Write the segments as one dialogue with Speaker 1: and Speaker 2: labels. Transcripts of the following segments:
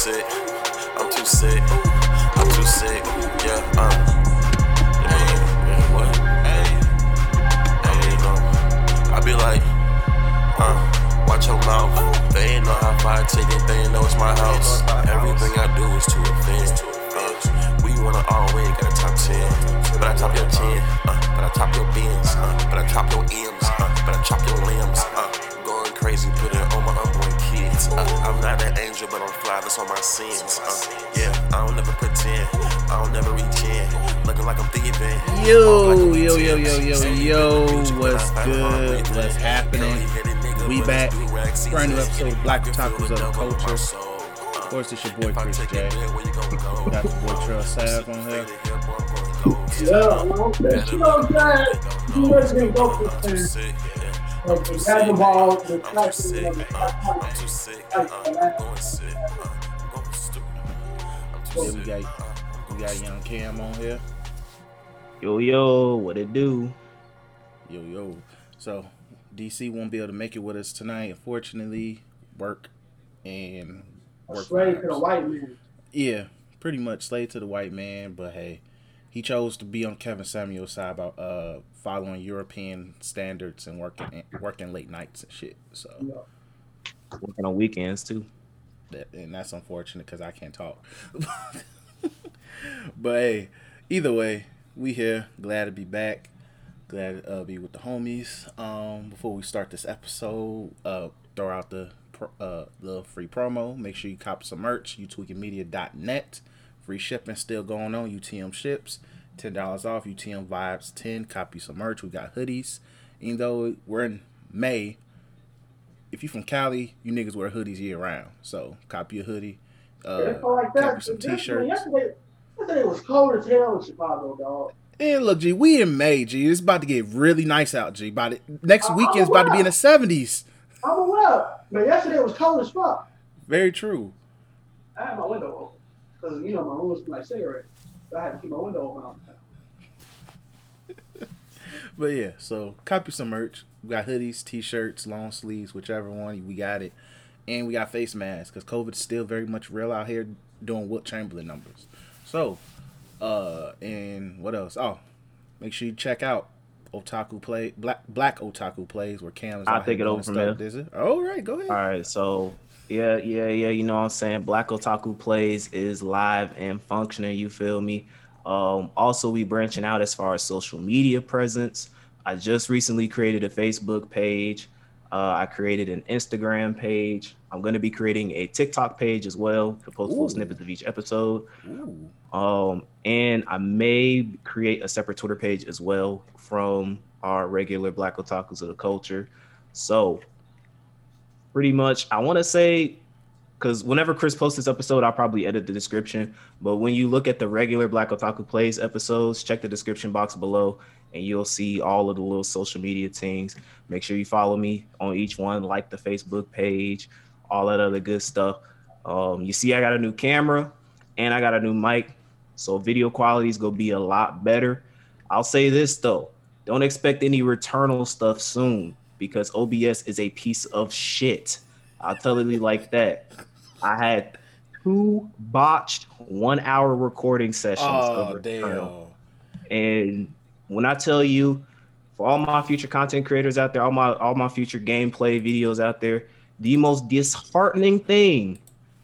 Speaker 1: sick. I'm too sick. I'm too sick. Yeah, uh. Hey, yeah, what? Hey. Hey, no. I be like, uh, watch your mouth. They ain't know how far I take it, they ain't know it's my house. Everything I do is to offend. Uh, we wanna always got a top 10. But I top your 10, uh, but I top your bins, uh, but I chop your M's, uh, but I chop your limbs, uh, going crazy, put it on my unborn kids. Uh, I'm not an angel, but I'm fly, that's on my sins. Uh, yeah, I don't never pretend, I don't never reach in, looking like I'm thieving.
Speaker 2: Yo, yo, yo, yo, yo, yo, what's good? What's happening? We back. Brand new episode of Black Otakus of the Culture. Of course, it's your boy Chris Jay. Got the boy Trail Sav on here.
Speaker 3: Yeah, well, you know what I'm saying? You wasn't go for
Speaker 1: I'm too sick. I'm too sick. I'm too sick.
Speaker 3: you know,
Speaker 1: uh, I'm
Speaker 3: track.
Speaker 1: too sick. uh, I'm going sick. uh, I'm going stupid. I'm too
Speaker 2: Yeah, we
Speaker 1: sick.
Speaker 2: got
Speaker 1: uh,
Speaker 2: we got Young Cam on here.
Speaker 4: Yo yo, what it do?
Speaker 2: Yo, yo. So DC won't be able to make it with us tonight. Unfortunately, work and work.
Speaker 3: Slave to the white man.
Speaker 2: Yeah, pretty much slave to the white man, but hey, he chose to be on Kevin Samuel's side about uh following European standards and working working late nights and shit. So.
Speaker 4: Working on weekends too.
Speaker 2: that and that's unfortunate because I can't talk. but hey, either way, we here. Glad to be back. Glad to uh, be with the homies. Um, before we start this episode, uh, throw out the uh the free promo. Make sure you cop some merch. UTweakingMedia.net. Free shipping still going on. UTM ships. Ten dollars off. UTM vibes ten. Copy some merch. We got hoodies. Even though we're in May, if you from Cali, you niggas wear hoodies year round. So copy a hoodie. Uh,
Speaker 3: like
Speaker 2: copy some t-shirts.
Speaker 3: Yesterday, yesterday was cold as hell in Chicago, dog.
Speaker 2: And look, G, we in May, G. It's about to get really nice out, G. About it, next
Speaker 3: I-
Speaker 2: weekend's about to be in the seventies.
Speaker 3: I'm aware. But yesterday was cold as fuck.
Speaker 2: Very true.
Speaker 3: I had my window open. Because, you know, my room was like cigarette. So I had to keep my window open all the time.
Speaker 2: But yeah, so copy some merch. We got hoodies, t-shirts, long sleeves, whichever one we got it, and we got face masks because COVID's still very much real out here doing Wilt Chamberlain numbers. So, uh, and what else? Oh, make sure you check out Otaku Play Black Black Otaku Plays where Cam is.
Speaker 4: I'll
Speaker 2: out here
Speaker 4: take it
Speaker 2: doing
Speaker 4: over from
Speaker 2: stuff.
Speaker 4: there.
Speaker 2: Is it? All right, go ahead.
Speaker 4: All right, so yeah, yeah, yeah, you know what I'm saying? Black Otaku Plays is live and functioning, you feel me? Um, also we branching out as far as social media presence. I just recently created a Facebook page. Uh, I created an Instagram page. I'm gonna be creating a TikTok page as well to post little snippets of each episode.
Speaker 2: Ooh.
Speaker 4: Um, and I may create a separate Twitter page as well from our regular Black Otakus of the culture. So, pretty much, I want to say, because whenever Chris posts this episode, I'll probably edit the description. But when you look at the regular Black Otaku Plays episodes, check the description box below and you'll see all of the little social media things. Make sure you follow me on each one, like the Facebook page, all that other good stuff. Um, you see, I got a new camera and I got a new mic, so video quality is gonna be a lot better. I'll say this though, don't expect any returnal stuff soon because OBS is a piece of shit. I'll tell it like that. I had two botched one hour recording sessions
Speaker 2: Oh
Speaker 4: of returnal.
Speaker 2: damn.
Speaker 4: And when I tell you, for all my future content creators out there, all my all my future gameplay videos out there, the most disheartening thing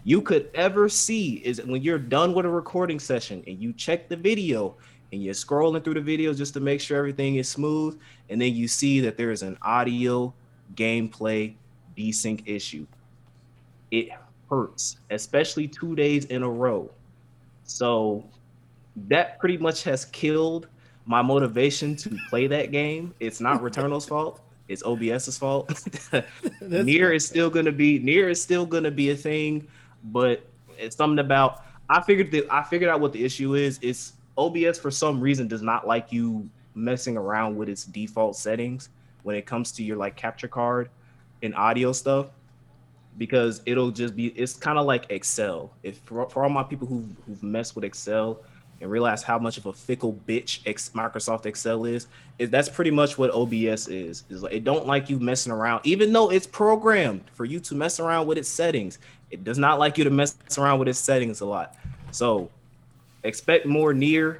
Speaker 4: you could ever see is when you're done with a recording session and you check the video and you're scrolling through the videos just to make sure everything is smooth, and then you see that there is an audio gameplay desync issue. It hurts, especially two days in a row. So that pretty much has killed my motivation to play that game. It's not Returnal's fault. It's OBS's fault. NieR is still gonna be NieR is still gonna be a thing, but it's something about I figured that I figured out what the issue is. It's OBS for some reason does not like you messing around with its default settings when it comes to your like capture card and audio stuff because it'll just be it's kind of like Excel. If for, for all my people who who've messed with Excel and realize how much of a fickle bitch Microsoft Excel is, is that's pretty much what OBS is. Is like it don't like you messing around, even though it's programmed for you to mess around with its settings. It does not like you to mess around with its settings a lot. So expect more NieR.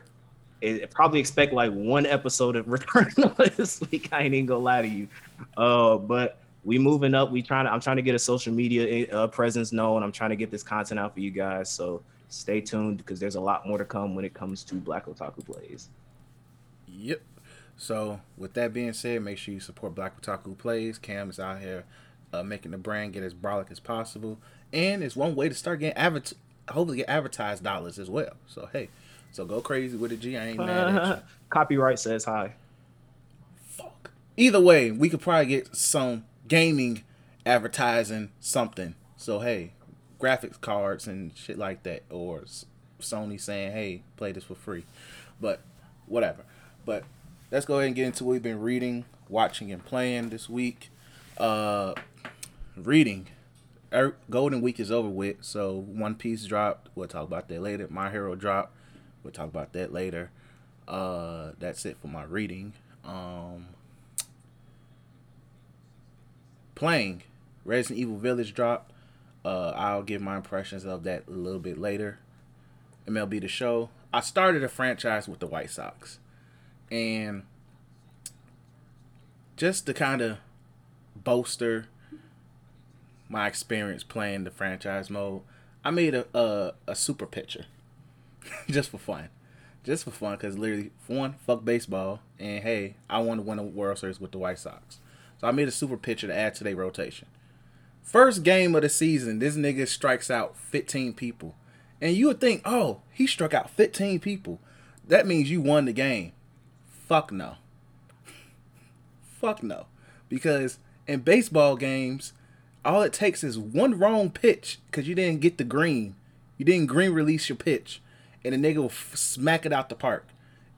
Speaker 4: Probably expect like one episode of Return this week. I ain't even gonna lie to you. Uh, but we moving up. We trying to. I'm trying to get a social media uh, presence known. I'm trying to get this content out for you guys. So stay tuned because there's a lot more to come when it comes to Black Otaku Plays.
Speaker 2: Yep. So with that being said, make sure you support Black Otaku Plays. Cam is out here uh, making the brand get as brolic as possible, and it's one way to start getting adver- hopefully get advertised dollars as well. So hey, so go crazy with it, G. I ain't mad at you.
Speaker 4: Copyright says hi.
Speaker 2: Fuck. Either way, we could probably get some gaming advertising something. So hey, graphics cards and shit like that, or Sony saying, "Hey, play this for free," but whatever. But let's go ahead and get into what we've been reading, watching, and playing this week. Uh, reading. Er, Golden Week is over with, so One Piece dropped. We'll talk about that later. My Hero dropped. We'll talk about that later. Uh, that's it for my reading. Um, playing Resident Evil Village dropped. Uh, I'll give my impressions of that a little bit later. MLB the show. I started a franchise with the White Sox, and just to kind of bolster my experience playing the franchise mode, I made a a, a super pitcher just for fun, just for fun. Because literally, for one, fuck baseball, and hey, I want to win a World Series with the White Sox, so I made a super pitcher to add to their rotation. First game of the season, this nigga strikes out 15 people. And you would think, oh, he struck out 15 people. That means you won the game. Fuck no. Fuck no. Because in baseball games, all it takes is one wrong pitch because you didn't get the green. You didn't green release your pitch. And the nigga will f- smack it out the park.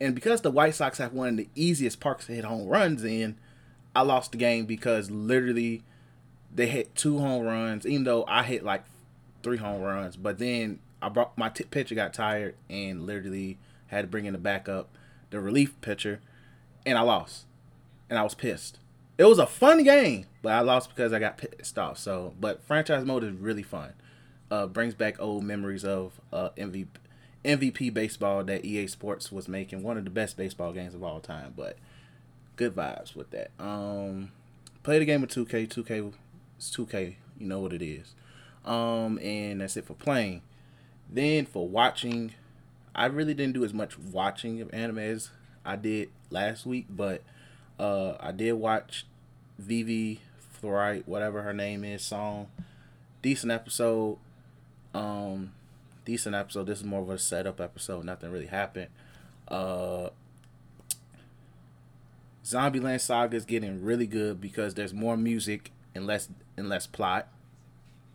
Speaker 2: And because the White Sox have one of the easiest parks to hit home runs in, I lost the game because literally they hit two home runs, even though I hit like three home runs. But then I brought my t- pitcher got tired and literally had to bring in the backup, the relief pitcher, and I lost, and I was pissed. It was a fun game, but I lost because I got pissed off. So, but franchise mode is really fun. Uh, brings back old memories of uh, MVP MVP baseball that EA Sports was making. One of the best baseball games of all time. But good vibes with that. Um, play the game of 2K. 2K it's 2K. You know what it is. Um, and that's it for playing. Then for watching, I really didn't do as much watching of anime as I did last week, but uh, I did watch Vivy Fluorite, whatever her name is, song. Decent episode. Um, decent episode. This is more of a setup episode. Nothing really happened. Uh, Zombieland Saga is getting really good because there's more music and less and less plot.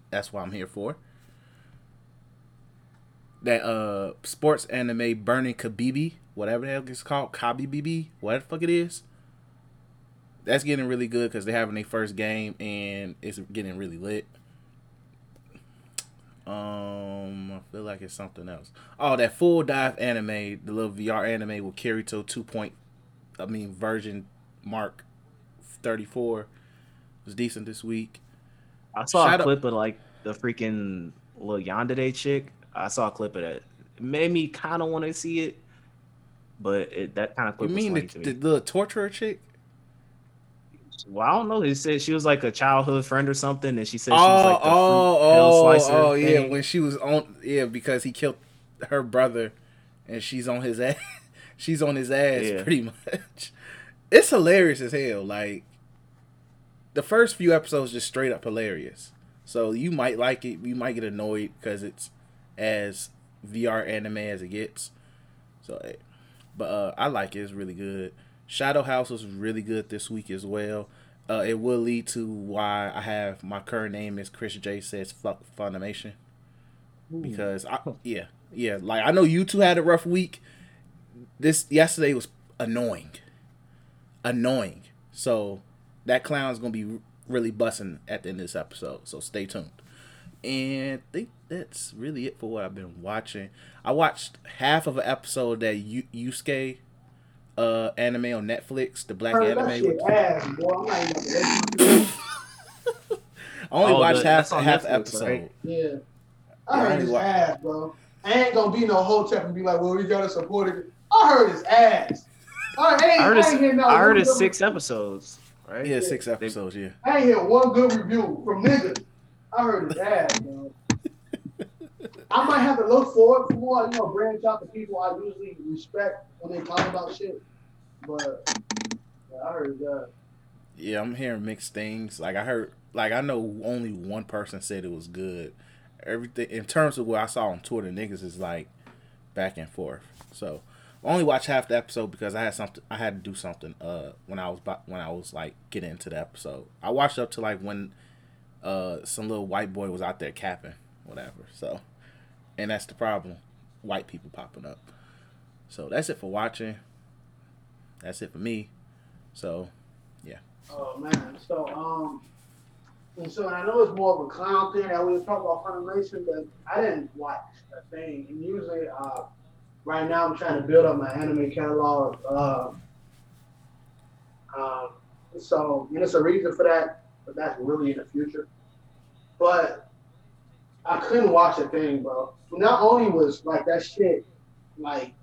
Speaker 2: That's what I'm here for. That uh sports anime Burning Kabibi, whatever the hell it's called, Kabibibi, whatever the fuck it is. That's getting really good because they're having their first game and it's getting really lit. Um, I feel like it's something else. Oh, that full dive anime, the little VR anime with Kirito two point, I mean version mark thirty four, was decent this week.
Speaker 4: I saw
Speaker 2: Shout
Speaker 4: a
Speaker 2: out-
Speaker 4: clip of like the freaking little Yandere chick. I saw a clip of that. It made me kind of want to see it, but it, that kind of
Speaker 2: You
Speaker 4: clip was
Speaker 2: mean the,
Speaker 4: to me.
Speaker 2: the little torturer chick?
Speaker 4: Well, I don't know. They said she was like a childhood friend or something, and she said she was
Speaker 2: Oh,
Speaker 4: like the fruit
Speaker 2: oh,
Speaker 4: pill
Speaker 2: oh,
Speaker 4: slicer.
Speaker 2: oh, yeah.
Speaker 4: thing.
Speaker 2: When she was on, yeah, because he killed her brother, and she's on his ass. she's on his ass
Speaker 4: Yeah.
Speaker 2: pretty much. It's hilarious as hell. Like the first few episodes, just straight up hilarious. So you might like it. You might get annoyed because it's as VR anime as it gets. So, eh, but uh, I like it. It's really good. Shadow House was really good this week as well. Uh, it will lead to why I have my current name is Chris Jay says fuck Funimation because I yeah yeah like I know you two had a rough week. This yesterday was annoying, annoying. So that clown's gonna be really bussing at the end of this episode. So stay tuned. And I think that's really it for what I've been watching. I watched half of an episode that Yu- Yasuke uh anime on Netflix, the black
Speaker 3: Heard that
Speaker 2: anime.
Speaker 3: shit
Speaker 2: with-
Speaker 3: ass, boy. I'm not even gonna waste my
Speaker 2: only
Speaker 4: Oh,
Speaker 2: watched half
Speaker 4: that's
Speaker 2: half
Speaker 4: Netflix,
Speaker 2: episode.
Speaker 4: right?
Speaker 5: Yeah.
Speaker 2: Yeah,
Speaker 5: I
Speaker 2: I
Speaker 5: heard
Speaker 2: only
Speaker 5: his
Speaker 2: wa-
Speaker 5: ass, bro. I ain't gonna be no hotep and be like, well, we gotta support it. I heard his ass. I ain't,
Speaker 4: I heard
Speaker 5: I
Speaker 4: it's,
Speaker 5: ain't hear no
Speaker 4: I heard
Speaker 5: one
Speaker 4: it's six episodes, right?
Speaker 2: Yeah, six episodes. Yeah.
Speaker 5: I ain't hear one good review from niggas. I heard his ass, bro. I might have to look forward for more, you know, branch out to people I usually respect when they talk about shit. But yeah, I heard ass.
Speaker 2: Yeah, I'm hearing mixed things. Like I heard, like I know only one person said it was good. Everything in terms of what I saw on Twitter, niggas is like back and forth. So I only watched half the episode because I had something. I had to do something. Uh, when I was when I was like getting into the episode, I watched up to like when uh some little white boy was out there capping, whatever. So, and that's the problem, white people popping up. So that's it for watching. That's it for me. So yeah.
Speaker 5: Oh man. So um and so I know it's more of a clown thing that we talk about Funimation, but I didn't watch a thing. And usually uh right now I'm trying to build up my anime catalog. Uh, um so and it's a reason for that, but that's really in the future. But I couldn't watch a thing, bro. Not only was like that shit like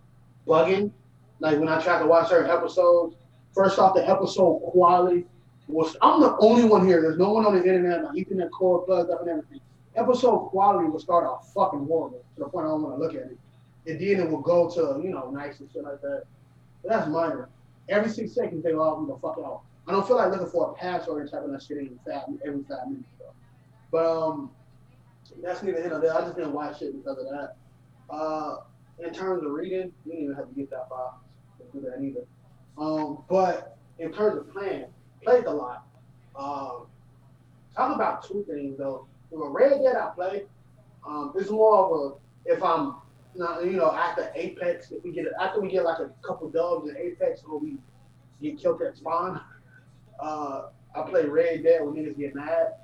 Speaker 5: bugging, like when I tried to watch certain episodes, First off, the episode quality was. I'm the only one here. There's no one on the internet. My Ethernet cord plugged up and everything. Episode quality will start off fucking horrible to the point I don't want to look at it. And then it will go to you know nice and shit like that. But that's minor. Every six seconds they all the fuck out. I don't feel like looking for a password and typing that shit in every five minutes. Though. But um, that's neither here nor there. I just didn't watch it because of that. Uh, in terms of reading, you didn't even have to get that far to do that either. Um, but in terms of playing, played a lot. Um, talk about two things though. With a Red Dead I play, um, it's more of a if I'm not, you know after Apex, if we get after we get like a couple dubs in Apex or we get killed at spawn, uh, I play Red Dead when niggas get mad.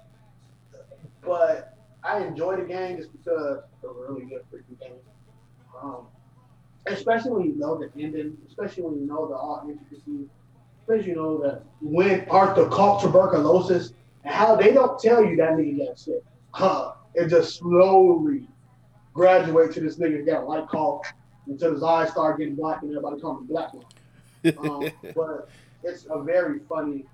Speaker 5: But I enjoy the game just because it's a really good freaking game. Um, especially when you know the ending, especially when you know the art intricacies, especially you know that when Arthur caught tuberculosis and how they don't tell you that nigga got sick. Huh. It just slowly graduates to this nigga got white cough until his eyes start getting black and everybody call him black one. Um, but it's a very funny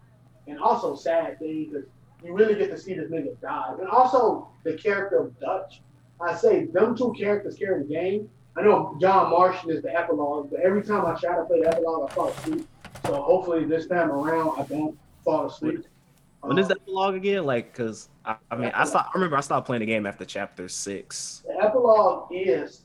Speaker 5: and also sad thing because you really get to see this nigga die. And also the character of Dutch. I say them two characters carry the game. I know John Marston is the epilogue, but every time I try to play the epilogue, I fall asleep. So hopefully this time around, I don't fall asleep.
Speaker 4: When is
Speaker 5: Um,
Speaker 4: that vlog again? Like, cause I, I mean, I stopped. I remember I stopped playing the game after chapter six.
Speaker 5: The epilogue is,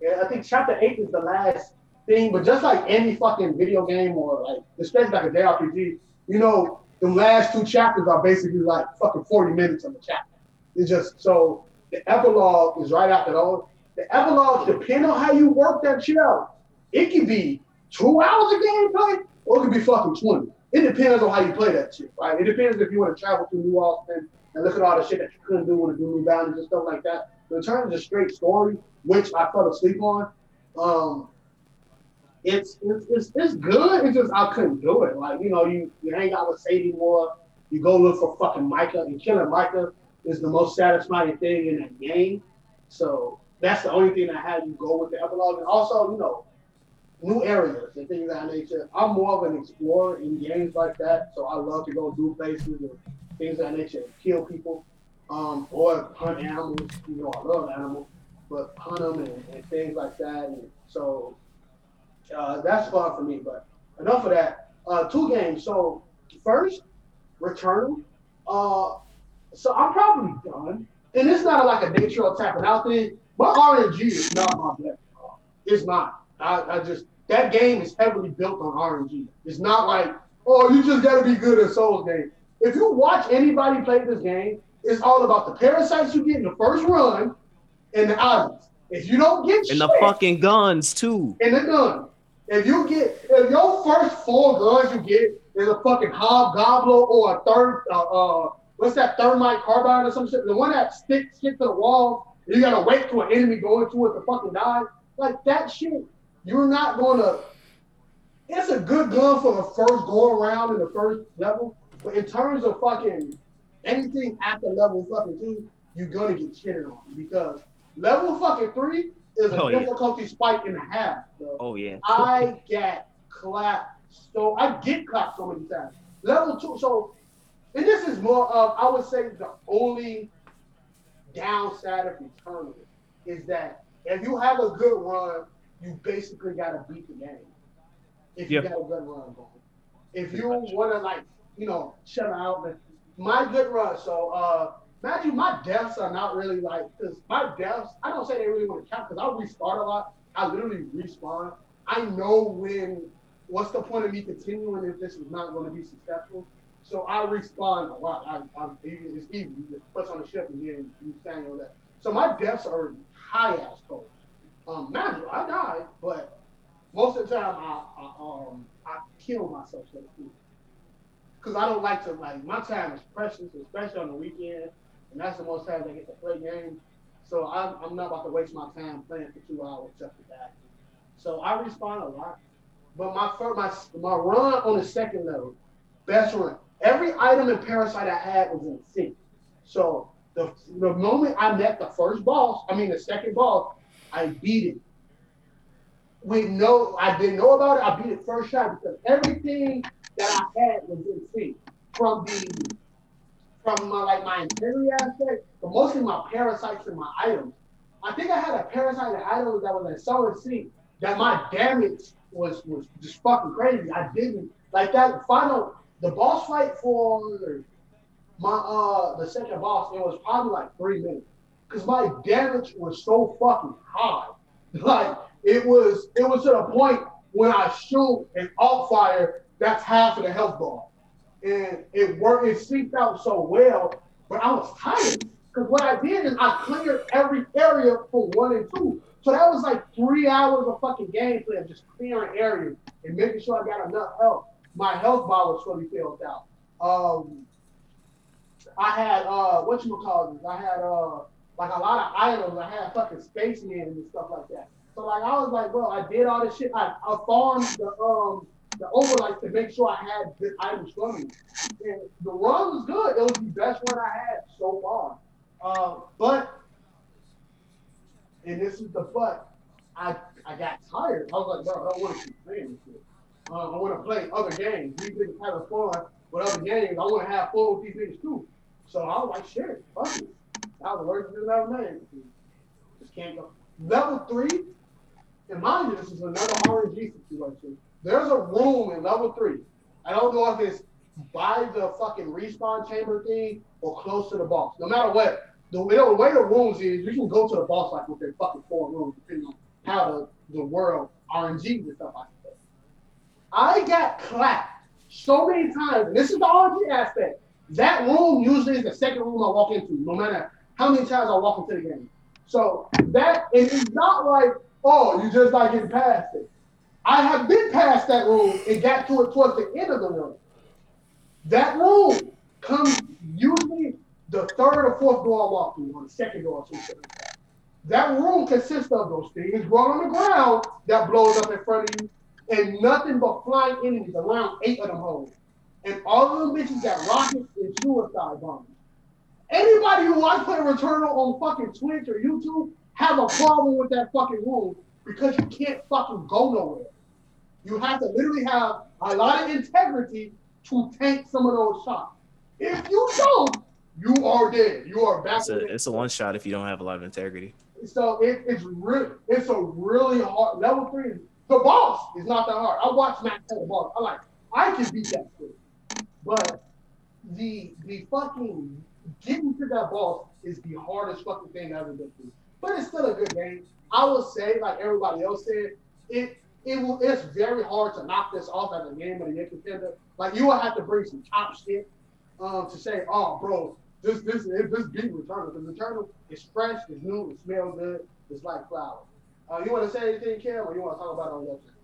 Speaker 5: yeah, I think chapter eight is the last thing, but just like any fucking video game or like, especially like a JRPG, you know, the last two chapters are basically like fucking 40 minutes of the chapter. It's just so the epilogue is right after those. The epilogue, depending on how you work that shit out, it can be two hours of gameplay or it can be fucking 20. It depends on how you play that shit, right? It depends if you want to travel to New Austin and look at all the shit that you couldn't do with the New Boundaries and stuff like that. But in terms of straight story, which I fell asleep on, um, it's, it's it's good. It's just I couldn't do it. Like you know, you you hang out with Sadie more. You go look for fucking Micah, and killing Micah is the most satisfying thing in that game. So that's the only thing that had you go with the epilogue. And also, you know, new areas and things of that nature. I'm more of an explorer in games like that, so I love to go do places and things of that nature, and kill people, um, or hunt animals. You know, I love animals, but hunt them and, and things like that. And so uh, that's fun for me. But enough of that. Uh, two games. So first, Return. Uh, so I'm probably done. And it's not like a nature of tapping out thing. My RNG is not my best. It's not. I, I just that game is heavily built on RNG. It's not like, oh, you just gotta be good at Souls game. If you watch anybody play this game, it's all about the parasites you get in the first run and the items. If you don't get
Speaker 4: And the fucking guns too.
Speaker 5: and the gun. If you get, if your first four guns you get is a fucking hobgoblin or a third, uh, uh, what's that thermite carbine or some shit, the one that sticks stick to the wall, you gotta wait till an enemy go into it to fucking die, like that shit, you're not gonna. It's a good gun for the first go around in the first level, but in terms of fucking anything after level fucking two, you're gonna get shitted on because level fucking three is a
Speaker 4: Oh, yeah.
Speaker 5: difficulty spike in half. Bro.
Speaker 4: Oh yeah.
Speaker 5: I get clapped so I get clapped so many times. Level two, so and this is more of I would say the only downside of Returnal is that if you have a good run, you basically gotta beat the game. If you got a good run going. If you wanna like, you know, shut out my good run. So uh mind you, my deaths are not really like because my deaths, I don't say they really want to count because I restart a lot. I literally respawn. I know when what's the point of me continuing if this is not going to be successful. So I respawn a lot. I, I, it's easy. You just push on the ship and then you stand on that. So my deaths are high ass cold. Um, mind you, I died, but most of the time I, I um I kill myself so to speak. Cause I don't like to like my time is precious, especially on the weekend, and that's the most times I get to play games. So I'm, I'm not about to waste my time playing for two hours just for that. So I respond a lot. But my first, my my run on the second level, best run. Every item in Parasite I had was in sync. So the the moment I met the first boss, I mean the second boss, I beat it. With no, I didn't know about it. I beat it first shot because everything that I had was in sync. From the from my like my integrity aspect, but mostly my parasites and my items. I think I had a parasite and item that was in so in sync that my damage was was just fucking crazy. I didn't like that final the boss fight for my uh the second boss. It was probably like three minutes because my damage was so fucking high. Like it was it was to the point when I shoot and alt fire, that's half of the health bar, and it worked. It synced out so well, but I was tired because what I did is I cleared every area for one and two. So that was like three hours of fucking gameplay of just clearing areas and making sure I got enough health. My health bar was fully filled out. Um, I had uh, what you call this? I had uh, like a lot of items. I had fucking spacemen and stuff like that. So like I was like, well, I did all this shit. I, I farmed the um the Obolites to make sure I had good items from me. And the run was good. It was the best one I had so far. Uh, but and this is the but. I I got tired. I was like, bro, I don't want to keep playing this shit. Uh, I want to play other games. These niggas having fun with other games. I want to have fun with these niggas too. So I was like, shit, fuck it. That was the worst thing I've. Just can't go. Level three, and mind you, this is another RNG situation. There's a room in level three. I don't know if it's by the fucking respawn chamber thing or close to the boss. No matter what, the, way- the way the rooms is, you can go to the boss like with their fucking four rooms, depending on how the, the world RNG and stuff like that. I got clapped so many times, and this is the RNG aspect. That room usually is the second room I walk into, no matter how many times I walk into the game. So that and it's not like, oh, you just not getting past it. I have been past that room and got to it towards the end of the room. That room comes usually the third or fourth door I walk through, or the second door, or something that. Room consists of those things growing on the ground that blows up in front of you, and nothing but flying enemies, around eight of them holes. And all of them bitches got rockets and suicide bombs. Anybody who I put a Returnal on fucking Twitch or YouTube have a problem with that fucking room because you can't fucking go nowhere. You have to literally have a lot of integrity to tank some of those shots. If you don't, you are dead. You are back.
Speaker 4: It's a it's a one shot if you don't have a lot of integrity.
Speaker 5: So it, it's really it's a really hard level three. The boss is not that hard. I watched Matt play the boss. I like I can beat that shit. But the the fucking getting to that boss is the hardest fucking thing I've ever been through. But it's still a good game. I will say, like everybody else said, it it will it's very hard to knock this off as a game of the year contender. Like you will have to bring some top shit um, to say, oh bro, this this this beat Returnal. Because Returnal is fresh, it's new, it smells good, it's like flowers. Uh, you want to say anything, Cam, or you want to talk about it on your channel?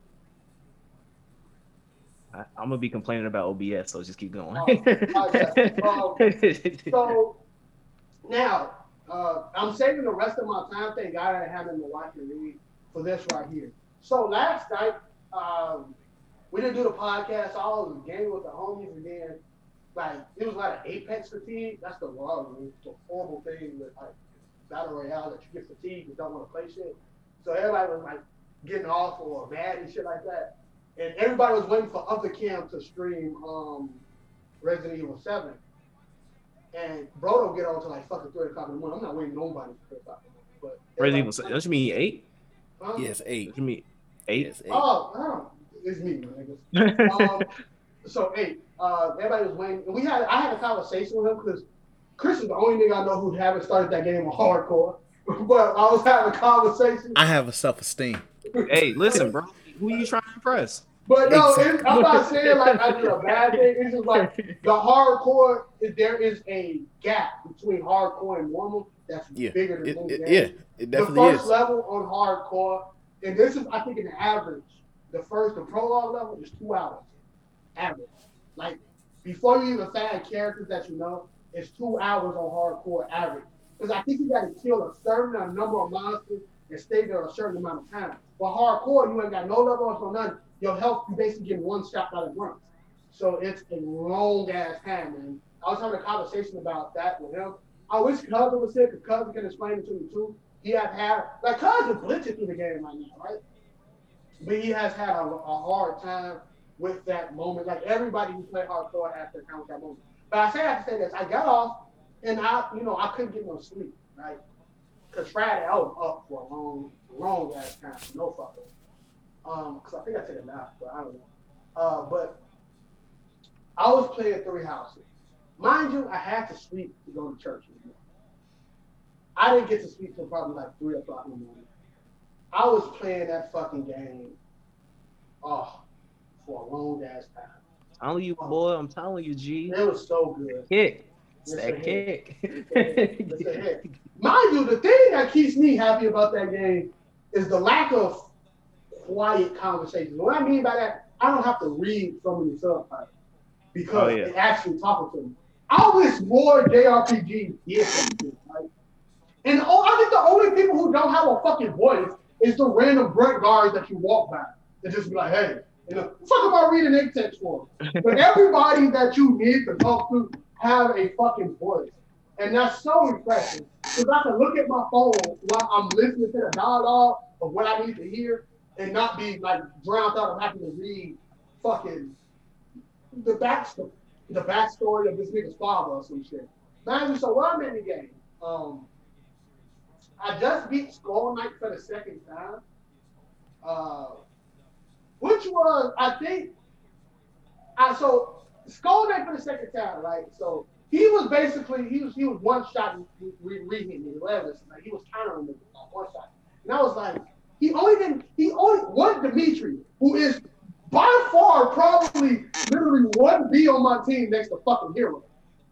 Speaker 4: I, I'm gonna be complaining about OBS, so just keep going.
Speaker 5: Oh, okay. Um, So now uh, I'm saving the rest of my time. Thank God I have in the watch and read for this right here. So last night um, we didn't do the podcast. I was game with the homies, and then like it was like of apex fatigue. That's the wrong, the horrible thing with like battle royale that you get fatigued and don't want to play shit. So everybody was like getting off or mad and shit like that, and everybody was waiting for other cam to stream um Resident Evil Seven. And bro don't get on till like fucking three o'clock in the morning. I'm not waiting nobody for three o'clock in the morning. But
Speaker 4: Resident Evil. Don't you mean eight?
Speaker 5: Huh?
Speaker 2: Yes, eight.
Speaker 4: Don't you mean eight?
Speaker 2: Yes, eight.
Speaker 5: Oh, it's me, man. niggas. um, so eight. uh, everybody was waiting, and we had I had a conversation with him because Chris is the only nigga I know who haven't started that game on hardcore. but I was having a conversation.
Speaker 2: I have a self esteem.
Speaker 4: hey, listen, bro. Who are you trying to impress?
Speaker 5: But no,
Speaker 2: Exactly.
Speaker 5: it's, I'm not saying like I did a bad thing. It's just like the hardcore. There is a gap between hardcore and normal that's
Speaker 2: Yeah,
Speaker 5: bigger than
Speaker 2: It, it- yeah, it
Speaker 5: the first
Speaker 2: is.
Speaker 5: level on hardcore, and this is I think an average, the first the prologue level is two hours. Average. Like before you even find characters that you know, it's two hours on hardcore average. Because I think you gotta kill a certain number of monsters and stay there a certain amount of time. But hardcore, you ain't got no levels or nothing. Your health, you basically get one shot by the once. So it's a long ass time, man. I was having a conversation about that with him. I wish Cousin was here because Cousin can explain it to me too. He has had like Cousin glitching through the game right now, right? But he has had a, a hard time with that moment. Like everybody who played hardcore has to count that moment. But I say I have to say this: I got off and I, you know, I couldn't get no sleep, right? Because Friday I was up for a long, long ass time, no fucking. Um, because I think I took a nap, but I don't know. Uh, but I was playing Three Houses. Mind you, I had to sleep to go to church. in the morning. I didn't get to sleep till probably like three o'clock in the morning. I was playing that fucking game, oh, for a long ass time.
Speaker 4: telling you, boy. I'm telling you, G.
Speaker 5: It was so good.
Speaker 4: Kick. It's that kick.
Speaker 5: It's a hit. Mind you, the thing that keeps me happy about that game is the lack of quiet conversations. What I mean by that, I don't have to read so many subtitles because
Speaker 4: Oh, yeah.
Speaker 5: they actually talking to me. I wish more JRPGs did something, right? And oh, I think the only people who don't have a fucking voice is the random grunt guards that you walk by. They just be like, hey, you know, fuck about reading their text for. But everybody that you need to talk to have a fucking voice. And that's so impressive. Because I can look at my phone while I'm listening to the dialogue of what I need to hear and not be like drowned out of having to read fucking the backstory, the backstory of this nigga's father or some shit. Man, so I'm in the game, um, I just beat Skull Knight for the second time. Uh, which was, I think, I so Skull Knight for the second time, right? So he was basically he was he was one shot re- reading me, whatever. Like he was countering me one shot, and I was like, he only didn't he only one Dimitri, who is by far probably literally one B on my team next to fucking hero.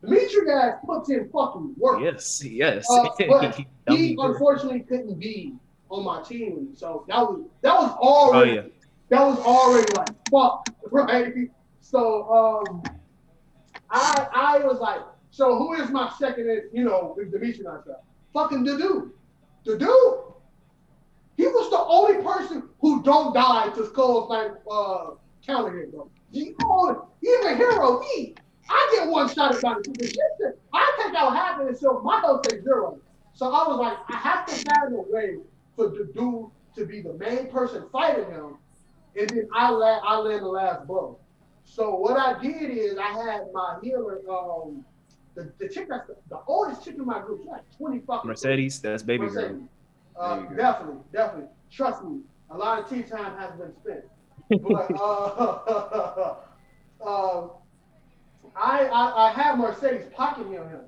Speaker 5: Dimitri guys puts in fucking work.
Speaker 4: yes, yes.
Speaker 5: Uh, but he unfortunately couldn't be on my team, so that was that was already
Speaker 4: Oh yeah.
Speaker 5: that was already like fuck, right? So um, I I was like, so who is my second? You know, Dimitri and stuff. Fucking Dudu, Dudu. He was the only person who don't die to Skull's like uh counter hit, bro. He only, even hero me. I get one shot at the that- I take out half of it, so my health takes zero. So I was like, I have to find a way for the dude to be the main person fighting him and then I la- I land the last blow. So what I did is I had my healer, um, the, the chick that's the, the oldest chick in my group, she's like 20 fucking.
Speaker 4: Mercedes, that's baby girl.
Speaker 5: Uh, definitely, definitely. Trust me, a lot of tea time has been spent. But uh, um, I, I I have Mercedes pocket me on him.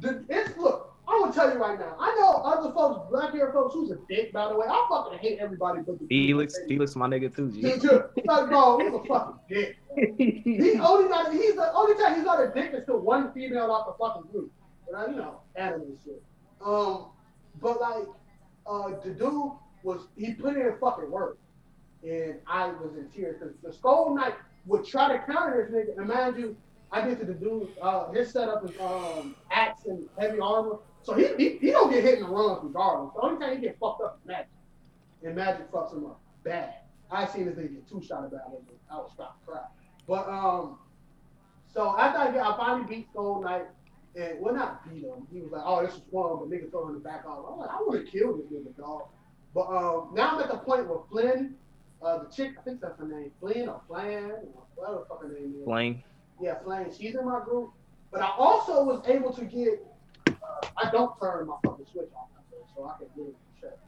Speaker 5: The, it's look. I'm gonna tell you right now. I know other folks, black hair folks, who's a dick, by the way. I fucking hate everybody but the
Speaker 4: Felix,
Speaker 5: Mercedes.
Speaker 4: Felix, my nigga too. G.
Speaker 5: Dude, like, bro, he's a fucking dick. He only not he's the only time he's not a dick is to one female off the fucking group. And I, you know, anime shit. Um, but like, uh, the dude was he put in fucking work, and I was in tears because the Skull Knight would try to counter this nigga. And mind you, I get to the dude. Uh, his setup is um axe and heavy armor, so he he, he don't get hit in the runs regardless. The only time he get fucked up is magic, and magic fucks him up bad. I seen this nigga get two shot about it. I was about to cry. But um, So after I, get, I finally beat Skull Knight, and well, not beat him. He was like, "Oh, this is fun," but nigga throw him the back off. I'm like, I want to kill this nigga, dog. But um, now I'm at the point where Flynn, uh, the chick, I think that's her name, Flynn or Flan, or whatever the fuck her name is.
Speaker 4: Flame.
Speaker 5: Yeah, Flame. She's in my group. But I also was able to get. Uh, I don't turn my fucking switch off, so I can get it check.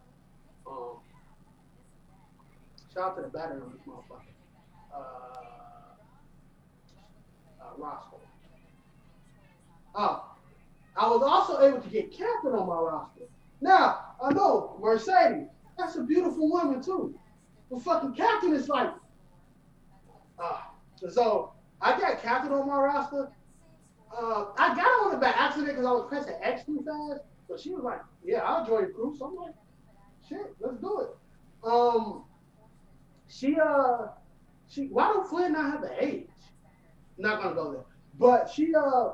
Speaker 5: Um, shout out to the battery on this motherfucker. Uh, uh, Roscoe. Oh, I was also able to get Captain on my roster. Now, I know Mercedes, that's a beautiful woman too. But fucking Captain is like, ah. so I got Captain on my roster. Uh, I got on by accident because I was pressing X too fast. But she was like, yeah, I'll join your crew. So I'm like, shit, let's do it. Um, she, uh, she, why don't Flynn not have the age? Not gonna go there. But she, uh,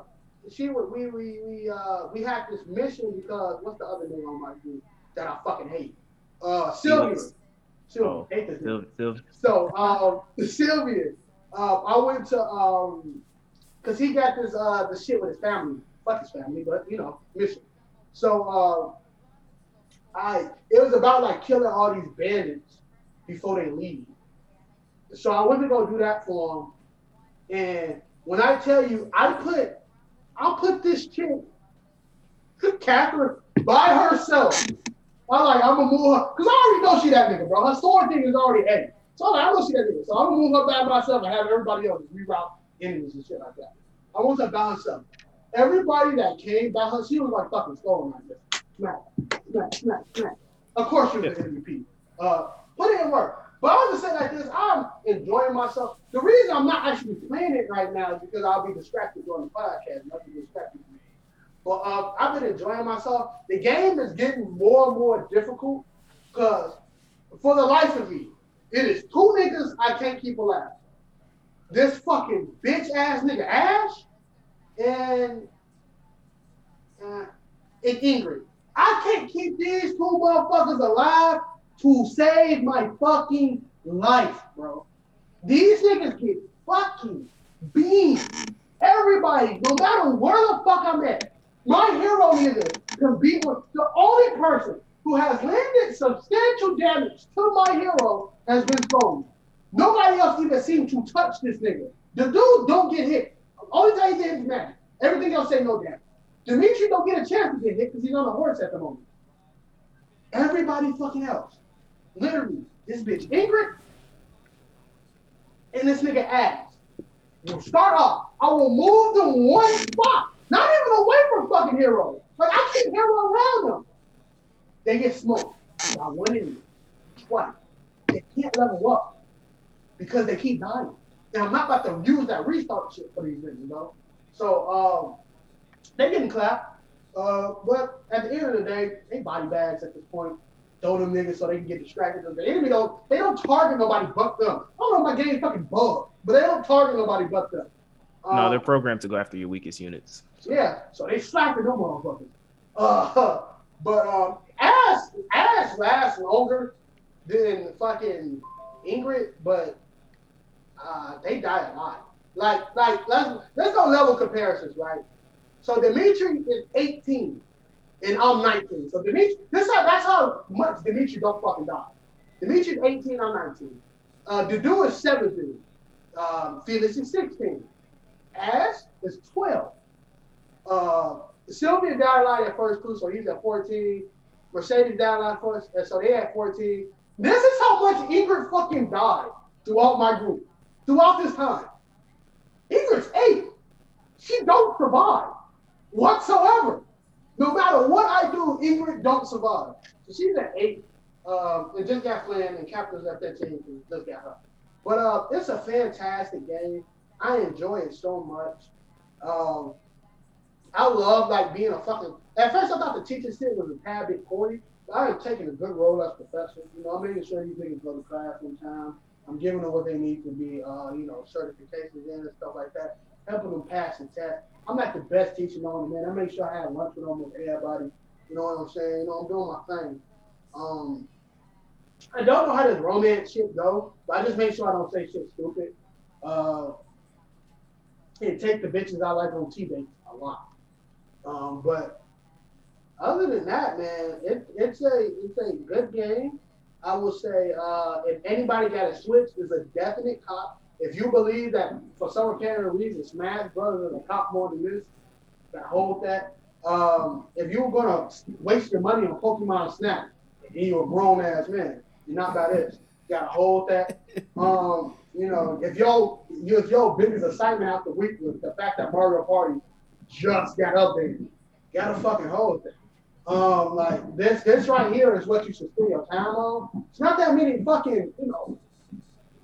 Speaker 5: she would, we, we, we, uh, we had this mission because what's the other name on my group that I fucking hate? Uh, Sylvia. Sylvia.
Speaker 4: Oh,
Speaker 5: hate this
Speaker 4: Sil-
Speaker 5: So, um, Sylvia, uh, I went to, um, cause he got this, uh, the shit with his family, fuck his family, but you know, mission. So, uh, I, it was about like killing all these bandits before they leave. So I went to go do that for him, and when I tell you, I put, I put this chick, Catherine, by herself. I'm like, I'm gonna move her, cause I already know she that nigga, bro. Her sword thing is already heavy. So I'm like, I know she that nigga. So I'm gonna move her by myself and have everybody else reroute enemies and shit like that. I want her by herself. Everybody that came by her, she was like fucking stolen like this. Smack, smack, smack, smack. Of course she was an MVP. Uh, put it in work. But I was gonna say like this, I'm enjoying myself. The reason I'm not actually playing it right now is because I'll be distracted during the podcast. Nothing distracted me. But uh, I've been enjoying myself. The game is getting more and more difficult because for the life of me, it is two niggas I can't keep alive. This fucking bitch ass nigga Ashe and uh, and Ingrid. I can't keep these two motherfuckers alive to save my fucking life, bro. These niggas get fucking beamed. Everybody, no matter where the fuck I'm at, my hero nigga can beat with the only person who has landed substantial damage to my hero has been Storm. Nobody else even seemed to touch this nigga. The dude don't get hit. Only time he get hit is. Everything else say no damage. Dimitri don't get a chance to get hit because he's on a horse at the moment. Everybody fucking else. Literally, this bitch Ingrid and this nigga ass. Will start off. I will move them one spot. Not even away from fucking hero. Like I keep hero around them. They get smoked by one enemy. Twice. They can't level up because they keep dying. And I'm not about to use that restart shit for these niggas, you know? So um they getting clapped. Uh, but at the end of the day, they body bags at this point. Throw them niggas so they can get distracted. The enemy don't they don't target nobody but them. I don't know if my game fucking bugged, but they don't target nobody but them.
Speaker 4: no, they're programmed to go after your weakest units.
Speaker 5: yeah, so they slapping them motherfuckers. Uh, but um, Ashe Ashe lasts longer than fucking Ingrid, but uh, they die a lot. Like like let's let's go level comparisons, right? So Dimitri is 18, and I'm 19. So Dimitri, this how that's how much Dimitri don't fucking die. Dimitri's 18, I'm 19. Uh, Dudu is 17. Um, Felix is 16. Ashe is 12. Uh, Sylvia died line at first too, so he's at 14. Mercedes died line first, and so they at 14. This is how much Ingrid fucking died throughout my group, throughout this time. Ingrid's eight. She don't survive whatsoever. No matter what I do, Ingrid don't survive. So she's at eight. Um, and just got Flynn and Captain's at 15 and just got her. But uh, it's a fantastic game. I enjoy it so much. Um, I love like being a fucking. At first, I thought the teacher shit was a tad bit corny. I am taking a good role as professor. You know, I'm making sure these niggas go to class on time. I'm giving them what they need to be, uh, you know, certifications in and stuff like that. Helping them pass the test. I'm not the best teacher on man. I make sure I have lunch with almost everybody. You know what I'm saying? You know, I'm doing my thing. Um, I don't know how this romance shit go, but I just make sure I don't say shit stupid. Uh, and take the bitches I like on T-Base a lot. Um, but other than that, man, it, it's a it's a good game. I will say, uh, if anybody got a Switch, is a definite cop. If you believe that for some apparent reason Smash Brothers is a cop more than this, that hold that. Um, if you were gonna waste your money on Pokemon Snap, and you're a grown ass man, you're not about this. You gotta hold that. Um, you know, if your if your biggest excitement after week was the fact that Mario Party just got updated, you gotta fucking hold that. Um, like this, this right here is what you should spend your time on. It's not that many fucking, you know,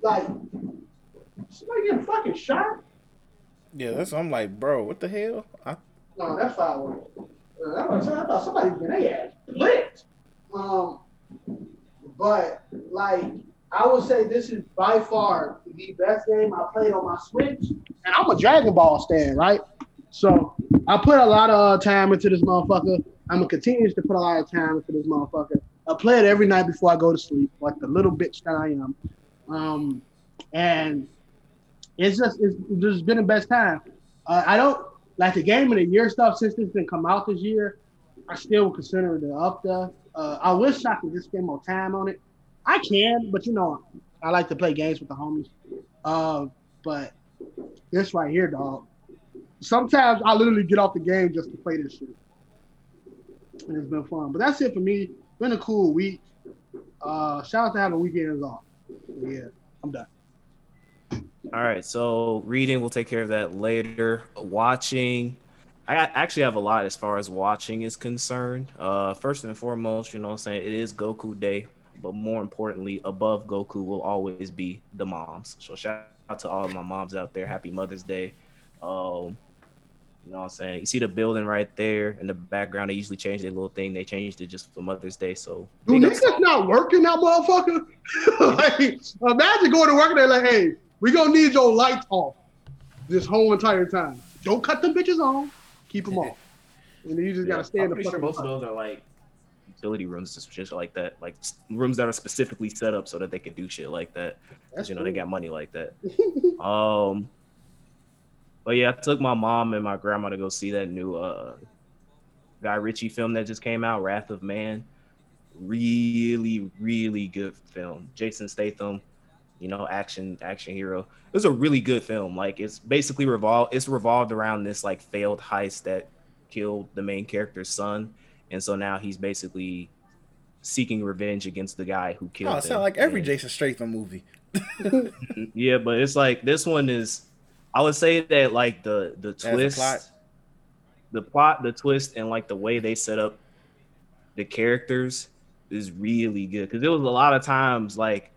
Speaker 5: like somebody getting fucking shot.
Speaker 2: Yeah, that's I'm like, bro, what the hell? I,
Speaker 5: No, that's fireworks. Uh, I, was, I thought somebody was getting their ass blitzed. Um, but like I would say, this is by far the best game I played on my Switch, and I'm a Dragon Ball stan, right? So I put a lot of uh, time into this motherfucker. I'm gonna continue to put a lot of time into this motherfucker. I play it every night before I go to sleep, like the little bitch that I am. Um, and it's just it's just been the best time. Uh, I don't like the game of the year stuff since it's been come out this year. I still consider it up there. Uh, I wish I could just spend more time on it. I can, but you know, I like to play games with the homies. Uh, but this right here, dog. Sometimes I literally get off the game just to play this shit, and it's been fun. But that's it for me. Been a cool week. Uh, shout out to having weekends off. Yeah, I'm done.
Speaker 4: All right, so reading, we'll take care of that later. Watching, I actually have a lot as far as watching is concerned. Uh, first and foremost, you know what I'm saying, it is Goku Day, but more importantly, above Goku will always be the moms. So shout out to all of my moms out there. Happy Mother's Day. Um, you know what I'm saying? You see the building right there in the background. They usually change their little thing. They changed it just for Mother's Day. So
Speaker 5: Dude,
Speaker 4: big ups to
Speaker 5: niggas not working that motherfucker. like, imagine going to work and they're like, hey, we gonna need your lights off this whole entire time. Don't cut them bitches on. Keep them off. And then you just
Speaker 4: Yeah,
Speaker 5: gotta stay in
Speaker 4: I'm
Speaker 5: the
Speaker 4: pretty sure most of those are like utility rooms, just shit like that, like rooms that are specifically set up so that they can do shit like that. 'Cause,
Speaker 5: That's
Speaker 4: you know they got money like that. um, but yeah, I took my mom and my grandma to go see that new uh Guy Ritchie film that just came out, Wrath of Man. Really, really good film. Jason Statham, you know, action action hero. It was a really good film. Like it's basically revolved it's revolved around this like failed heist that killed the main character's son. And so now he's basically seeking revenge against the guy who killed him.
Speaker 2: oh, it sound like every
Speaker 4: And-
Speaker 2: Jason Statham movie.
Speaker 4: yeah, but it's like this one is. I would say that like the the twist,
Speaker 2: plot?
Speaker 4: the plot, the twist, and like the way they set up the characters is really good. Because there was a lot of times like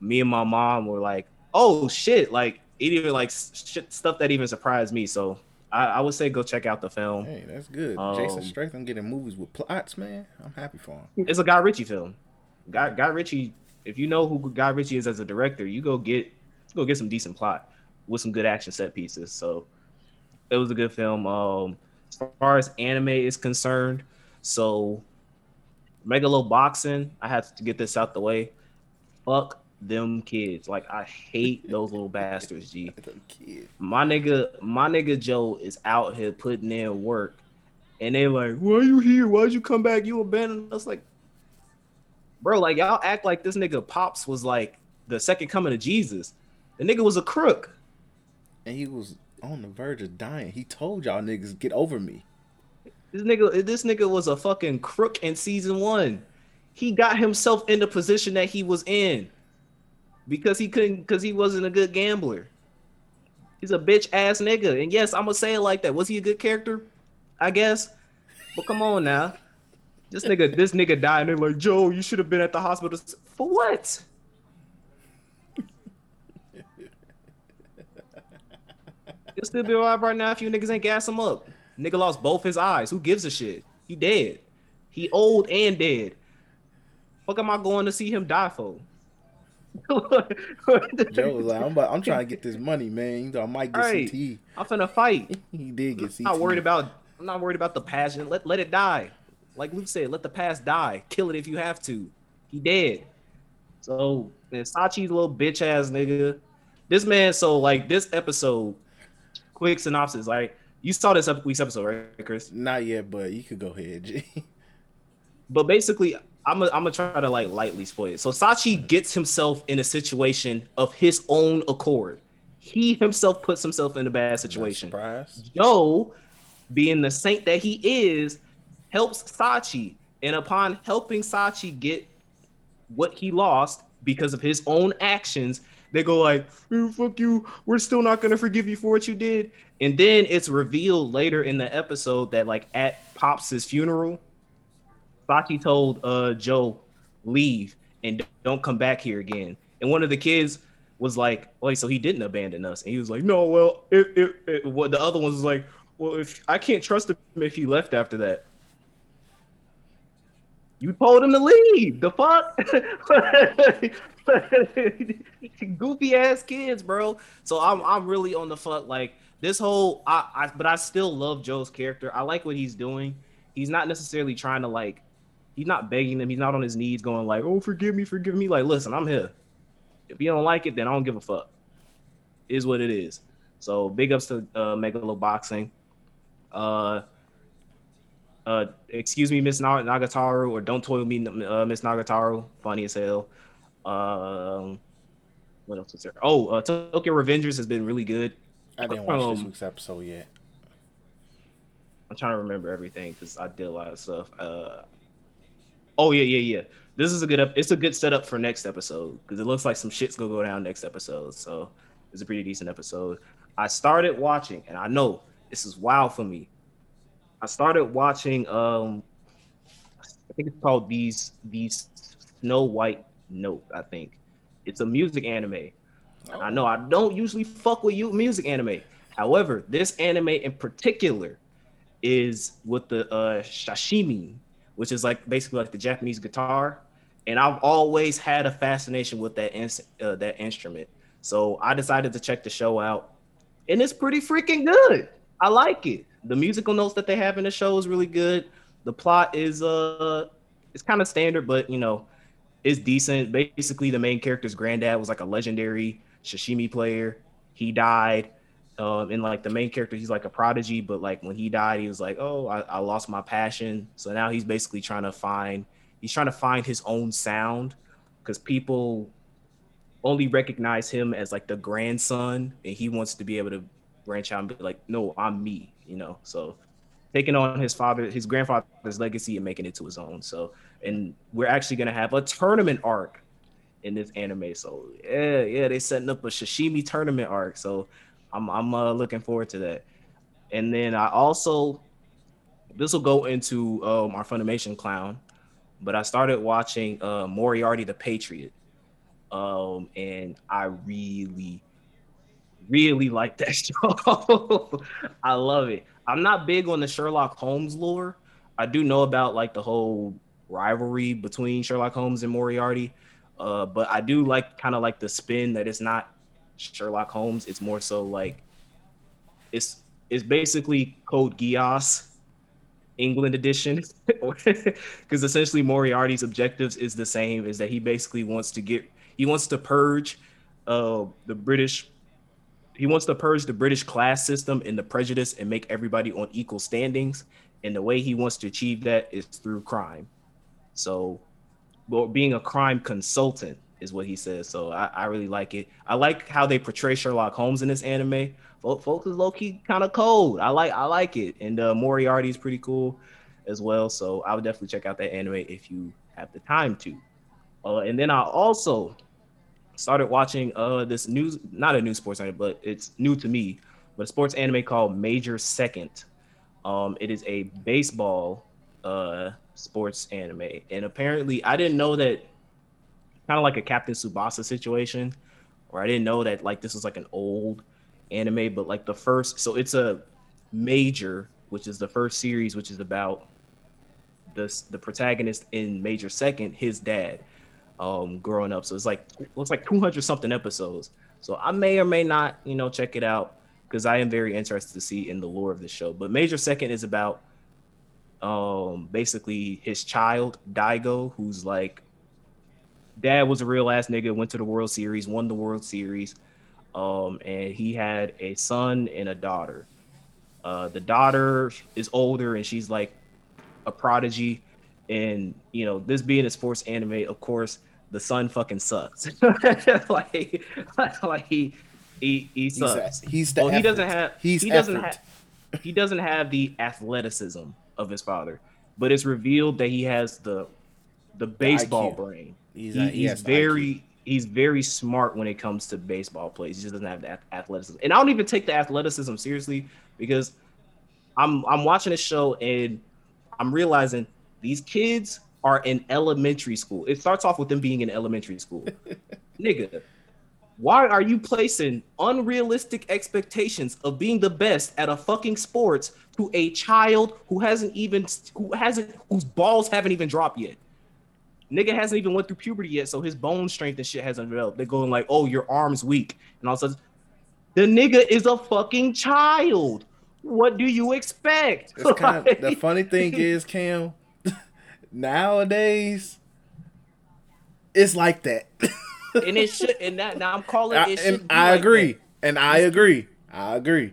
Speaker 4: me and my mom were like, "Oh shit!" Like it even like shit stuff that even surprised me. So I, I would say go check out the film.
Speaker 2: Hey, that's good.
Speaker 4: Um,
Speaker 2: Jason Statham getting movies with plots, man. I'm happy for him.
Speaker 4: It's a Guy Ritchie film. Guy Guy Ritchie. If you know who Guy Ritchie is as a director, you go get go get some decent plot with some good action set pieces. So it was a good film. Um, as far as anime is concerned, so Megalo boxing. I had to get this out the way. Fuck them kids. Like I hate those little bastards. G. My nigga, my nigga Joe is out here putting in work, and they like, "Why you here? Why'd you come back? You abandoned us." Like, bro, like y'all act like this nigga pops was like the second coming of Jesus. The nigga was a crook.
Speaker 2: And he was on the verge of dying. He told y'all niggas get over me.
Speaker 4: This nigga, this nigga was a fucking crook in season one. He got himself in the position that he was in because he couldn't, because he wasn't a good gambler. He's a bitch ass nigga. And yes, I'm gonna say it like that. Was he a good character? I guess. But come on now. This nigga, this nigga died, and they're like, Joe, you should have been at the hospital. For what? He'll still be alive right now if you niggas ain't gas him up. Nigga lost both his eyes. Who gives a shit? He dead. He old and dead. Fuck am I going to see him die for?
Speaker 2: Joe was like, I'm, about, I'm trying to get this money, man. You know, I might get
Speaker 4: Right.
Speaker 2: CT.
Speaker 4: I'm finna fight.
Speaker 2: He did get CT.
Speaker 4: I'm not worried about. I'm not worried about the passion. Let let it die. Like Luke said, let the past die. Kill it if you have to. He dead. So man, Sachi's little bitch ass nigga. This man, so like this episode, quick synopsis. Like you saw this week's episode, right, Chris?
Speaker 2: Not yet, but you could go ahead. G.
Speaker 4: But basically, I'm gonna I'm gonna try to like lightly spoil it. So Sachi gets himself in a situation of his own accord. He himself puts himself in a bad situation. Joe, being the saint that he is, helps Sachi, and upon helping Sachi get what he lost because of his own actions, they go like, "Eh, "Fuck you! We're still not gonna forgive you for what you did." And then it's revealed later in the episode that like at Pops's funeral, Sachi told uh Joe, "Leave and don't come back here again." And one of the kids was like, "Wait, so he didn't abandon us?" And he was like, "No, well, if, if, if what the other ones was like, well, if I can't trust him if he left after that." You told him to leave. The fuck? Goofy ass kids, bro. So I'm I'm really on the fuck like this whole I, I but I still love Joe's character. I like what he's doing. He's not necessarily trying to like he's not begging them. He's not on his knees going like, "Oh, forgive me, forgive me." Like, listen, I'm here. If you don't like it, then I don't give a fuck. Is what it is. So big ups to uh, Megalo Boxing. Uh, uh, excuse me, Miss Na- Nagatoro, or don't toil me, uh, Miss Nagatoro. Funny as hell. Um, what else was there? Oh, uh, Tokyo Revengers has been really good.
Speaker 2: I didn't watch this
Speaker 4: Um,
Speaker 2: week's episode yet.
Speaker 4: I'm trying to remember everything because I did a lot of stuff. Uh, oh yeah, yeah, yeah. This is a good. Ep- it's a good setup for next episode because it looks like some shit's gonna go down next episode. So it's a pretty decent episode. I started watching, and I know this is wild for me. I started watching. Um, I think it's called these these Snow White Note. I think it's a music anime. I know I don't usually fuck with you music anime. However, this anime in particular is with the uh sashimi, which is like basically like the Japanese guitar. And I've always had a fascination with that uh, that instrument. So I decided to check the show out, and it's pretty freaking good. I like it. The musical notes that they have in the show is really good. The plot is uh it's kind of standard, but you know, it's decent. Basically, the main character's granddad was like a legendary sashimi player. He died. Um, and like the main character, he's like a prodigy, but like when he died, he was like, "Oh, I, I lost my passion." So now he's basically trying to find, he's trying to find his own sound, because people only recognize him as like the grandson, and he wants to be able to branch out and be like, "No, I'm me," you know. So taking on his father, his grandfather's legacy, and making it to his own. So, and we're actually gonna have a tournament arc in this anime. So yeah, yeah, they setting up a sashimi tournament arc. So I'm I'm uh, looking forward to that. And then I also this will go into um, our Funimation clown, but I started watching uh, Moriarty the Patriot, um, and I really, really like that show. I love it. I'm not big on the Sherlock Holmes lore. I do know about like the whole rivalry between Sherlock Holmes and Moriarty, uh, but I do like kind of like the spin that it's not Sherlock Holmes. It's more so like it's it's basically Code Geass, England edition, because essentially Moriarty's objectives is the same. Is that he basically wants to get he wants to purge uh, the British. He wants to purge the British class system and the prejudice and make everybody on equal standings. And the way he wants to achieve that is through crime. So, well, being a crime consultant is what he says. So I, I really like it. I like how they portray Sherlock Holmes in this anime. Folks is low key kind of cold. I like I like it, and uh, Moriarty is pretty cool as well. So I would definitely check out that anime if you have the time to. Uh, and then I also started watching uh this news, not a new sports anime, but it's new to me, but a sports anime called Major Second. Um, it is a baseball uh sports anime, and apparently I didn't know that kind of like a Captain Tsubasa situation, or I didn't know that like this was like an old anime, but like the first, so it's a major, which is the first series, which is about this the protagonist in Major Second, his dad, um, growing up. So it's like looks like 200 something episodes. So I may or may not, you know, check it out because I am very interested to see in the lore of the show. But Major Second is about um basically his child Daigo, who's like dad was a real ass nigga, went to the World Series, won the World Series. um, and he had a son and a daughter. Uh, the daughter is older and she's like a prodigy, and you know this being a sports anime, of course, the son fucking sucks. like, like he he he sucks.
Speaker 2: He's, he's the
Speaker 4: well, he doesn't have
Speaker 2: He's
Speaker 4: he doesn't
Speaker 2: effort.
Speaker 4: have he doesn't have the athleticism of his father, but it's revealed that he has the the baseball
Speaker 2: IQ.
Speaker 4: brain.
Speaker 2: He's,
Speaker 4: He-
Speaker 2: he
Speaker 4: he's very he's very smart when it comes to baseball plays. He just doesn't have the athleticism, and I don't even take the athleticism seriously because I'm I'm watching this show and I'm realizing these kids are in elementary school. It starts off with them being in elementary school. Nigga, why are you placing unrealistic expectations of being the best at a fucking sports to a child who hasn't even who hasn't whose balls haven't even dropped yet? Nigga hasn't even went through puberty yet, so his bone strength and shit hasn't developed. They're going like, "Oh, your arm's weak," and all of a sudden, the nigga is a fucking child. What do you expect?
Speaker 2: It's kind of, the funny thing is, Cam, nowadays, it's like that.
Speaker 4: and it should, and that now I'm calling
Speaker 2: I,
Speaker 4: it.
Speaker 2: and I
Speaker 4: like
Speaker 2: agree,
Speaker 4: that.
Speaker 2: and I agree, I agree.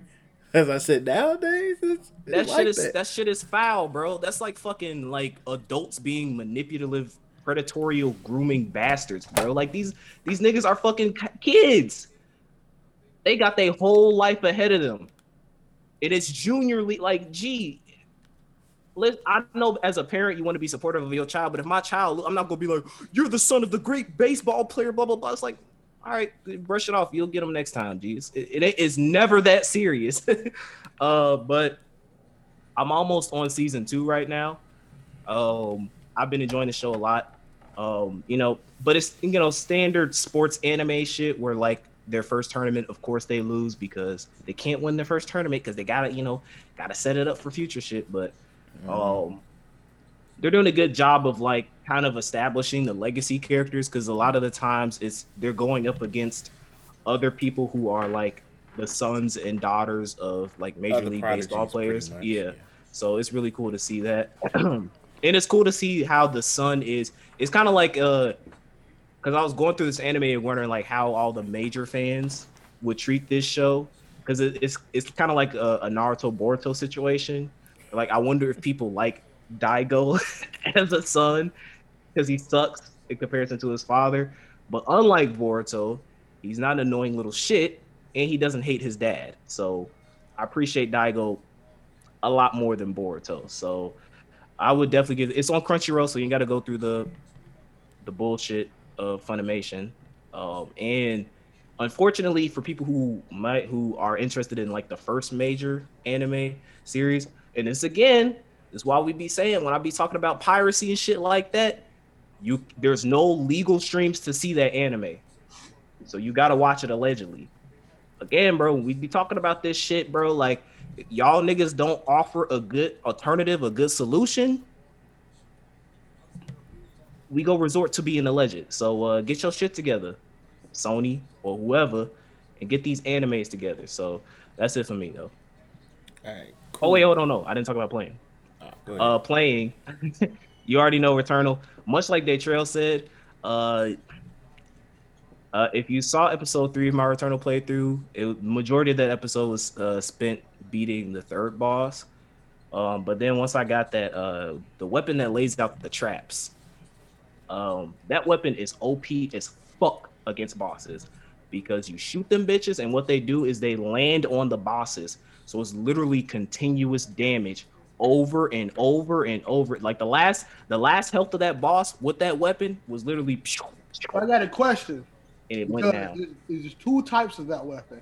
Speaker 2: As I said, nowadays it's, it's
Speaker 4: That
Speaker 2: like
Speaker 4: is
Speaker 2: that.
Speaker 4: that. shit is foul, bro. That's like fucking like adults being manipulative, predatorial, grooming bastards, bro. Like these these niggas are fucking kids. They got their whole life ahead of them. It is junior league. Like, gee, let I know as a parent you want to be supportive of your child, but if my child, I'm not gonna be like, you're the son of the great baseball player, blah blah blah. It's like, all right, brush it off. You'll get them next time, geez. It, it is never that serious. uh, but I'm almost on season two right now. Um, I've been enjoying the show a lot. Um, you know, but it's you know standard sports anime shit where like their first tournament, of course they lose because they can't win their first tournament because they gotta you know gotta set it up for future shit. But um, they're doing a good job of like kind of establishing the legacy characters because a lot of the times it's they're going up against other people who are like the sons and daughters of like major league
Speaker 2: prodigies,
Speaker 4: baseball players.
Speaker 2: much,
Speaker 4: yeah. So it's really cool to see that. and it's cool to see how the son is. It's kind of like uh because I was going through this anime and wondering like how all the major fans would treat this show because it, it's it's kind of like a, a Naruto Boruto situation. Like I wonder if people like Daigo as a son because he sucks in comparison to his father. But unlike Boruto, he's not an annoying little shit and he doesn't hate his dad. So I appreciate Daigo a lot more than Boruto. So I would definitely give it's on Crunchyroll, so you got to go through the the bullshit of Funimation. Um, and unfortunately, for people who might who are interested in like the first major anime series, and this again is why we be saying when I be talking about piracy and shit like that, you there's no legal streams to see that anime, so you got to watch it allegedly. Again, bro, we be talking about this shit, bro, like y'all niggas don't offer a good alternative, a good solution, we go resort to being alleged. So uh, get your shit together, Sony or whoever, and get these animes together. So that's it for me, though.
Speaker 2: All right.
Speaker 4: Oh wait, hold on, no, I didn't talk about playing.
Speaker 2: Oh.
Speaker 4: Uh, playing, you already know Returnal. Much like Daytrail said, uh, uh, if you saw episode three of my Returnal playthrough, it, majority of that episode was uh, spent beating the third boss. Um, but then once I got that, uh, the weapon that lays out the traps, um, that weapon is OP as fuck against bosses because you shoot them bitches, and what they do is they land on the bosses. So it's literally continuous damage over and over and over. Like the last, the last health of that boss with that weapon was literally,
Speaker 3: I got a question.
Speaker 4: and it went
Speaker 3: Because
Speaker 4: down.
Speaker 3: there's- There's two types of that weapon.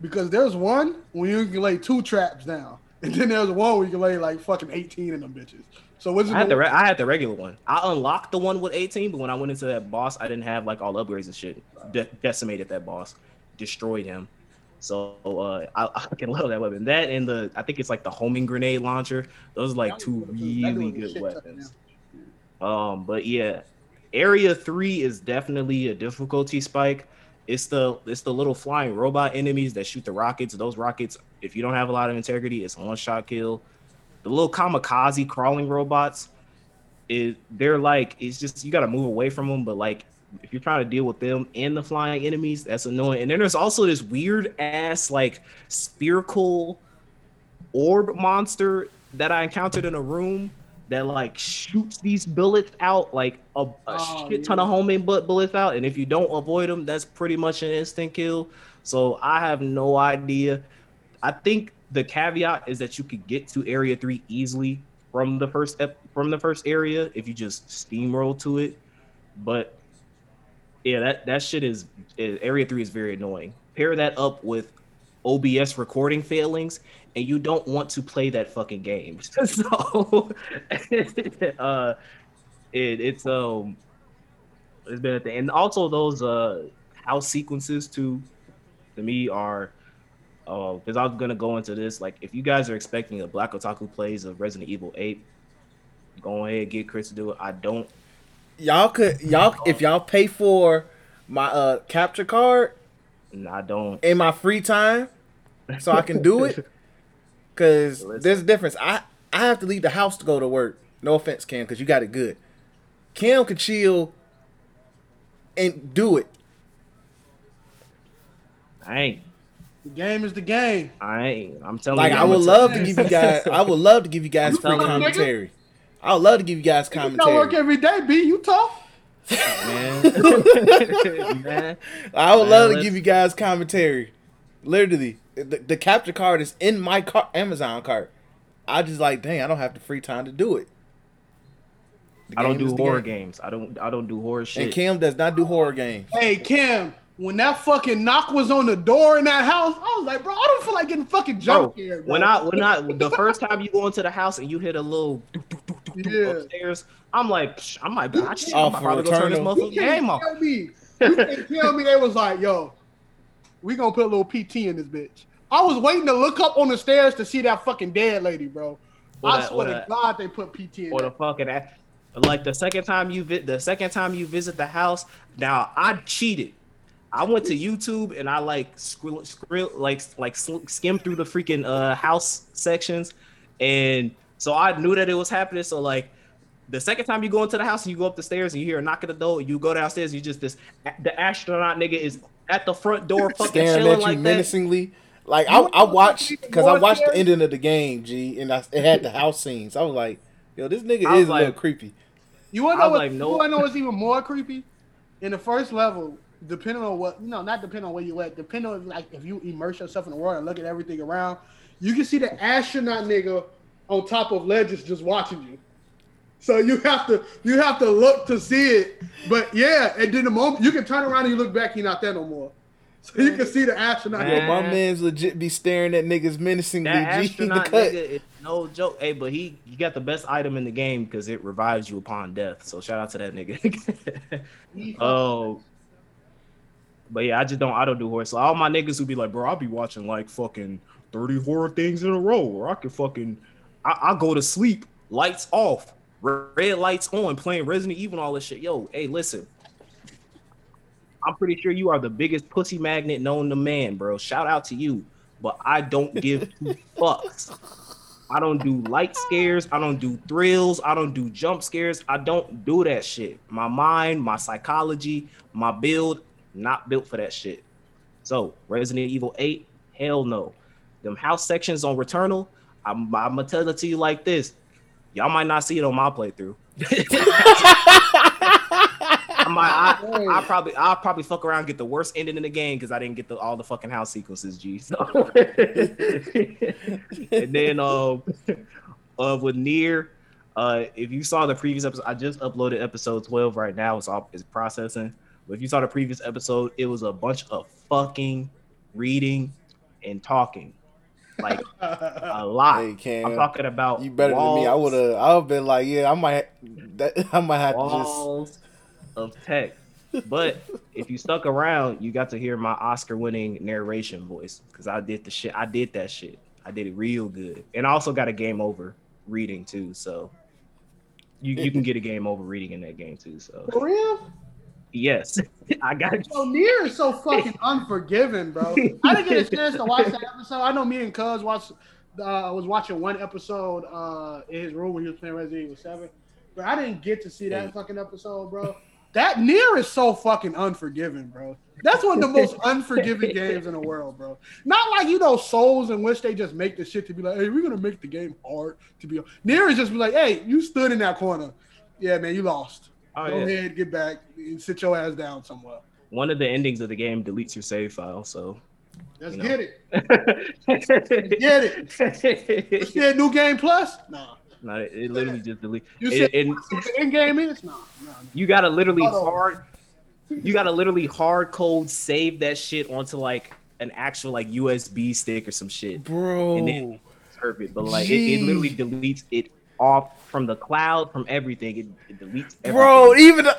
Speaker 3: Because there's one where you can lay two traps down, and then there's one where you can lay like fucking 18 of them bitches. So what's?
Speaker 4: I had the re- I had the regular one. I unlocked the one with 18, but when I went into that boss, I didn't have like all upgrades and shit. De- decimated that boss, destroyed him. So uh, I, I can love that weapon. That and the I think it's like the homing grenade launcher. Those are like two really good weapons. Um, but yeah, area three is definitely a difficulty spike. It's the it's the little flying robot enemies that shoot the rockets. Those rockets, if you don't have a lot of integrity, it's one shot kill. The little kamikaze crawling robots, is they're like it's just you got to move away from them, but like if you're trying to deal with them and the flying enemies, that's annoying. And then there's also this weird ass like spherical orb monster that I encountered in a room that like shoots these bullets out like a, a
Speaker 5: Oh,
Speaker 4: shit ton of homing bu- bullets out, and if you don't avoid them, that's pretty much an instant kill. So I have no idea. I think the caveat is that you could get to Area Three easily from the first ep- from the first area if you just steamroll to it. But yeah, that that shit is, is Area Three is very annoying. Pair that up with OBS recording failings, and you don't want to play that fucking game. so, uh, it, it's um, it's been at the and also those uh house sequences too, to me are. Uh, because I'm gonna go into this. Like, if you guys are expecting a Black Otaku plays of Resident Evil 8, go ahead get Chris to do it. I don't.
Speaker 2: Y'all could y'all if y'all pay for my uh capture card
Speaker 4: I don't.
Speaker 2: in my free time, so I can do it. Cause
Speaker 4: Listen.
Speaker 2: there's a difference. I I have to leave the house to go to work. No offense, Cam, because you got it good. Cam could chill and do it.
Speaker 4: I ain't.
Speaker 5: The game is the game.
Speaker 4: I ain't. I'm telling
Speaker 2: Like
Speaker 4: you.
Speaker 2: Like
Speaker 4: I'm
Speaker 2: would love to give you guys. I would love to give you guys
Speaker 5: You
Speaker 2: free
Speaker 4: telling me, nigga?
Speaker 2: commentary. I would love to give you guys
Speaker 5: You gotta work
Speaker 2: commentary.
Speaker 5: every day, B. You tough?
Speaker 4: man. man.
Speaker 2: I would
Speaker 4: Man,
Speaker 2: love to
Speaker 4: let's-
Speaker 2: give you guys commentary. Literally, the, the capture card is in my car, Amazon cart. I just like, dang, I don't have the free time to do it. The
Speaker 4: I don't do horror
Speaker 2: game.
Speaker 4: games. I don't. I don't do horror shit.
Speaker 2: And Cam does not do horror games.
Speaker 5: Hey, Kim, when that fucking knock was on the door in that house, I was like, bro, I don't feel like getting fucking
Speaker 4: Bro,
Speaker 5: jump scared. Bro.
Speaker 4: when I when I the first time you go into the house and you hit a little
Speaker 5: Yeah.
Speaker 4: upstairs, I'm like, Psh, I might, I just,
Speaker 2: Oh,
Speaker 4: I might
Speaker 2: for
Speaker 4: probably go turn this
Speaker 2: Returnal.
Speaker 5: you
Speaker 4: motherfucking
Speaker 5: can't
Speaker 4: game off.
Speaker 5: tell me, you can't tell me they was like, yo, we gonna put a little PT in this bitch. I was waiting to look up on the stairs to see that fucking dead lady, bro.
Speaker 4: Or
Speaker 5: I
Speaker 4: that-
Speaker 5: swear to
Speaker 4: that-
Speaker 5: God, they put PT in
Speaker 4: or the fucking like the second time you vi- the second time you visit the house. Now I cheated. I went to YouTube and I like scroll, scroll like like skim through the freaking uh house sections, and so I knew that it was happening. So like. The second time you go into the house and you go up the stairs and you hear a knock at the door, you go downstairs, you just this the astronaut nigga is at the front door fucking
Speaker 2: Staring
Speaker 4: chilling
Speaker 2: at you
Speaker 4: like that.
Speaker 2: menacingly. Like I, I watched because I
Speaker 5: more
Speaker 2: watched the ending of the game, G, and I, it had the house scenes. I was like, yo, this nigga
Speaker 4: I was
Speaker 2: is a little
Speaker 4: like-
Speaker 2: creepy.
Speaker 5: You wanna know what?
Speaker 4: like,
Speaker 5: you wanna know what's even more creepy? In the first level, depending on what, no, not depending on where you at, depending on like if you immerse yourself in the world and look at everything around, you can see the astronaut nigga on top of ledges just watching you. So you have to you have to look to see it. But yeah, and then the moment you can turn around and you look back, he's not there no more. So you can see the astronaut.
Speaker 2: Yo,
Speaker 4: Man.
Speaker 2: my man's legit be staring at niggas menacingly.
Speaker 4: That
Speaker 2: G, the
Speaker 4: astronaut
Speaker 2: cut.
Speaker 4: nigga is no joke. Hey, but he you got the best item in the game because it revives you upon death. So shout out to that nigga. Oh, but yeah, I just don't. I don't do horror. So all my niggas who be like, bro, I'll be watching like fucking thirty horror things in a row, or I could fucking, I, I go to sleep, lights off, red lights on, playing Resident Evil, and all this shit. Yo, hey, listen. I'm pretty sure you are the biggest pussy magnet known to man, bro. Shout out to you. But I don't give two fucks. I don't do light scares. I don't do thrills. I don't do jump scares. I don't do that shit. My mind, my psychology, my build, not built for that shit. So Resident Evil 8, hell no. Them house sections on Returnal, I'm, I'm gonna tell it to you like this. Y'all might not see it on my playthrough. I might, I, I probably, I'll probably fuck around and get the worst ending in the game because I didn't get the all the fucking house sequences, G. So, and then, um, uh, with NieR, uh, if you saw the previous episode, I just uploaded episode twelve right now. It's all it's processing. But if you saw the previous episode, it was a bunch of fucking reading and talking, like a lot.
Speaker 2: Hey, Cam,
Speaker 4: I'm talking about
Speaker 2: you better than me. I would have. I would have been like, yeah, I might. That, I might have to just.
Speaker 4: walls of tech. But if you stuck around, you got to hear my Oscar-winning narration voice because I did the shit. I did that shit. I did it real good, and I also got a game over reading too. So you you can get a game over reading in that game too. So
Speaker 5: For real?
Speaker 4: Yes, I got.
Speaker 5: So NieR is so fucking unforgiving, bro. I didn't get a chance to watch that episode. I know me and Cuz watched. Uh, I was watching one episode uh, in his room when he was playing Resident Evil Seven, but I didn't get to see that fucking episode, bro.
Speaker 3: that NieR is so fucking unforgiving, bro. That's one of the most unforgiving games in the world, bro. Not like you know souls in which they just make the shit to be like, hey, we're gonna make the game hard to be. NieR is just be like, hey, you stood in that corner. Yeah, man, you lost.
Speaker 4: Oh,
Speaker 3: Go
Speaker 4: yeah.
Speaker 3: ahead, get back, and sit your ass down somewhere.
Speaker 4: One of the endings of the game deletes your save file, so
Speaker 3: Let's
Speaker 4: You know.
Speaker 3: get it. Get it. You said new game plus? Nah.
Speaker 4: no, it, it literally just deletes.
Speaker 3: You said
Speaker 4: And, and
Speaker 3: in game is? Nah, nah.
Speaker 4: you gotta literally
Speaker 3: Hold on.
Speaker 4: hard, you gotta literally hard code save that shit onto like an actual like USB stick or some shit.
Speaker 2: Bro.
Speaker 4: And then- Perfect, but like it, it literally deletes it off from the cloud, from everything. It, it deletes.
Speaker 2: Bro, even the,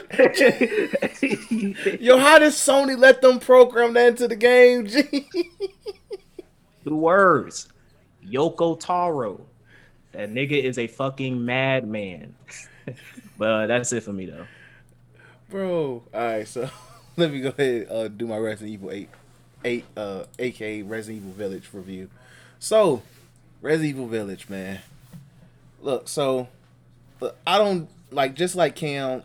Speaker 2: yo, how does Sony let them program that into the game?
Speaker 4: Two words. Yoko Taro. That nigga is a fucking madman. but that's it for me though.
Speaker 2: Bro, all right, so let me go ahead and uh, do my Resident Evil 8, 8 uh, aka Resident Evil Village review. So, Resident Evil Village, man. Look, so I don't like just like Cam.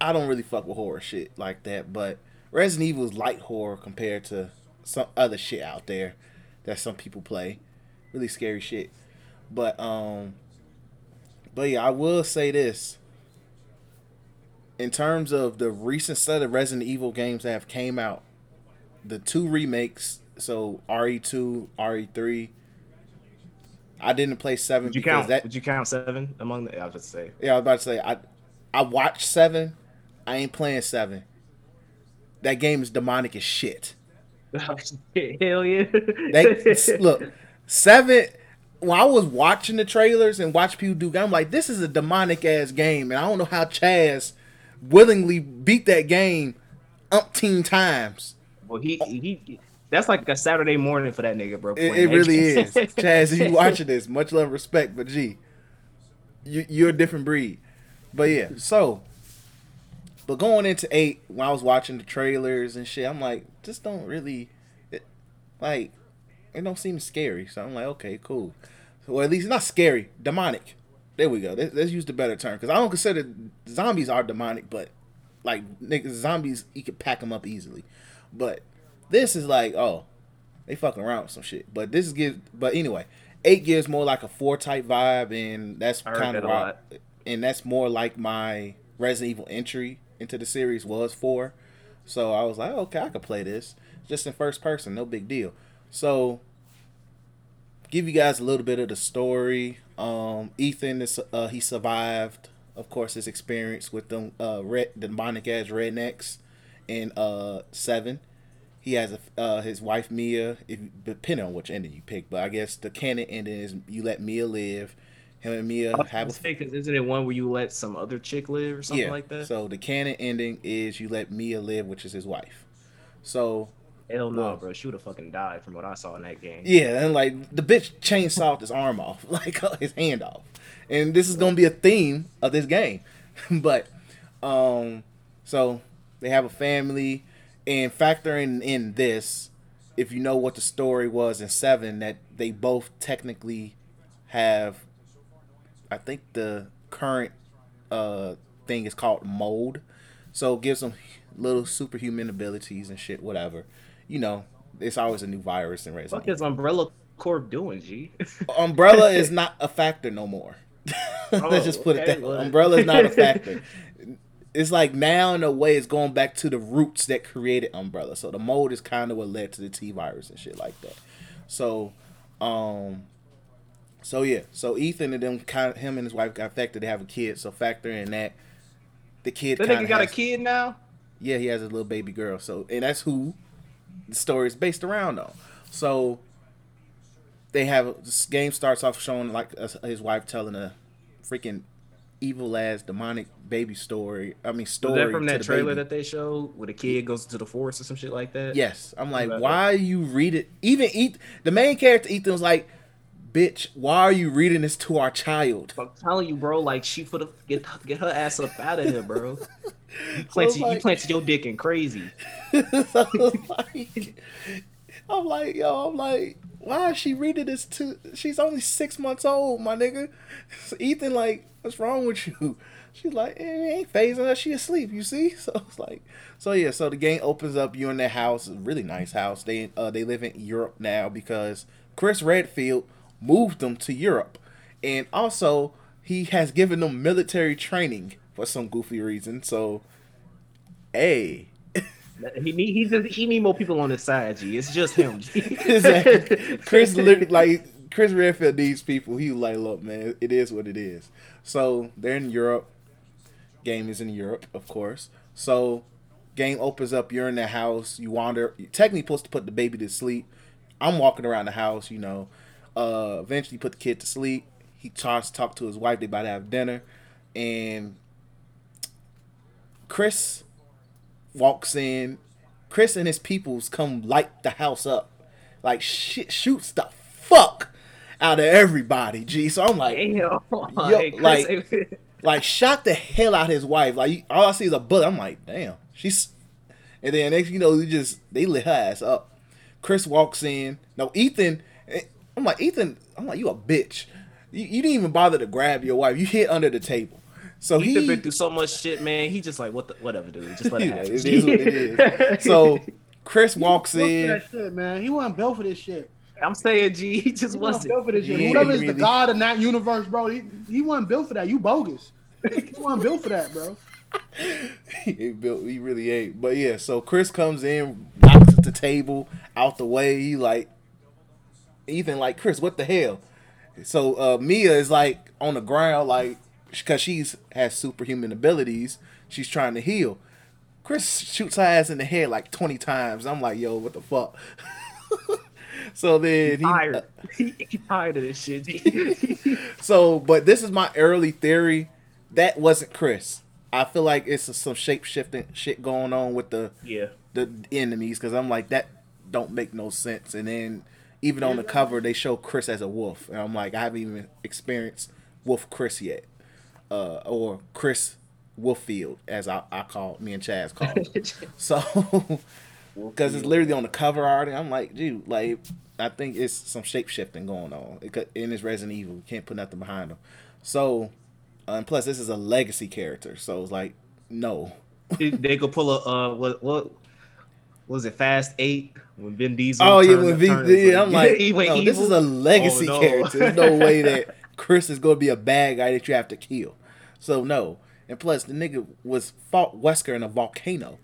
Speaker 2: I don't really fuck with horror shit like that, but Resident Evil is light horror compared to some other shit out there that some people play. Really scary shit. But um but yeah, I will say this in terms of the recent set of Resident Evil games that have came out, the two remakes, so RE2, RE3. I didn't play seven
Speaker 4: Would you
Speaker 2: because
Speaker 4: count?
Speaker 2: that.
Speaker 4: Would you count seven among the? I was just say.
Speaker 2: Yeah, I was about to say I, I watched seven. I ain't playing seven. That game is demonic as shit.
Speaker 4: Hell yeah!
Speaker 2: They look seven. When I was watching the trailers and watch people do, I'm like, this is a demonic ass game, and I don't know how Chaz willingly beat that game umpteen times.
Speaker 4: well, he he. That's like a Saturday morning for that nigga, bro.
Speaker 2: It, it really is. Chaz, if you watching this, much love, and respect, but gee, you, you're a different breed. But yeah, so, but going into eight, when I was watching the trailers and shit, I'm like, just don't really, it, like, it don't seem scary. So I'm like, okay, cool. Well, at least not scary, demonic. There we go. Let's, let's use the better term because I don't consider zombies are demonic, but like niggas, zombies, you can pack them up easily. But this is like, oh, they fucking around with some shit. But this is give. But anyway, eight gives more like a four type vibe, and that's kind of
Speaker 4: lot.
Speaker 2: and that's more like my Resident Evil entry into the series was four. So I was like, okay, I could play this just in first person, no big deal. So give you guys a little bit of the story. Um, Ethan is uh, he survived, of course, his experience with them uh, red demonic ass rednecks in uh seven. He has a uh, his wife Mia. If depending on which ending you pick, but I guess the canon ending is you let Mia live. Him and Mia have a
Speaker 4: Because isn't it one where you let some other chick live or something like that?
Speaker 2: so the canon ending is you let Mia live, which is his wife. So
Speaker 4: Hell no,
Speaker 2: Well-
Speaker 4: bro. She would have fucking died from what I saw in that game.
Speaker 2: yeah, and like the bitch chainsawed his arm off, like his hand off, and this is gonna be a theme of this game. but um, so they have a family, and factoring in this, if you know what the story was in seven, that they both technically have, I think the current uh thing is called mold, so it gives them little superhuman abilities and shit, whatever. You know, it's always a new virus in Resident
Speaker 4: What is Umbrella Corp doing, G?
Speaker 2: Umbrella is not a factor no more. Let's just put it that way. Umbrella is not a factor. It's like now in a way it's going back to the roots that created Umbrella. So the mold is kind of what led to the T virus and shit like that. So, um, so yeah. So Ethan and them kind of him and his wife got affected. They have a kid. So factor in that. The kid.
Speaker 4: That nigga got a kid now.
Speaker 2: yeah, he has a little baby girl. So, and that's who the story is based around on. So, they have this game starts off showing like his wife telling a freaking evil ass demonic baby story. I mean,
Speaker 4: Was
Speaker 2: story
Speaker 4: that from that trailer
Speaker 2: baby.
Speaker 4: that they showed where the kid goes into the forest or some shit like that?
Speaker 2: Yes, I'm like, why you read it? Even eat the main character Ethan was like, bitch, why are you reading this to our child?
Speaker 4: I'm telling you, bro. Like she put get get her ass up out of here, bro. You
Speaker 2: So
Speaker 4: planted, you
Speaker 2: like-
Speaker 4: planted your dick in crazy.
Speaker 2: so like, I'm like, yo, I'm like, why is she reading this to? She's only six months old, my nigga. So Ethan, like, what's wrong with you? She's like, eh, it ain't phasing her. She asleep. You see? So it's like, so yeah. So the game opens up. You in their house, really nice house. They uh they live in Europe now because Chris Redfield moved them to Europe, and also he has given them military training for some goofy reason. So, hey.
Speaker 4: He need he just he need more people on his side. G, it's just him. G.
Speaker 2: exactly. Chris literally like Chris Redfield needs people. He like, look, man, it is what it is. So they're in Europe. Game is in Europe, of course. So game opens up. You're in the house. You wander. You're technically supposed to put the baby to sleep. I'm walking around the house. You know. Uh, eventually, put the kid to sleep. He tries to talk to his wife. They about to have dinner, and Chris walks in. Chris and his peoples come light the house up, like shit shoots the fuck out of everybody. G. So I'm like,
Speaker 4: Damn.
Speaker 2: Yo, like- like shot the hell out his wife. Like all I see is a bullet. I'm like, damn, she's. And then next, you know, they just they lit her ass up. Chris walks in. No, Ethan. eh, I'm like Ethan. I'm like you a bitch. You, you didn't even bother to grab your wife. You hit under the table. So
Speaker 4: He's
Speaker 2: he
Speaker 4: been through so much shit, man. He just like what the whatever, dude. Just let it happen.
Speaker 2: it is what it is. So Chris walks
Speaker 3: Built
Speaker 2: in.
Speaker 3: that shit, man. He wasn't built for this shit.
Speaker 4: I'm saying, G, he just
Speaker 3: He wasn't
Speaker 4: wasn't.
Speaker 3: built for this shit.
Speaker 2: Yeah,
Speaker 3: Whoever is
Speaker 2: really.
Speaker 3: the god in that universe, bro, he, he wasn't built for that. You bogus. he wasn't built for that, bro.
Speaker 2: he built he really ain't. But yeah, so Chris comes in, knocks at the table out the way. He like Ethan like Chris, what the hell? So uh Mia is like on the ground like because she's has superhuman abilities. She's trying to heal. Chris shoots her ass in the head like twenty times. I'm like, yo, what the fuck? so then he, uh,
Speaker 4: tired. he, he tired of this shit.
Speaker 2: So, but this is my early theory. That wasn't Chris. I feel like it's some shape shifting shit going on with the
Speaker 4: yeah.
Speaker 2: the enemies because I'm like that don't make no sense. And then even on the cover they show Chris as a wolf, and I'm like I haven't even experienced Wolf Chris yet, uh, or Chris Wolffield as I, I call me and Chaz call him. so because it's literally on the cover art, and I'm like, dude, like I think it's some shape shifting going on. It could, and it's Resident Evil. You can't put nothing behind them. So, uh, and plus this is a legacy character, so it's like no.
Speaker 4: they, they could pull a uh what what was it Fast Eight when Vin Diesel?
Speaker 2: Oh yeah,
Speaker 4: turned-
Speaker 2: when v,
Speaker 4: turned-
Speaker 2: yeah, I'm like,
Speaker 4: he
Speaker 2: no, this is a legacy
Speaker 4: Oh, no.
Speaker 2: character. There's no way that Chris is going to be a bad guy that you have to kill. So no, and plus the nigga was fought Wesker in a volcano.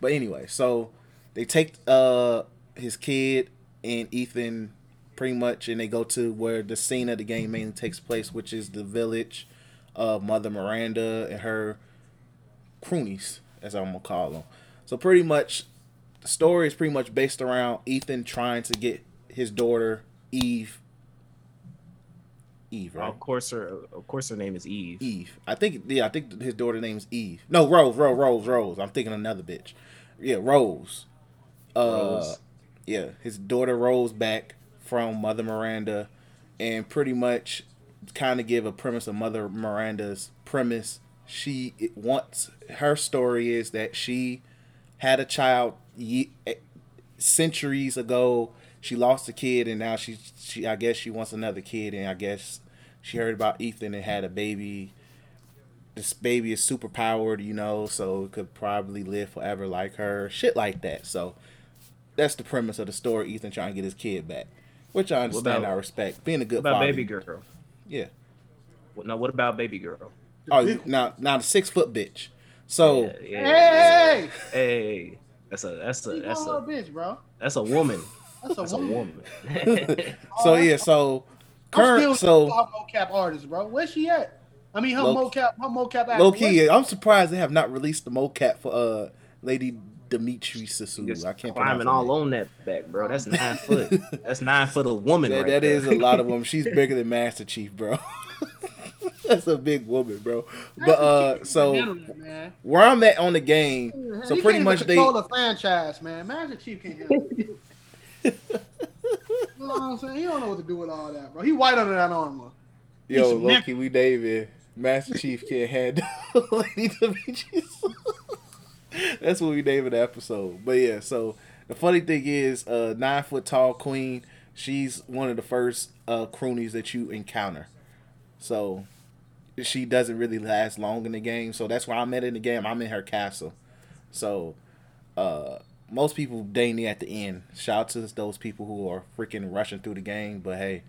Speaker 2: But anyway, so they take uh his kid and Ethan pretty much, and they go to where the scene of the game mainly takes place, which is the village of Mother Miranda and her croonies, as I'm gonna call them. So pretty much, the story is pretty much based around Ethan trying to get his daughter Eve. Eve, right?
Speaker 4: Of course, her of course her name is Eve.
Speaker 2: Eve. I think yeah, I think his daughter name's Eve. No, Rose, Rose, Rose, Rose. I'm thinking another bitch. Yeah, Rose. Uh
Speaker 4: Rose.
Speaker 2: yeah, his daughter Rose back from Mother Miranda and pretty much kind of give a premise of Mother Miranda's premise. She wants her story is that she had a child ye- eh, centuries ago. She lost a kid and now she she I guess she wants another kid and I guess she heard about Ethan and had a baby. This baby is super powered, you know, so it could probably live forever like her. Shit like that. So that's the premise of the story. Ethan trying to get his kid back, which I understand.
Speaker 4: about-
Speaker 2: I respect. Being a good
Speaker 4: What about
Speaker 2: father.
Speaker 4: baby girl?
Speaker 2: Yeah.
Speaker 4: What, now what about baby girl?
Speaker 2: Oh, now now the six foot bitch. So
Speaker 4: Yeah, yeah,
Speaker 3: Hey,
Speaker 4: hey, that's a that's a that's a
Speaker 3: a bitch, bro.
Speaker 4: that's a woman.
Speaker 3: That's a
Speaker 4: That's a
Speaker 3: woman.
Speaker 4: woman.
Speaker 2: so yeah, so
Speaker 3: I'm
Speaker 2: current
Speaker 3: still
Speaker 2: so
Speaker 3: her mocap artist, bro. Where's she at? I mean, her
Speaker 2: Low-
Speaker 3: mocap, her mocap. actor.
Speaker 2: low
Speaker 3: Where-
Speaker 2: key, I'm surprised they have not released the mocap for uh Lady Dimitrescu.
Speaker 4: Just
Speaker 2: I can't
Speaker 4: climbing
Speaker 2: pronounce
Speaker 4: all
Speaker 2: her name.
Speaker 4: on that back, bro. That's nine foot. That's nine foot of woman.
Speaker 2: That,
Speaker 4: right
Speaker 2: that
Speaker 4: there.
Speaker 2: is a lot of them. She's bigger than Master Chief, bro. That's a big woman, bro. But uh, so
Speaker 3: Handle that, man.
Speaker 2: where I'm at on the game, so pretty much they
Speaker 3: control the franchise, man. Master Chief can't handle it. You know what I'm saying? He don't know what to do with all that, bro. He white under that armor.
Speaker 2: yo
Speaker 3: He's
Speaker 2: Loki, we David. Master Chief can't handle Lady Dimitri. That's what we named the episode. But yeah, so the funny thing is, uh, nine foot tall queen. She's one of the first uh croonies that you encounter. So she doesn't really last long in the game. So that's why I'm at in the game. I'm in her castle. So uh most people dating at the end. Shout out to those people who are freaking rushing through the game. But hey,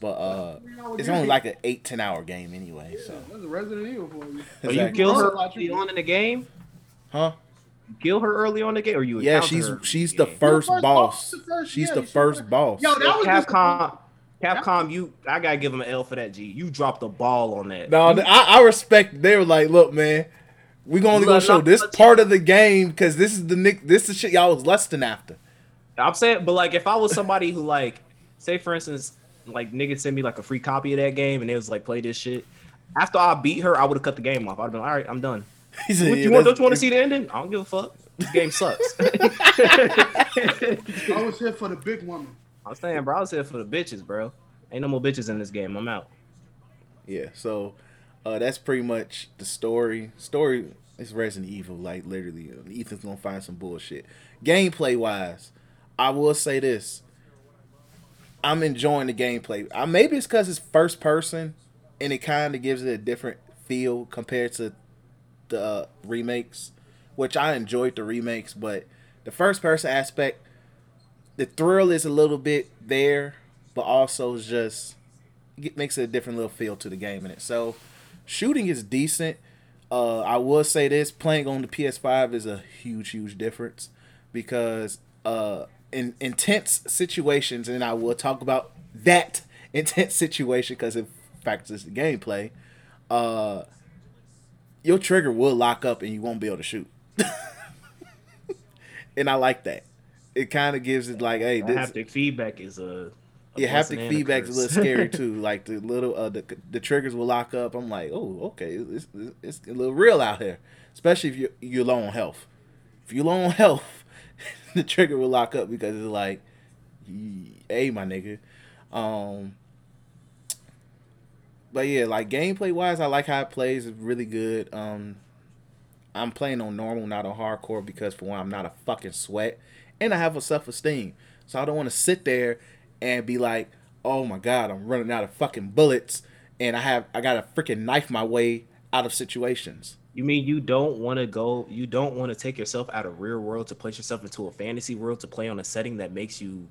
Speaker 2: but uh it's only like an eight, ten hour game anyway. So
Speaker 5: That's a Resident Evil for you.
Speaker 4: So you
Speaker 2: Exactly.
Speaker 4: kill her
Speaker 5: Watch
Speaker 4: early
Speaker 5: you-
Speaker 4: on in the game?
Speaker 2: Huh?
Speaker 4: You kill her early on in the game, or you
Speaker 2: Yeah, she's
Speaker 4: her
Speaker 2: she's
Speaker 4: the
Speaker 2: the first
Speaker 5: first
Speaker 2: boss.
Speaker 5: boss, the first-
Speaker 2: She's
Speaker 5: yeah,
Speaker 2: the first
Speaker 5: the-
Speaker 2: boss.
Speaker 5: Yo, that was just-
Speaker 4: Capcom. Capcom, you I gotta give them an L for that. G, you dropped the ball on that.
Speaker 2: No,
Speaker 4: You-
Speaker 2: I, I respect. They were like, "Look, man, we gonna only gonna show this part of the game because this is the nick. This is shit y'all was lusting after."
Speaker 4: I'm saying, but like, if I was somebody who like, say for instance, like niggas send me like a free copy of that game and it was like, play this shit. After I beat her, I would have cut the game off. I'd have been like, all right, I'm done.
Speaker 2: He said,
Speaker 4: What,
Speaker 2: "Yeah,
Speaker 4: you want? Don't you want to see the ending? I don't give a fuck. This game sucks.
Speaker 5: I was here for the big woman.
Speaker 4: I'm saying, bro, I was here for the bitches, bro. Ain't no more bitches in this game. I'm out.
Speaker 2: Yeah, so uh, that's pretty much the story. Story is Resident Evil, like literally. uh, Ethan's gonna find some bullshit. Gameplay wise, I will say this: I'm enjoying the gameplay. Uh, maybe it's because it's first person, and it kind of gives it a different feel compared to the uh, remakes, which I enjoyed the remakes, but the first person aspect, the thrill is a little bit there, but also just it makes it a different little feel to the game in itself. Shooting is decent. Uh, I will say this: playing on the PS5 is a huge, huge difference because uh, in intense situations, and I will talk about that intense situation because it factors the gameplay. Uh, your trigger will lock up and you won't be able to shoot, and I like that. It kind of gives it like, hey, this,
Speaker 4: haptic feedback is a.
Speaker 2: yeah, haptic
Speaker 4: and a
Speaker 2: feedback is a little scary too. Like the little uh, the the triggers will lock up. I'm like, oh, okay, it's, it's a little real out here, especially if you you're low on health. If you're low on health, the trigger will lock up because it's like, hey, my nigga. Um, but yeah, like gameplay wise, I like how it plays. It's really good. Um, I'm playing on normal, not on hardcore, because for one, I'm not a fucking sweat, and I have a self esteem. So I don't want to sit there and be like, oh my god, I'm running out of fucking bullets, and I have I gotta freaking knife my way out of situations.
Speaker 4: You mean you don't want to go? You don't want to take yourself out of real world to place yourself into a fantasy world to play on a setting that makes you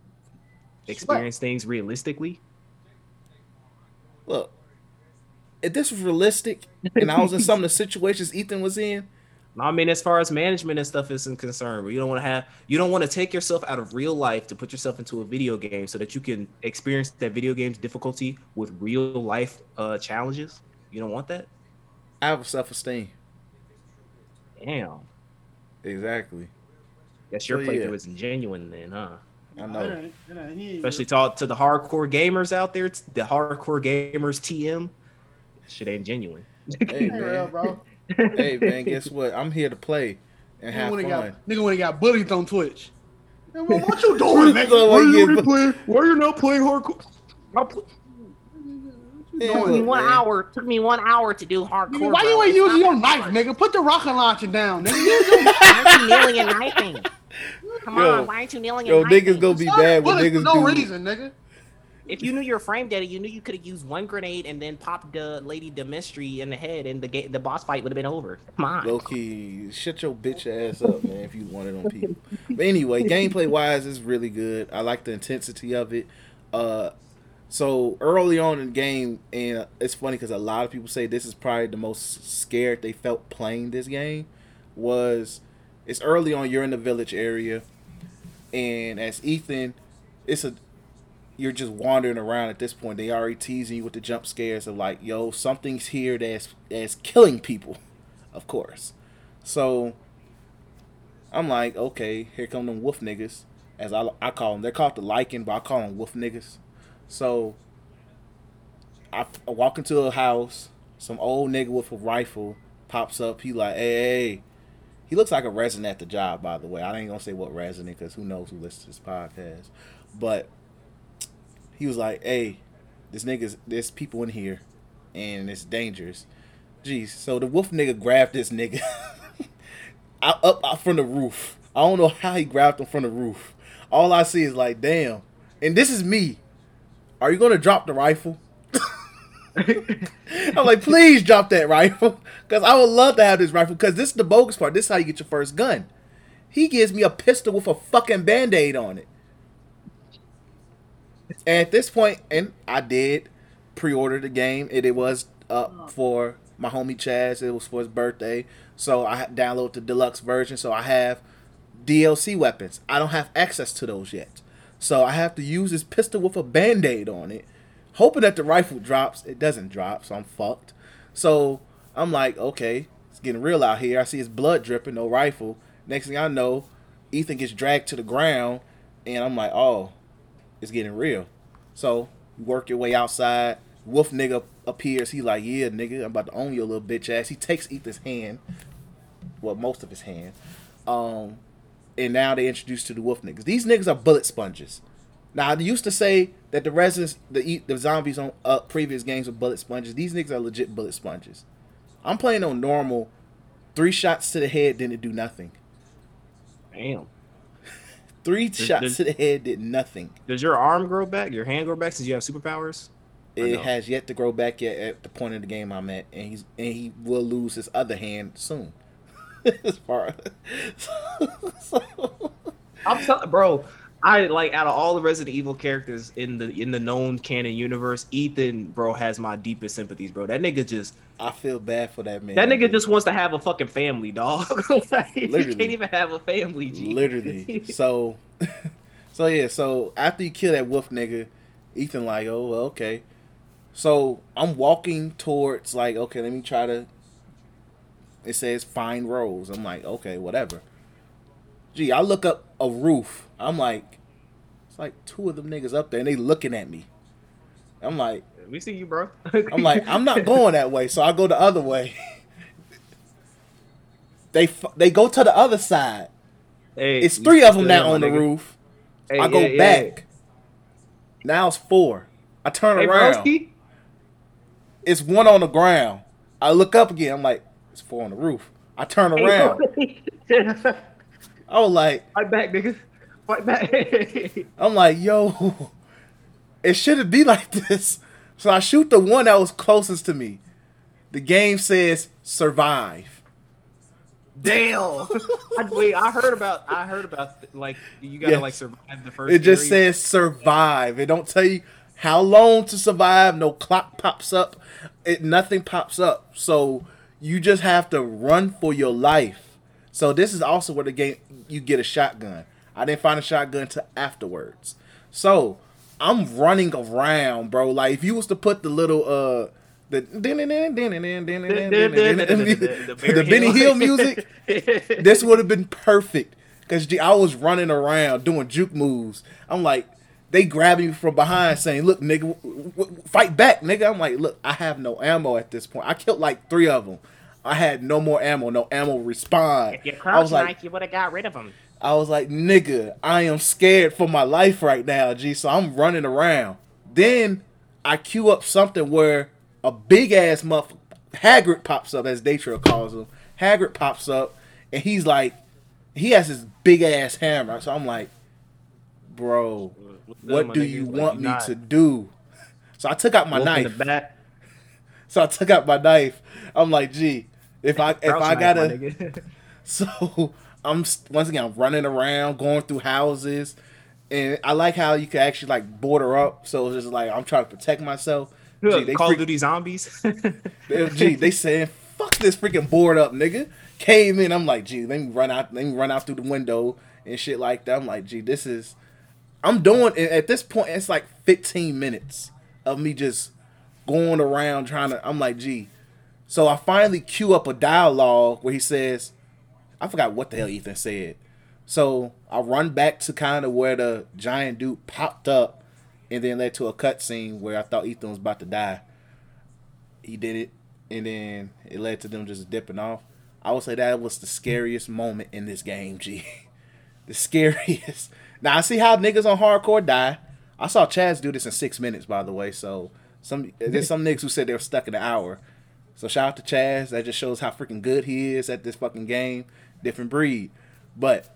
Speaker 4: experience things realistically?
Speaker 2: Look, if this was realistic, and I was in some of the situations Ethan was in,
Speaker 4: I mean, as far as management and stuff is concerned, where you don't want to have, you don't want to take yourself out of real life to put yourself into a video game so that you can experience that video game's difficulty with real life uh, challenges. You don't want that?
Speaker 2: I have a self esteem.
Speaker 4: Damn.
Speaker 2: Exactly.
Speaker 4: Guess your
Speaker 2: So, yeah.
Speaker 4: playthrough isn't genuine then, huh?
Speaker 2: I
Speaker 5: It
Speaker 2: know.
Speaker 5: ain't- it ain't- he ain't-
Speaker 4: Especially talk to the hardcore gamers out there, it's the hardcore gamers TM. Shit ain't genuine.
Speaker 2: Hey
Speaker 5: Ain't
Speaker 2: man.
Speaker 5: bro.
Speaker 2: Hey man, guess what? I'm here to play and have fun.
Speaker 5: got nigga when he got bullied on Twitch. Man, what, what you doing, nigga?
Speaker 2: So,
Speaker 5: What you-
Speaker 2: yeah,
Speaker 4: playing? Why you not playing hardcore?
Speaker 2: Yeah,
Speaker 6: Took me one
Speaker 2: man.
Speaker 6: hour. Took me one hour to do hardcore.
Speaker 5: Why you ain't using your knife,
Speaker 6: hard.
Speaker 5: nigga? Put the rocket launcher down, nigga.
Speaker 6: Why you kneeling and knifing? Come
Speaker 2: Yo.
Speaker 6: on, why aren't you kneeling
Speaker 2: Yo,
Speaker 6: and knifing?
Speaker 2: niggas gonna be bad when niggas
Speaker 5: no
Speaker 2: do.
Speaker 5: reason, nigga.
Speaker 6: If you knew your frame data, you knew you could have used one grenade and then popped the lady Dimitrescu in the head, and the ga- the boss fight would have been over. Come on.
Speaker 2: Low key, shut your bitch ass up, man. If you wanted on people. But anyway, gameplay wise, is really good. I like the intensity of it. Uh, so early on in the game, and it's funny because a lot of people say this is probably the most scared they felt playing this game. Was it's early on? You're in the village area, and as Ethan, it's a you're just wandering around at this point. They already teasing you with the jump scares of like, yo, something's here that's that's killing people, of course. So I'm like, okay, here come them wolf niggas, as I, I call them. They're called the Lycan, but I call them wolf niggas. So I, I walk into a house, some old nigga with a rifle pops up. He like, hey, hey. He looks like a resident at the job, by the way. I ain't gonna say what resident because who knows who listens to this podcast. But he was like, "Hey, this nigga's there's people in here, and it's dangerous." Jeez, so the wolf nigga grabbed this nigga out, up out from the roof. I don't know how he grabbed him from the roof. All I see is like, damn. And this is me. Are you gonna drop the rifle? I'm like, please drop that rifle, because I would love to have this rifle. Because this is the bogus part. This is how you get your first gun. He gives me a pistol with a fucking band aid on it. And at this point, and I did pre-order the game, and it was up oh. for my homie Chaz. It was for his birthday, so I downloaded the deluxe version. So I have DLC weapons. I don't have access to those yet, so I have to use this pistol with a band aid on it, hoping that the rifle drops. It doesn't drop, so I'm fucked. So I'm like, okay, it's getting real out here. I see his blood dripping, no rifle. Next thing I know, Ethan gets dragged to the ground, and I'm like, oh, it's getting real. So you work your way outside. Wolf nigga appears. He like, yeah, nigga, I'm about to own your little bitch ass. He takes Ethan's hand, well, most of his hand. Um, and now they introduced to the wolf niggas. These niggas are bullet sponges. Now they used to say that the residents, the the zombies on uh, previous games were bullet sponges. These niggas are legit bullet sponges. I'm playing on normal. Three shots to the head didn't do nothing.
Speaker 4: Damn.
Speaker 2: Three
Speaker 4: Does-
Speaker 2: shots
Speaker 4: does-
Speaker 2: to the head did nothing.
Speaker 4: Does your arm grow back? Your hand grow back since you have superpowers?
Speaker 2: It
Speaker 4: no?
Speaker 2: has yet to grow back yet at the point of the game I'm at, and he's and he will lose his other hand soon. as far so,
Speaker 4: I'm telling, bro. I like out of all the Resident Evil characters in the in the known canon universe, Ethan, bro, has my deepest sympathies, bro. That nigga just
Speaker 2: I feel bad for that man.
Speaker 4: that nigga just wants to have a fucking family, dog. like, he
Speaker 2: Literally.
Speaker 4: can't even have a family, G.
Speaker 2: literally. So, so yeah. So after you kill that wolf nigga, Ethan like, oh well, okay. So I'm walking towards like, okay, let me try to. It says find Rose. I'm like, okay, whatever. Gee, I look up a roof. I'm like, it's like two of them niggas up there, and they looking at me. I'm like,
Speaker 4: we see you, bro.
Speaker 2: I'm like, I'm not going that way, so I go the other way. they they go to the other side.
Speaker 4: Hey,
Speaker 2: It's three of them now on the
Speaker 4: nigga.
Speaker 2: roof.
Speaker 4: Hey,
Speaker 2: I go
Speaker 4: yeah, yeah.
Speaker 2: back. Now it's four. I turn
Speaker 4: Hey,
Speaker 2: around.
Speaker 4: broski.
Speaker 2: It's one on the ground. I look up again. I'm like, it's four on the roof. I turn around. I was like,
Speaker 4: Fight back, nigga. Fight back.
Speaker 2: I'm like, yo, it shouldn't be like this. So I shoot the one that was closest to me. The game says survive.
Speaker 4: Damn. I, wait, I heard about. I heard about like you gotta
Speaker 2: Yes.
Speaker 4: like survive the first.
Speaker 2: It just
Speaker 4: area.
Speaker 2: says survive. It don't tell you how long to survive. No clock pops up. It nothing pops up. So you just have to run for your life. So this is also where the game you get a shotgun. I didn't find a shotgun till afterwards. So I'm running around, bro. Like if you was to put the little uh the the Benny Hill music, this would have been perfect because I was running around doing juke moves. I'm like, they grabbing me from behind saying, "Look, nigga, w- w- fight back, nigga." I'm like, "Look, I have no ammo at this point. I killed like three of them. I had no more ammo. No ammo respond."
Speaker 6: If you
Speaker 2: I
Speaker 6: crouch
Speaker 2: was like,
Speaker 6: like, you would have got rid of him.
Speaker 2: I was like, nigga, I am scared for my life right now, G. So I'm running around. Then I queue up something where a big ass muff Hagrid pops up, as Daytrail calls him. Hagrid pops up, and he's like, he has this big ass hammer. So I'm like, bro, what do you want me to do? So I took out my knife. So I took out my knife. I'm like, gee, if I if I gotta so I'm once again I'm running around, going through houses, and I like how you can actually like border up. So it's just like I'm trying to protect myself. Gee, they
Speaker 4: Call
Speaker 2: freak-
Speaker 4: of Duty zombies.
Speaker 2: they- gee, they saying fuck this freaking board up, nigga. Came in, I'm like, gee, let me run out, let me run out through the window and shit like that. I'm like, gee, this is, I'm doing at this point. It's like 15 minutes of me just going around trying to. I'm like, gee. So I finally cue up a dialogue where he says, I forgot what the hell Ethan said. So I run back to kind of where the giant dude popped up, and then led to a cutscene where I thought Ethan was about to die. He did it, and then it led to them just dipping off. I would say that was the scariest moment in this game, G. the scariest. Now I see how niggas on hardcore die. I saw Chaz do this in six minutes, by the way. So some there's some niggas who said they were stuck in an hour. So shout out to Chaz. That just shows how freaking good he is at this fucking game. Different breed. But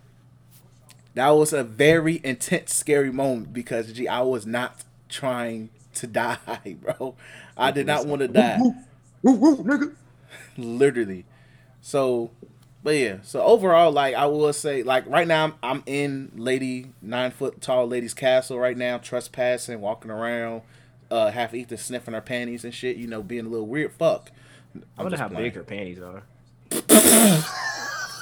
Speaker 2: that was a very intense, scary moment because gee, I was not trying to die, bro. I did not want to die.
Speaker 5: Woo, woo, nigga.
Speaker 2: literally. So, but yeah. So overall, like I will say, like right now, I'm, I'm in lady nine foot tall lady's castle right now, trespassing, walking around, uh, half Ethan sniffing her panties and shit. You know, being a little weird. Fuck.
Speaker 4: I
Speaker 2: I'm
Speaker 4: wonder
Speaker 2: just
Speaker 4: how
Speaker 2: playing.
Speaker 4: big her panties are.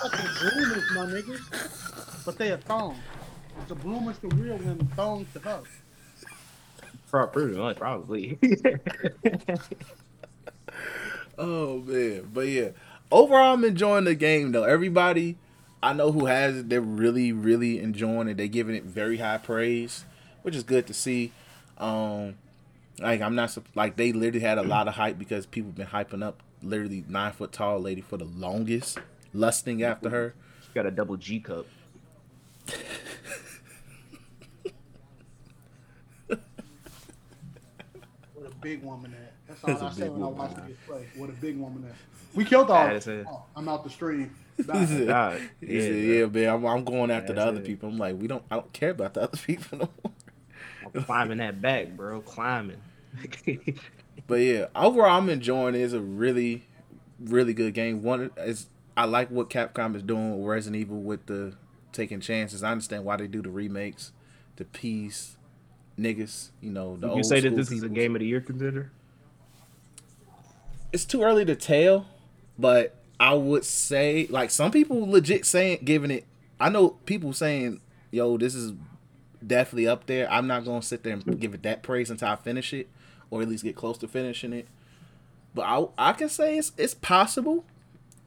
Speaker 5: Fucking bloomers, my nigga. But they a thong. The bloomers to real women, thongs to her.
Speaker 4: Pro- Pretty much, probably.
Speaker 2: Oh man, but yeah. Overall, I'm enjoying the game though. Everybody I know who has it, they're really, really enjoying it. They're giving it very high praise, which is good to see. Um, like I'm not sup- like they literally had a lot of hype because people been hyping up literally nine foot tall lady for the longest, lusting after her.
Speaker 4: She got a double G cup.
Speaker 5: What a big woman that. That's all
Speaker 2: That's a
Speaker 5: I say when I
Speaker 2: woman,
Speaker 5: watch this play. What a big woman that. We killed all.
Speaker 4: That's.
Speaker 5: Oh, I'm out the stream.
Speaker 2: He
Speaker 5: Bye.
Speaker 2: said,
Speaker 4: God, yeah,
Speaker 2: said, yeah, man, I'm, I'm going after the other
Speaker 4: it.
Speaker 2: people. I'm like, we don't, I don't care about the other people no more.
Speaker 4: I'm climbing that back, bro. Climbing.
Speaker 2: But yeah, overall, I'm enjoying it. It's a really, really good game. One is I like what Capcom is doing with Resident Evil with the taking chances. I understand why they do the remakes, the peace, niggas. You know, the
Speaker 4: you say that this is a game of the year contender?
Speaker 2: It's too early to tell, but I would say like some people legit saying giving it. I know people saying, "Yo, this is definitely up there." I'm not gonna sit there and give it that praise until I finish it, or at least get close to finishing it. But I I can say it's it's possible.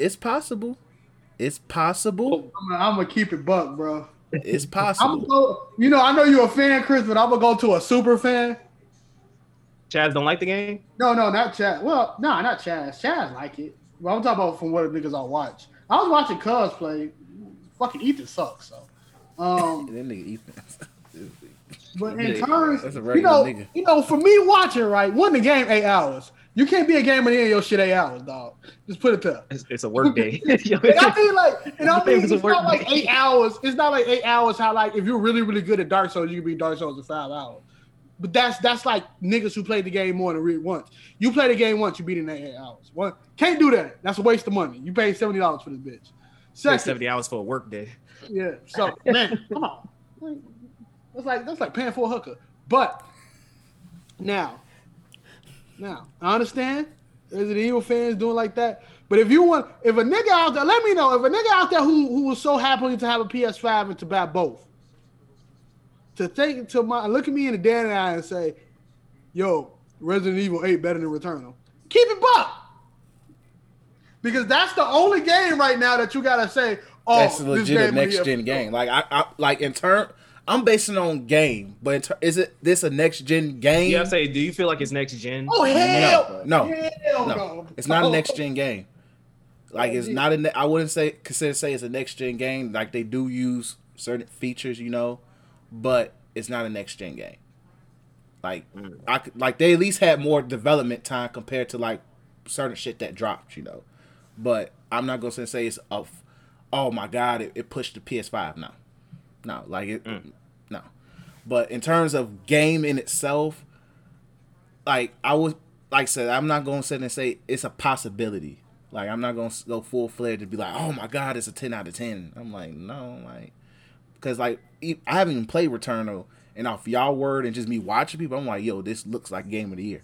Speaker 2: It's possible. It's possible.
Speaker 5: I'm, gonna, I'm gonna keep it buck, bro.
Speaker 2: It's
Speaker 5: I'm
Speaker 2: possible.
Speaker 5: gonna go. You know, I know you're a fan, Chris, but I'm gonna go to a super fan.
Speaker 4: Chaz don't like the game?
Speaker 5: No, no, not Chaz. Well, no, not Chaz. Chaz like it. But I'm talking about from what niggas I watch. I was watching Cuz play. Fucking Ethan sucks. So, um,
Speaker 2: That nigga Ethan.
Speaker 5: but in
Speaker 2: Yeah,
Speaker 5: terms,
Speaker 2: that's a
Speaker 5: you know,
Speaker 2: nigga.
Speaker 5: you know, for me watching right, one the game eight hours. You can't be a gamer in your shit eight hours, dog. Just put it there.
Speaker 4: It's, it's a work day.
Speaker 5: And I mean, like, and I mean,
Speaker 4: a
Speaker 5: it's not like eight hours. It's not like eight hours. How like if you're really, really good at Dark Souls, you can be Dark Souls in five hours. But that's that's like niggas who played the game more than read once. You play the game once, you beat it in eight hours. One can't do that. That's a waste of money. You pay seventy dollars for this bitch. Second,
Speaker 4: 70 hours for a work day.
Speaker 5: yeah. So man, come on. That's like that's like paying for a hooker. But now, now I understand Resident Evil fans doing like that. But if you want, if a nigga out there, let me know. If a nigga out there who who was so happy to have a PS5 and to buy both, to think to my look at me in the dead eye and say, "Yo, Resident Evil 8 better than Returnal." Keep it buck. Because that's the only game right now that you gotta say, "Oh,
Speaker 2: That's a
Speaker 5: this
Speaker 2: legit
Speaker 5: game
Speaker 2: next gen game. Like I, I like in turn. I'm basing on game, but is it this a next gen game?
Speaker 4: Yeah, I say, do you feel like it's next gen?
Speaker 5: Oh hell
Speaker 2: No,
Speaker 5: hell
Speaker 2: no,
Speaker 5: no!
Speaker 2: it's not a next gen game. Like it's not a. ne- I wouldn't say consider say it's a next gen game. Like they do use certain features, you know, but it's not a next gen game. Like mm. I could, like they at least had more development time compared to like certain shit that dropped, you know. But I'm not gonna say it's a. f- Oh my god! It, it pushed the PS5 now. No, like it. No, but in terms of game in itself, like I was like I said, I'm not gonna sit and say it's a possibility. Like I'm not gonna go full fledged and be like, oh my god, it's a ten out of ten. I'm like, no, like, because like I haven't even played Returnal, and off y'all word and just me watching people, I'm like, yo, this looks like game of the year.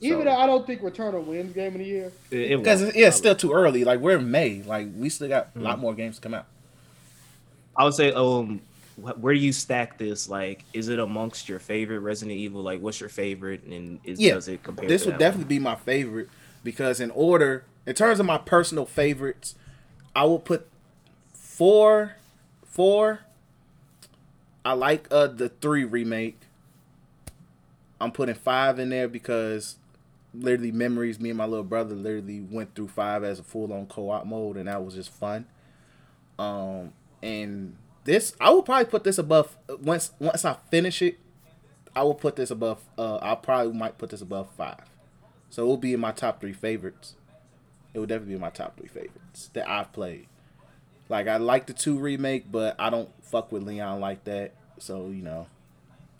Speaker 5: Even
Speaker 2: So-
Speaker 5: though I don't think Returnal wins Game of the Year,
Speaker 4: It, it
Speaker 2: Because
Speaker 4: won't.
Speaker 2: yeah, it's still too early. Like we're in May. Like we still got a
Speaker 4: Mm.
Speaker 2: lot more games to come out.
Speaker 4: I would say, um, where do you stack this? Like, is it amongst your favorite Resident Evil? Like, what's your favorite, and is,
Speaker 2: Yeah,
Speaker 4: does it compare?
Speaker 2: This would definitely be my favorite because in order, in terms of my personal favorites, I will put four, four. I like uh the three remake. I'm putting five in there because literally memories. Me and my little brother literally went through five as a full on co op mode, and that was just fun. Um, and this I will probably put this above once once I finish it. I will put this above. Uh, I probably might put this above five. So it will be in my top three favorites. It will definitely be my top three favorites that I've played. Like I like the two remake, but I don't fuck with Leon like that. So you know,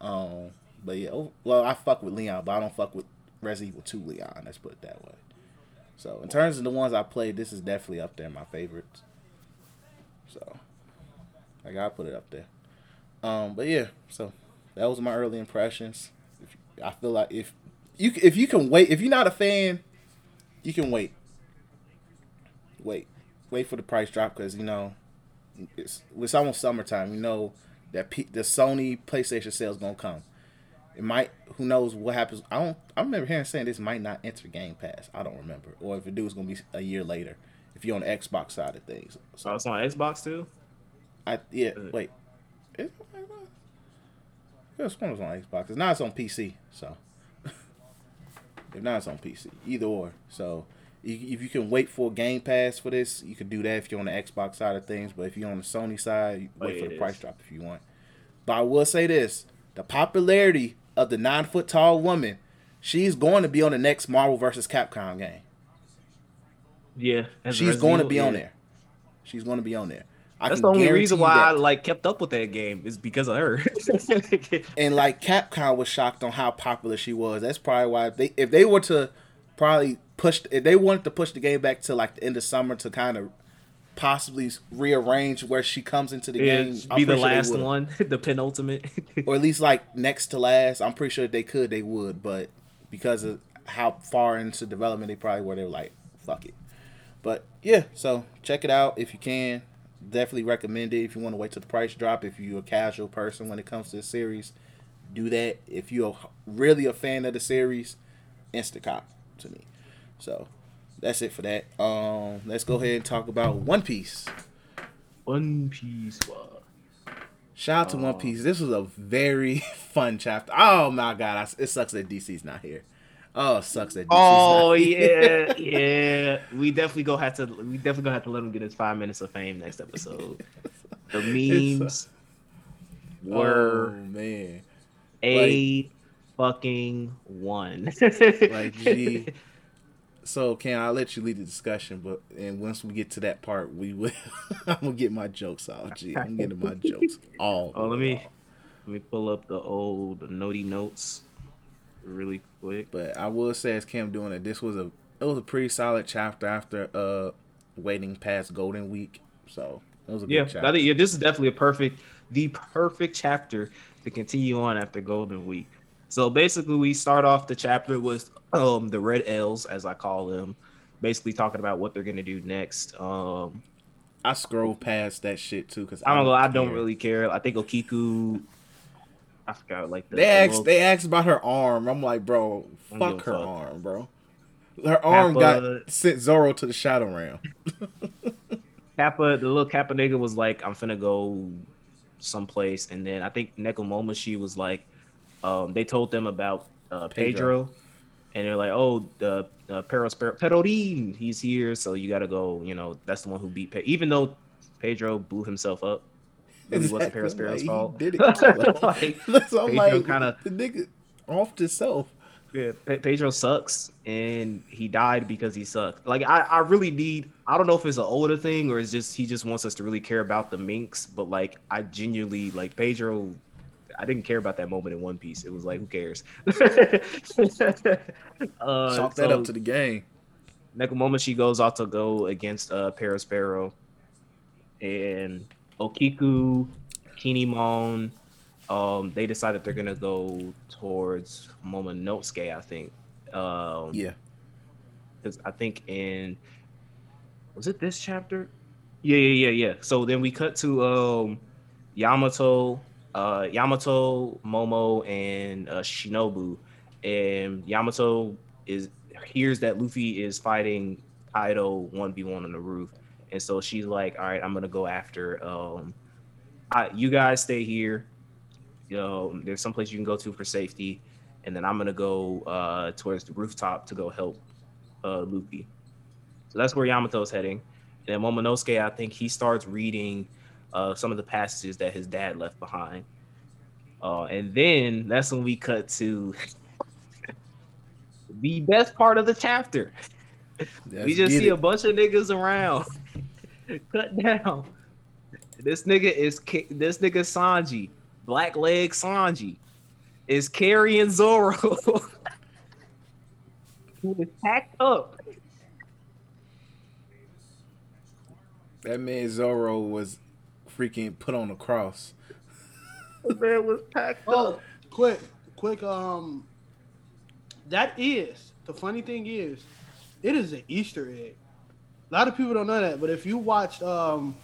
Speaker 2: um, But yeah, oh, well, I fuck with Leon, but I don't fuck with Resident Evil 2 Leon. Let's put it that way. So in terms of the ones I played, this is definitely up there in my favorites. So I gotta put it up there. Um, but yeah, so that was my early impressions. If, I feel like if you if you can wait, if you're not a fan, you can wait. Wait, wait for the price drop because you know it's it's almost summertime. You know that P, the Sony PlayStation sale is gonna come. It might. Who knows what happens? I don't. I remember hearing saying this might not enter Game Pass. I don't remember, or if it do, it's gonna be a year later. If you're on the Xbox side of things.
Speaker 4: So it's on Xbox too.
Speaker 2: I yeah. Wait. Is, this one was on Xbox. It's not. It's on PC. So if not, it's on PC. Either or. So if you can wait for a Game Pass for this, you can do that if you're on the Xbox side of things. But if you're on the Sony side, wait oh, for the is. price drop if you want. But I will say this: the popularity of the nine foot tall woman, she's going to be on the next Marvel versus Capcom game.
Speaker 4: Yeah,
Speaker 2: she's going to be yeah. on there. She's going to be on there.
Speaker 4: I That's the only reason why that. I like kept up with that game is because of her.
Speaker 2: and like Capcom was shocked on how popular she was. That's probably why if they if they were to probably push if they wanted to push the game back to like the end of summer to kind of possibly rearrange where she comes into the yeah, game.
Speaker 4: Be the last one, the penultimate,
Speaker 2: or at least like next to last. I'm pretty sure if they could, they would, but because of how far into development they probably were, they were like, "Fuck it." But yeah, so check it out if you can definitely recommend it if you want to wait till the price drop. If you're a casual person when it comes to the series, do that. If you're really a fan of the series, Instacop to me. So that's it for that. Um, let's go ahead and talk about One Piece.
Speaker 4: One Piece.
Speaker 2: Shout out to One Piece. This was a very fun chapter. Oh my god, I, it sucks that DC's not here. Oh, sucks that. DC's
Speaker 4: oh yeah, yeah. We definitely go have to. We definitely gonna have to let him get his five minutes of fame next episode. the memes were
Speaker 2: oh, man
Speaker 4: a like, fucking one.
Speaker 2: like gee. So can I let you lead the discussion? But and once we get to that part, we will. I'm gonna get my jokes off. Gee, I'm getting my jokes all.
Speaker 4: Oh, let me let me pull up the old notey notes really quick.
Speaker 2: But I will say, as Cam doing it, this was a it was a pretty solid chapter after uh waiting past Golden Week. So it was a
Speaker 4: yeah,
Speaker 2: chapter.
Speaker 4: yeah. This is definitely a perfect, the perfect chapter to continue on after Golden Week. So basically, we start off the chapter with um the Red L's, as I call them, basically talking about what they're gonna do next. Um,
Speaker 2: I scroll past that shit too because
Speaker 4: I don't know. I don't really care. I think Okiku I forgot like
Speaker 2: the, they the asked little... they asked about her arm. I'm like, bro, fuck her fuck. arm, bro. Her arm Kappa, got sent Zoro to the Shadow Realm.
Speaker 4: Kappa, the little Kappa nigga was like, I'm finna go someplace, and then I think Nekomamushi was like, um, they told them about uh, Pedro, Pedro, and they're like, oh, the uh, Perospero Perodine, he's here, so you gotta go. You know, that's the one who beat. Pe- Even though Pedro blew himself up, Maybe exactly. wasn't Perospero's fault. Did it? like,
Speaker 2: so I'm like, kind of the nigga off to self.
Speaker 4: Yeah, Pedro sucks, and he died because he sucked. Like I, I really need. I don't know if it's an older thing or it's just he just wants us to really care about the minks. But like, I genuinely like Pedro. I didn't care about that moment in One Piece. It was like, who cares? uh,
Speaker 2: Chalk that so, up to the game.
Speaker 4: Next moment, she goes off to go against uh Perospero, and Okiku, Kinemon, um, they decided they're gonna go towards Momonosuke, I think. Um,
Speaker 2: yeah.
Speaker 4: Because I think in was it this chapter? Yeah, yeah, yeah, yeah. So then we cut to um, Yamato, uh, Yamato, Momo, and uh, Shinobu, and Yamato is hears that Luffy is fighting Kaido one v one on the roof, and so she's like, "All right, I'm gonna go after. Um, I, you guys stay here. You know, there's some place you can go to for safety, and then I'm gonna go uh, towards the rooftop to go help uh, Luffy. So that's where Yamato's heading. And then Momonosuke, I think he starts reading uh, some of the passages that his dad left behind. Uh, and then that's when we cut to the best part of the chapter. Let's we just see it. a bunch of niggas around. Cut down. This nigga is this nigga Sanji, black leg Sanji. is carrying Zoro. Who is packed up.
Speaker 2: That man Zoro was freaking put on a cross.
Speaker 4: The man was packed
Speaker 5: Oh, quick, quick. Um, that is the funny thing is, it is an Easter egg. A lot of people don't know that, but if you watched, um,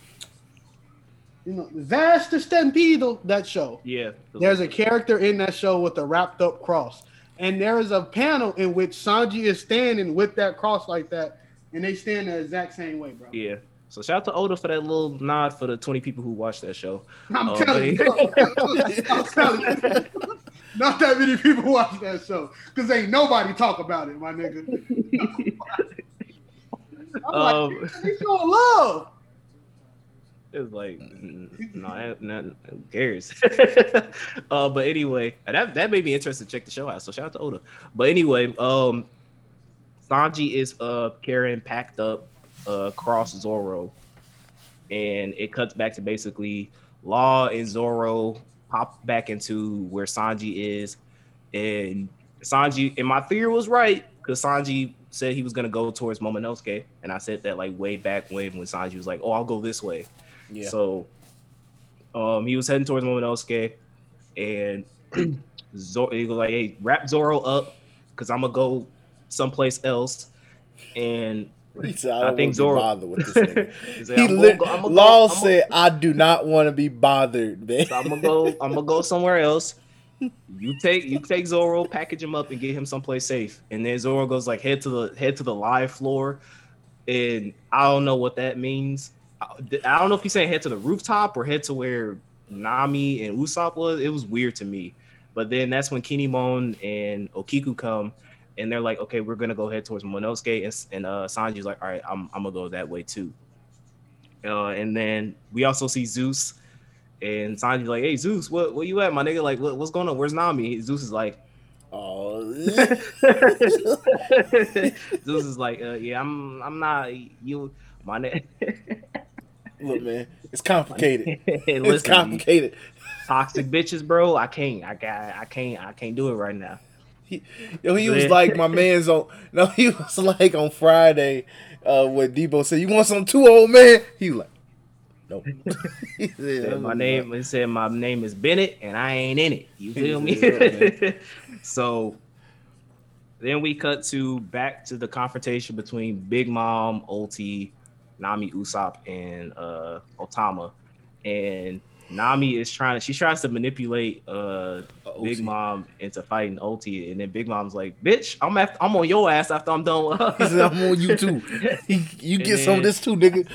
Speaker 5: you know, Vast Stampedo, that show,
Speaker 4: Yeah.
Speaker 5: there's a character in that show with a wrapped up cross, and there is a panel in which Sanji is standing with that cross like that, and they stand the exact same way, bro.
Speaker 4: Yeah. So shout out to Oda for that little nod for the 20 people who watched that show.
Speaker 5: I'm
Speaker 4: Oh,
Speaker 5: telling you, I'm telling you. Not that many people watch that show because ain't nobody talk about it, my nigga. I'm
Speaker 4: Um,
Speaker 5: like, they showing love.
Speaker 4: It was like, mm, no, that- that- who cares? uh, but anyway, that that made me interested to check the show out. So shout out to Oda. But anyway, um, Sanji is uh carrying packed up uh cross Zoro, and it cuts back to basically Law and Zoro pop back into where Sanji is, and Sanji and my theory was right because Sanji said he was gonna go towards Momonosuke, and I said that like way back when when Sanji was like, "Oh, I'll go this way."
Speaker 2: Yeah.
Speaker 4: So, um, he was heading towards Momonosuke, and Zoro, he was like, "Hey, wrap Zoro up, cause I'm gonna go someplace else." And
Speaker 2: said, I,
Speaker 4: I think Zoro-
Speaker 2: bother with this nigga.
Speaker 4: he said,
Speaker 2: he
Speaker 4: "I'm go-
Speaker 2: Law
Speaker 4: gonna-
Speaker 2: said, I do not want to be bothered, man.
Speaker 4: So I'm gonna go. I'm gonna go somewhere else. You take you take Zoro, package him up, and get him someplace safe. And then Zoro goes like head to the head to the live floor, and I don't know what that means. I I don't know if he's saying head to the rooftop or head to where Nami and Usopp was. It was weird to me. But then that's when Kinemon and Okiku come, and they're like, okay, we're gonna go head towards Monosuke, and, and uh, Sanji's like, all right, I'm I'm gonna go that way too. Uh, and then we also see Zeus and Sanji's like, "Hey Zeus, what where you at, my nigga? Like, what, what's going on? Where's Nami?" Zeus is like,
Speaker 2: Oh,
Speaker 4: Zeus is like, uh, "Yeah, I'm I'm not you, my nigga."
Speaker 2: look, man, it's complicated. It's complicated.
Speaker 4: toxic bitches, bro. I can't, I got, I can't, I can't do it right now.
Speaker 2: Yo, he was like my man's on. No, he was like on Friday uh, when Debo said, "You want some too, old man?" He was like, "Nope." He said,
Speaker 4: Said my name, it said my name is Bennett, and I ain't in it. You feel me? So then we cut to back to the confrontation between Big Mom, Ulti, Nami, Usopp, and uh, Otama, and Nami is trying. She tries to manipulate uh, Big Mom into fighting Ulti, and then Big Mom's like, "Bitch, I'm after, I'm on your ass after I'm done." with her."
Speaker 2: He said, "I'm on you too. You get some of this too, nigga."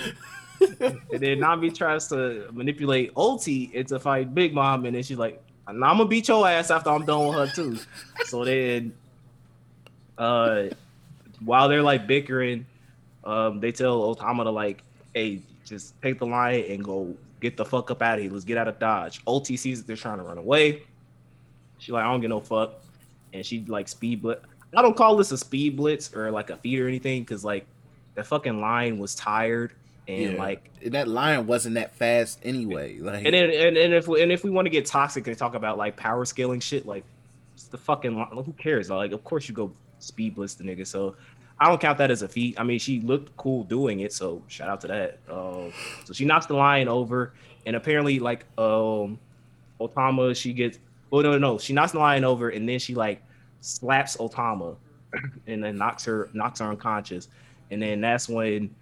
Speaker 4: And then Nami tries to manipulate Ulti into fight Big Mom, and then she's like, "I'm gonna beat your ass after I'm done with her too." So then, uh, while they're like bickering, um, they tell Otama to like, "Hey, just take the line and go get the fuck up out of here. Let's get out of Dodge." Ulti sees that they're trying to run away. She like, "I don't get no fuck," and she like speed blitz. I don't call this a speed blitz or like a feed or anything because like the fucking line was tired and
Speaker 2: Yeah.
Speaker 4: like
Speaker 2: that line wasn't that fast anyway. Like,
Speaker 4: and then, and, and if we, and if we want to get toxic and talk about like power scaling shit, like it's the fucking li- who cares? Like, of course you go speed blitz the nigga. So I don't count that as a feat. I mean, she looked cool doing it, so shout out to that. Uh, so she knocks the lion over, and apparently like um Otama, she gets oh no no no, she knocks the lion over, and then she like slaps Otama, and then knocks her knocks her unconscious, and then that's when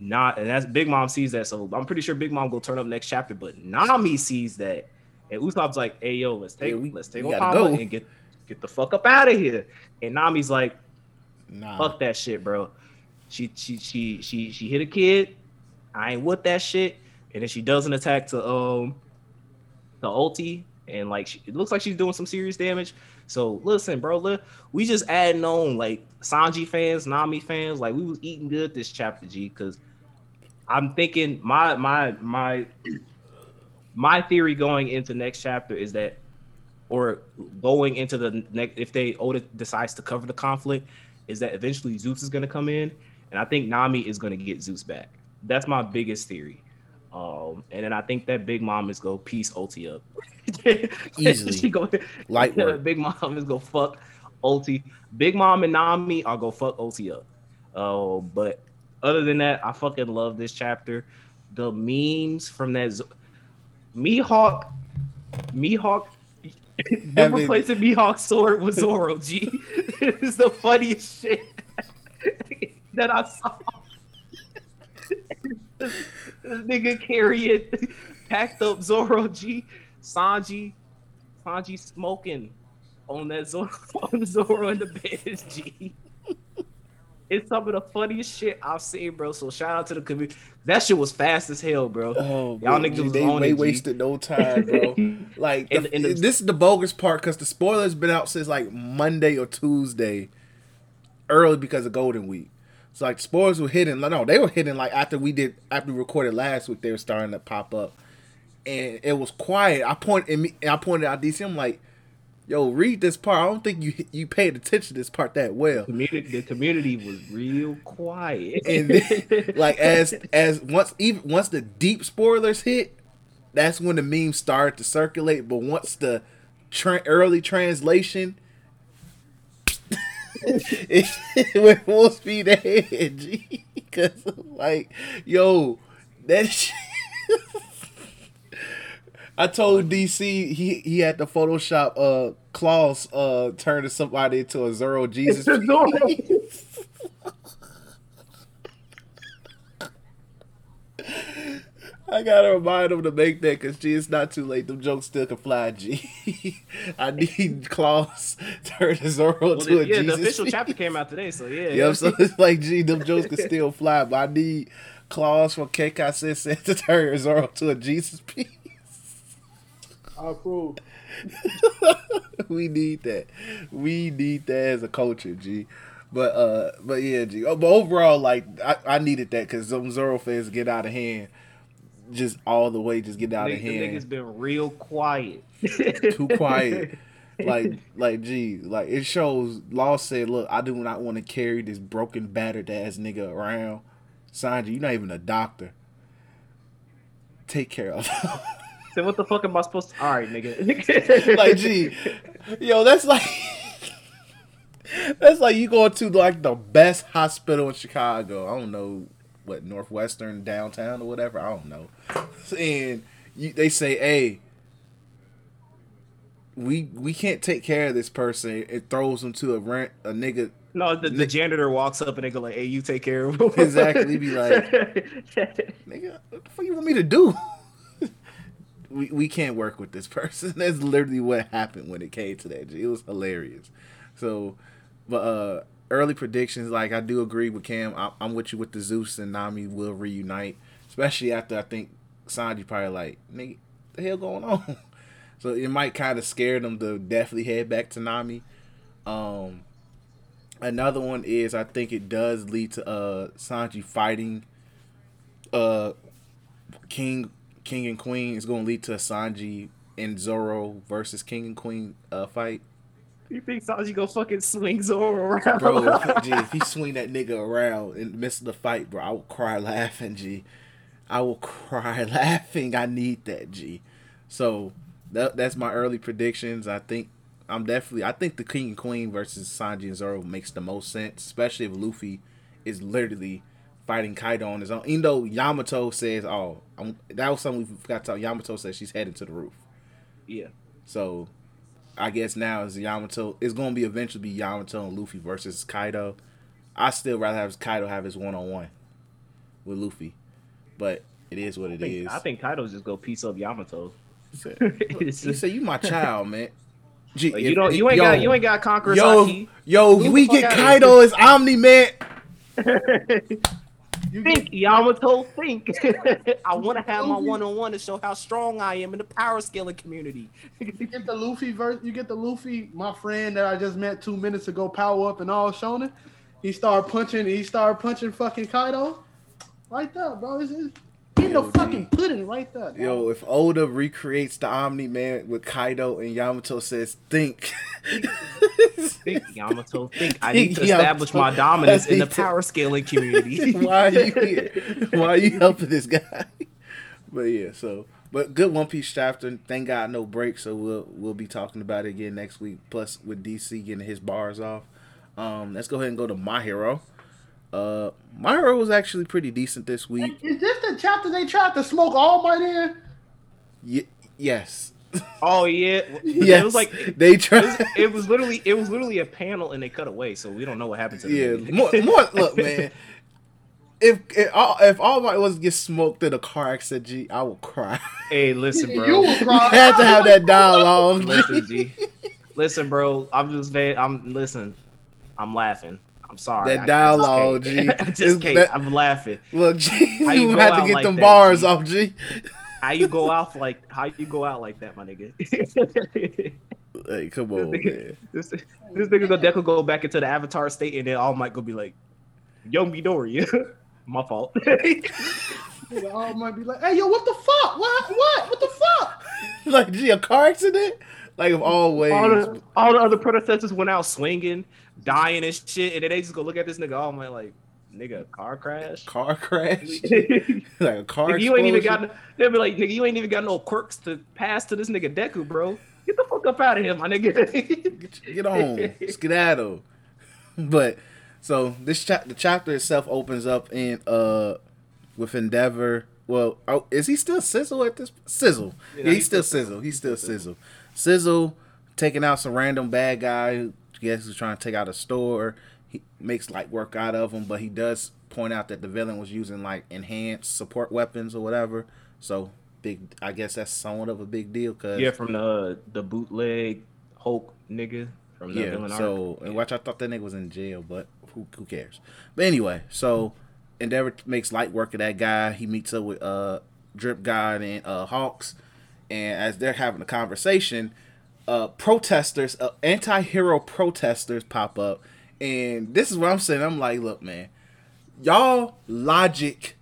Speaker 4: not and that's Big Mom sees that. So I'm pretty sure Big Mom will turn up next chapter, but Nami sees that. And Usopp's like, hey yo, let's take
Speaker 2: Yeah, we-
Speaker 4: let's take
Speaker 2: we go.
Speaker 4: and get get the fuck up out of here. And Nami's like,
Speaker 2: nah.
Speaker 4: fuck that shit, bro. She she she she she hit a kid. I ain't with that shit. And then she does an attack to um the ulti, and like she, it looks like she's doing some serious damage. So listen, bro, li- we just adding on like Sanji fans, Nami fans, like we was eating good this chapter, G, because I'm thinking my my my my theory going into next chapter is that or going into the next if they Oda decides to cover the conflict is that eventually Zeus is to come in and I think Nami is to get Zeus back. That's my biggest theory. Um, and then I think that Big Mom is go piece Ulti up.
Speaker 2: Easily.
Speaker 4: she go
Speaker 2: Light work.
Speaker 4: Big Mom is go fuck Ulti. Big Mom and Nami are go fuck Ulti up. Oh, but other than that, I fucking love this chapter. The memes from that Z- Mihawk, Mihawk, them
Speaker 2: Having-
Speaker 4: replacing Mihawk's sword with Zoro. G, it's the funniest shit that I saw. This nigga carrying packed up Zoro G, Sanji, Sanji smoking on that Zoro on Zoro in the bed G. It's some of the funniest shit I've seen, bro. So shout out to the community. That shit was fast as hell, bro.
Speaker 2: Oh,
Speaker 4: Y'all niggas
Speaker 2: G,
Speaker 4: was
Speaker 2: they
Speaker 4: on
Speaker 2: way
Speaker 4: it, G.
Speaker 2: wasted no time, bro. Like
Speaker 4: And-
Speaker 2: the-
Speaker 4: and the-
Speaker 2: this is the bogus part because the spoiler's been out since like Monday or Tuesday, early because of Golden Week. So like spoilers were hidden. No, they were hidden like after we did after we recorded last week. They were starting to pop up, and it was quiet. I point and me, and I pointed out DC. I'm like, yo, read this part. I don't think you you paid attention to this part that well.
Speaker 4: Community, the community was real quiet.
Speaker 2: and then, like as as once even once the deep spoilers hit, that's when the memes started to circulate. But once the tra- early translation, it, went full speed ahead. G, because like yo, that. Shit, I told DC he he had to Photoshop uh Claus uh turning somebody into a Zoro Jesus.
Speaker 4: Zoro.
Speaker 2: I gotta remind him to make that because G, it's not too late. Them jokes still can fly, G. I need Claus to turn the Zoro
Speaker 4: Well,
Speaker 2: to a
Speaker 4: the, yeah,
Speaker 2: Jesus.
Speaker 4: the official chapter came out today, so yeah.
Speaker 2: Yep, so it's like, G, them jokes can still fly, but I need Claus from KK Sensei to turn Zoro to a Jesus piece.
Speaker 5: I approve.
Speaker 2: we need that. We need that as a culture, G. But uh, but yeah, G. Oh, But overall, like I, I needed that because some Zoro fans get out of hand, just all the way, just get out
Speaker 4: Nigg-
Speaker 2: of
Speaker 4: the
Speaker 2: hand.
Speaker 4: niggas been real quiet.
Speaker 2: too quiet. like, like, gee, like it shows. Law said, "Look, I do not want to carry this broken, battered ass nigga around." Sanji, you're not even a doctor. Take care of him.
Speaker 4: So what the fuck am I supposed to? All right, nigga.
Speaker 2: like, gee, yo, that's like, that's like you going to like the best hospital in Chicago. I don't know what Northwestern downtown or whatever. I don't know. And you, they say, hey. We we can't take care of this person. It throws them to a rent a nigga
Speaker 4: No, the, the janitor walks up and they go like, "Hey, you take care of him."
Speaker 2: Exactly, be like- nigga, what the fuck you want me to do? we we can't work with this person. That's literally what happened when it came to that. It was hilarious. So, but uh, early predictions, like I do agree with Cam. I, I'm with you with the Zeus and Nami will reunite, especially after I think Sanji probably like, nigga, the hell going on? So it might kind of scare them to definitely head back to Nami. Um, another one is I think it does lead to uh Sanji fighting uh King King and Queen is going to lead to Sanji and Zoro versus King and Queen uh fight.
Speaker 4: You think Sanji go fucking swing Zoro around?
Speaker 2: Bro, G, if he swing that nigga around in the midst of the fight, bro, I will cry laughing, G. I will cry laughing. I need that, G. So that, that's my early predictions. I think I'm definitely. I think the King and Queen versus Sanji and Zoro makes the most sense, especially if Luffy is literally fighting Kaido on his own. Even though Yamato says, "Oh, I'm, that was something we forgot to tell." Yamato says she's headed to the roof.
Speaker 4: yeah.
Speaker 2: So I guess now is Yamato. It's going to be eventually be Yamato and Luffy versus Kaido. I still rather have Kaido have his one on one with Luffy, but it is what
Speaker 4: I think,
Speaker 2: is.
Speaker 4: I think Kaido's just gonna piece up Yamato.
Speaker 2: Said, he said, "You my child, man." Gee,
Speaker 4: like,
Speaker 2: if-
Speaker 4: you don't. You ain't
Speaker 2: yo,
Speaker 4: got. You ain't got conquer
Speaker 2: Yo,
Speaker 4: Haki.
Speaker 2: yo, we get. Kaido as Omni Man,
Speaker 5: You
Speaker 4: Think, Yamato. Think. I want to have my one on one to show how strong I am in the power scaling community.
Speaker 5: You get the Luffy verse. You get the Luffy, my friend that I just met two minutes ago, power up and all shonen. He started punching. He started punching fucking Kaido. Like that, bro. It's, it's in the fucking pudding right there. dog.
Speaker 2: yo, if Oda recreates the Omni Man with Kaido and Yamato says, "Think."
Speaker 4: Think, Yamato. Think. I
Speaker 2: Think,
Speaker 4: need to establish
Speaker 2: Yamato.
Speaker 4: my dominance in the
Speaker 2: I need to-
Speaker 4: power scaling community.
Speaker 2: Why are you here? Why are you helping this guy? but yeah, so but good One Piece chapter. Thank God no break, so we'll we'll be talking about it again next week. Plus with DC getting his bars off. Um, let's go ahead and go to My Hero. Uh, My Hero was actually pretty decent this week.
Speaker 5: Is this the chapter they tried to smoke All Might in?
Speaker 2: Y- yes,
Speaker 4: Oh yeah,
Speaker 2: yes.
Speaker 4: It was like
Speaker 2: they
Speaker 4: it
Speaker 2: tried.
Speaker 4: was, it was literally it was literally a panel and they cut away, so we don't know what happened to the
Speaker 2: Yeah, more, more. Look, man. If if all, if All Might was get smoked in a car accident, G, I will cry.
Speaker 4: hey, listen, bro.
Speaker 5: You will
Speaker 2: you
Speaker 5: cry.
Speaker 2: had to have that dialogue. G.
Speaker 4: listen, G. Listen, bro. I'm just very. I'm listen. I'm laughing. I'm sorry.
Speaker 2: That dialogue,
Speaker 4: I just
Speaker 2: G.
Speaker 4: I just can't.
Speaker 2: That,
Speaker 4: I'm laughing.
Speaker 2: Look, G,
Speaker 4: How you
Speaker 2: you
Speaker 4: go
Speaker 2: had to get
Speaker 4: like
Speaker 2: them
Speaker 4: that,
Speaker 2: bars
Speaker 4: G?
Speaker 2: off, G.
Speaker 4: How you go out like? How you go out like that, my nigga?
Speaker 2: Hey, come on, man.
Speaker 4: this this nigga gonna Deku go back into the Avatar state, and then All Might gonna be like, "Young Midori, my fault."
Speaker 5: Nigga, All Might be like, hey, yo, what the fuck? What? What? What the fuck?
Speaker 2: Like, G, a car accident? Like, of always.
Speaker 4: all the all the other predecessors went out swinging, dying and shit, and then they just go look at this nigga. All my like, nigga, car crash.
Speaker 2: car crash? like a car
Speaker 4: you ain't even got. They'll be like, nigga, you ain't even got no quirks to pass to this nigga Deku, bro. Get the fuck up out of here, my nigga.
Speaker 2: Get, get on, skedaddle. But so this chap the chapter itself opens up in uh with Endeavor. Well, oh, is he still Sizzle at this Sizzle? Yeah, he's, still Sizzle. He's still Sizzle. Sizzle taking out some random bad guy guess is trying to take out a store. He makes light work out of him, but he does point out that the villain was using like enhanced support weapons or whatever. So big, I guess that's somewhat of a big deal because
Speaker 4: yeah, from the the bootleg Hulk nigga from the
Speaker 2: yeah.
Speaker 4: villain.
Speaker 2: So and watch, I thought that nigga was in jail, but who who cares? But anyway, so Endeavor makes light work of that guy. He meets up with uh Drip God and uh Hawks, and as they're having a conversation, uh protesters, uh, anti-hero protesters pop up, and this is what I'm saying. I'm like, look, man, y'all logic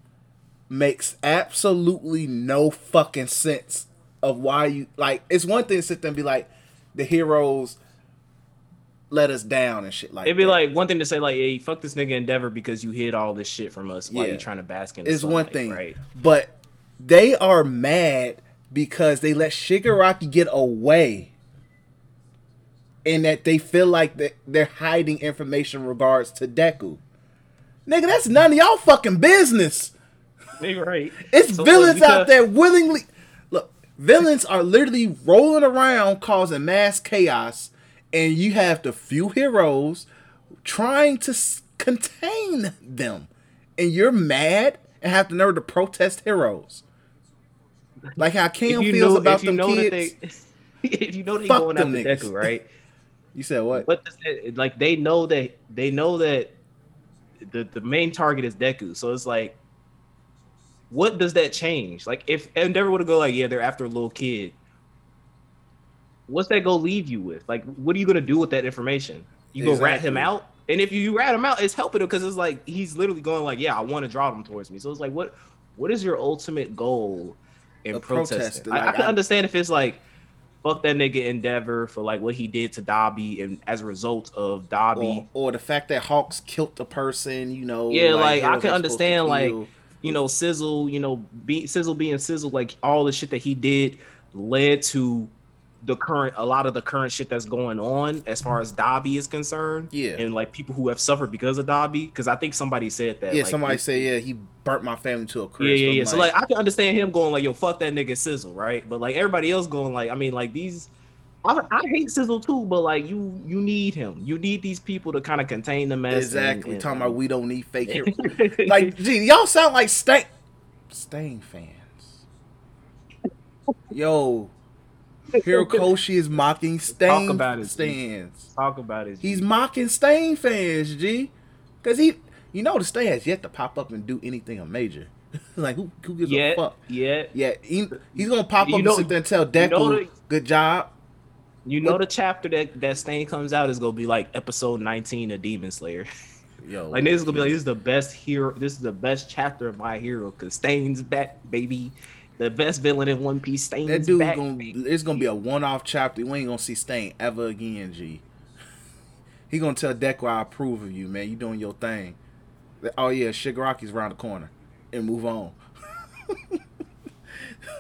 Speaker 2: makes absolutely no fucking sense of why you like. It's one thing to sit there and be like, the heroes let us down and shit like.
Speaker 4: It'd be
Speaker 2: that.
Speaker 4: like one thing to say like, "Hey, fuck this nigga Endeavor because you hid all this shit from us while
Speaker 2: Yeah.
Speaker 4: you're trying to bask in." The
Speaker 2: is one
Speaker 4: sunlight,"
Speaker 2: thing,
Speaker 4: right?
Speaker 2: but they are mad because they let Shigaraki get away, and that they feel like that they're hiding information in regards to Deku. Nigga, that's none of y'all fucking business.
Speaker 4: They right.
Speaker 2: It's
Speaker 4: So,
Speaker 2: villains
Speaker 4: look,
Speaker 2: out there willingly. Look, villains are literally rolling around causing mass chaos, and you have the few heroes trying to s- contain them, and you're mad and have the nerve to protest heroes. Like how
Speaker 4: you
Speaker 2: feels
Speaker 4: know,
Speaker 2: about
Speaker 4: if you
Speaker 2: them
Speaker 4: know
Speaker 2: kids.
Speaker 4: that they, if you know they going after
Speaker 2: niggas.
Speaker 4: Deku, right?
Speaker 2: You said what?
Speaker 4: What does that like? They know that they know that the the main target is Deku. So it's like, what does that change? Like, if Endeavor would go like, yeah, they're after a little kid. What's that gonna leave you with? Like, what are you gonna do with that information? You go rat him out, and if you rat him out, it's helping him because it's like he's literally going like, yeah, I want to draw them towards me. So it's like, what what is your ultimate goal in
Speaker 2: A
Speaker 4: protesting?
Speaker 2: protest,
Speaker 4: I, I can
Speaker 2: I-
Speaker 4: understand if it's like fuck that nigga Endeavor for like what he did to Dabi, and as a result of Dabi,
Speaker 2: Or, or the fact that Hawks killed the person, you know.
Speaker 4: Yeah, like, I
Speaker 2: heroes
Speaker 4: can
Speaker 2: are supposed to
Speaker 4: understand, like, you know, Sizzle, you know, be Sizzle being Sizzle, like all the shit that he did led to the current a lot of the current shit that's going on as far as Dabi is concerned.
Speaker 2: Yeah.
Speaker 4: And like people who have suffered because of Dabi. Because I think somebody said that.
Speaker 2: yeah,
Speaker 4: like,
Speaker 2: somebody said, yeah, he burnt my family to a crisp.
Speaker 4: Yeah, yeah, yeah. So like I can understand him going like, yo, fuck that nigga Sizzle, right? But like everybody else going like, I mean, like these I, I hate Sizzle too, but like you you need him. You need these people to kind of contain the mess. and-
Speaker 2: Exactly.
Speaker 4: and-
Speaker 2: Talking um, about we don't need fake heroes. like, gee, y'all sound like Stain Stain fans. Yo, Horikoshi is mocking Stain
Speaker 4: Talk about it, G.
Speaker 2: stands.
Speaker 4: talk about it.
Speaker 2: He's mocking Stain fans, G. Cause he, you know, the Stain has yet to pop up and do anything of major. like who, who gives
Speaker 4: yeah,
Speaker 2: a fuck?
Speaker 4: yeah.
Speaker 2: Yeah, he, he's gonna pop
Speaker 4: You
Speaker 2: up
Speaker 4: know-
Speaker 2: and sit there and tell Deku,
Speaker 4: know the-
Speaker 2: "Good job."
Speaker 4: You know the chapter that that Stain comes out is gonna be like episode 19 of Demon Slayer.
Speaker 2: Yo,
Speaker 4: Like this is gonna be like this is the best hero. This is the best chapter of my hero because Stain's back, baby. The best villain in One Piece. Stain's
Speaker 2: that dude's
Speaker 4: back.
Speaker 2: gonna. It's gonna be a one-off chapter. We ain't gonna see Stain ever again, G. He gonna tell Deku, "I approve of you, man. You doing your thing." Oh yeah, Shigaraki's around the corner, and move on.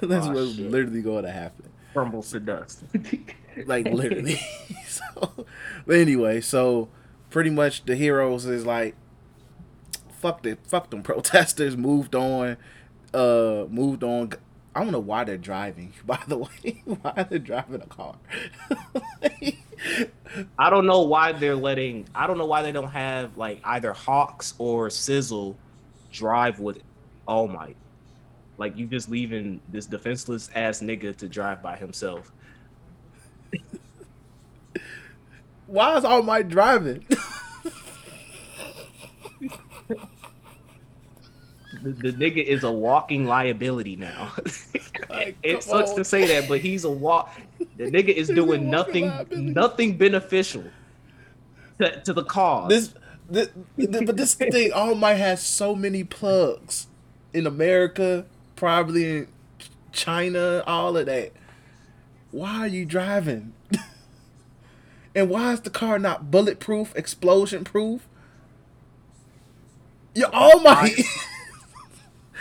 Speaker 2: That's
Speaker 4: Oh,
Speaker 2: what's
Speaker 4: shit.
Speaker 2: literally going to happen.
Speaker 4: Crumbles to dust.
Speaker 2: Like literally. so, but anyway, so pretty much the heroes is like, fuck the fuck them protesters. Moved on. Uh, moved on. I don't know why they're driving. By the way, why they're they driving a car?
Speaker 4: I don't know why they're letting. I don't know why they don't have like either Hawks or Sizzle drive with All Might. Like you just leaving this defenseless ass nigga to drive by himself.
Speaker 2: why is All Might driving?
Speaker 4: The, the nigga is a walking liability now.
Speaker 2: Like,
Speaker 4: it sucks
Speaker 2: on.
Speaker 4: to say that, but he's a walk. The nigga is doing nothing,
Speaker 2: liability.
Speaker 4: nothing beneficial to, to the cause.
Speaker 2: This, this, but this thing, All Might has so many plugs in America, probably in China, all of that. Why are you driving? and why is the car not bulletproof, explosion proof? You're All Might.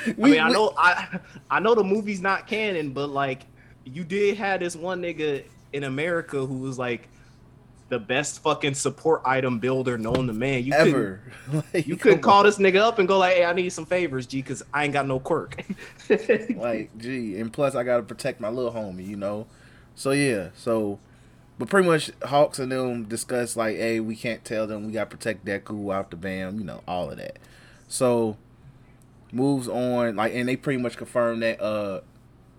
Speaker 4: I mean, I know, I, I know the movie's not canon, but like, you did have this one nigga in America who was like the best fucking support item builder known to man. You couldn't-
Speaker 2: ever. Like,
Speaker 4: You couldn't call
Speaker 2: on.
Speaker 4: this nigga up and go like, "Hey, I need some favors, G, because I ain't got no quirk."
Speaker 2: like gee and plus i gotta protect my little homie you know so yeah so but pretty much hawks and them discuss like hey we can't tell them we gotta protect deku out the bam you know all of that so moves on like and they pretty much confirm that uh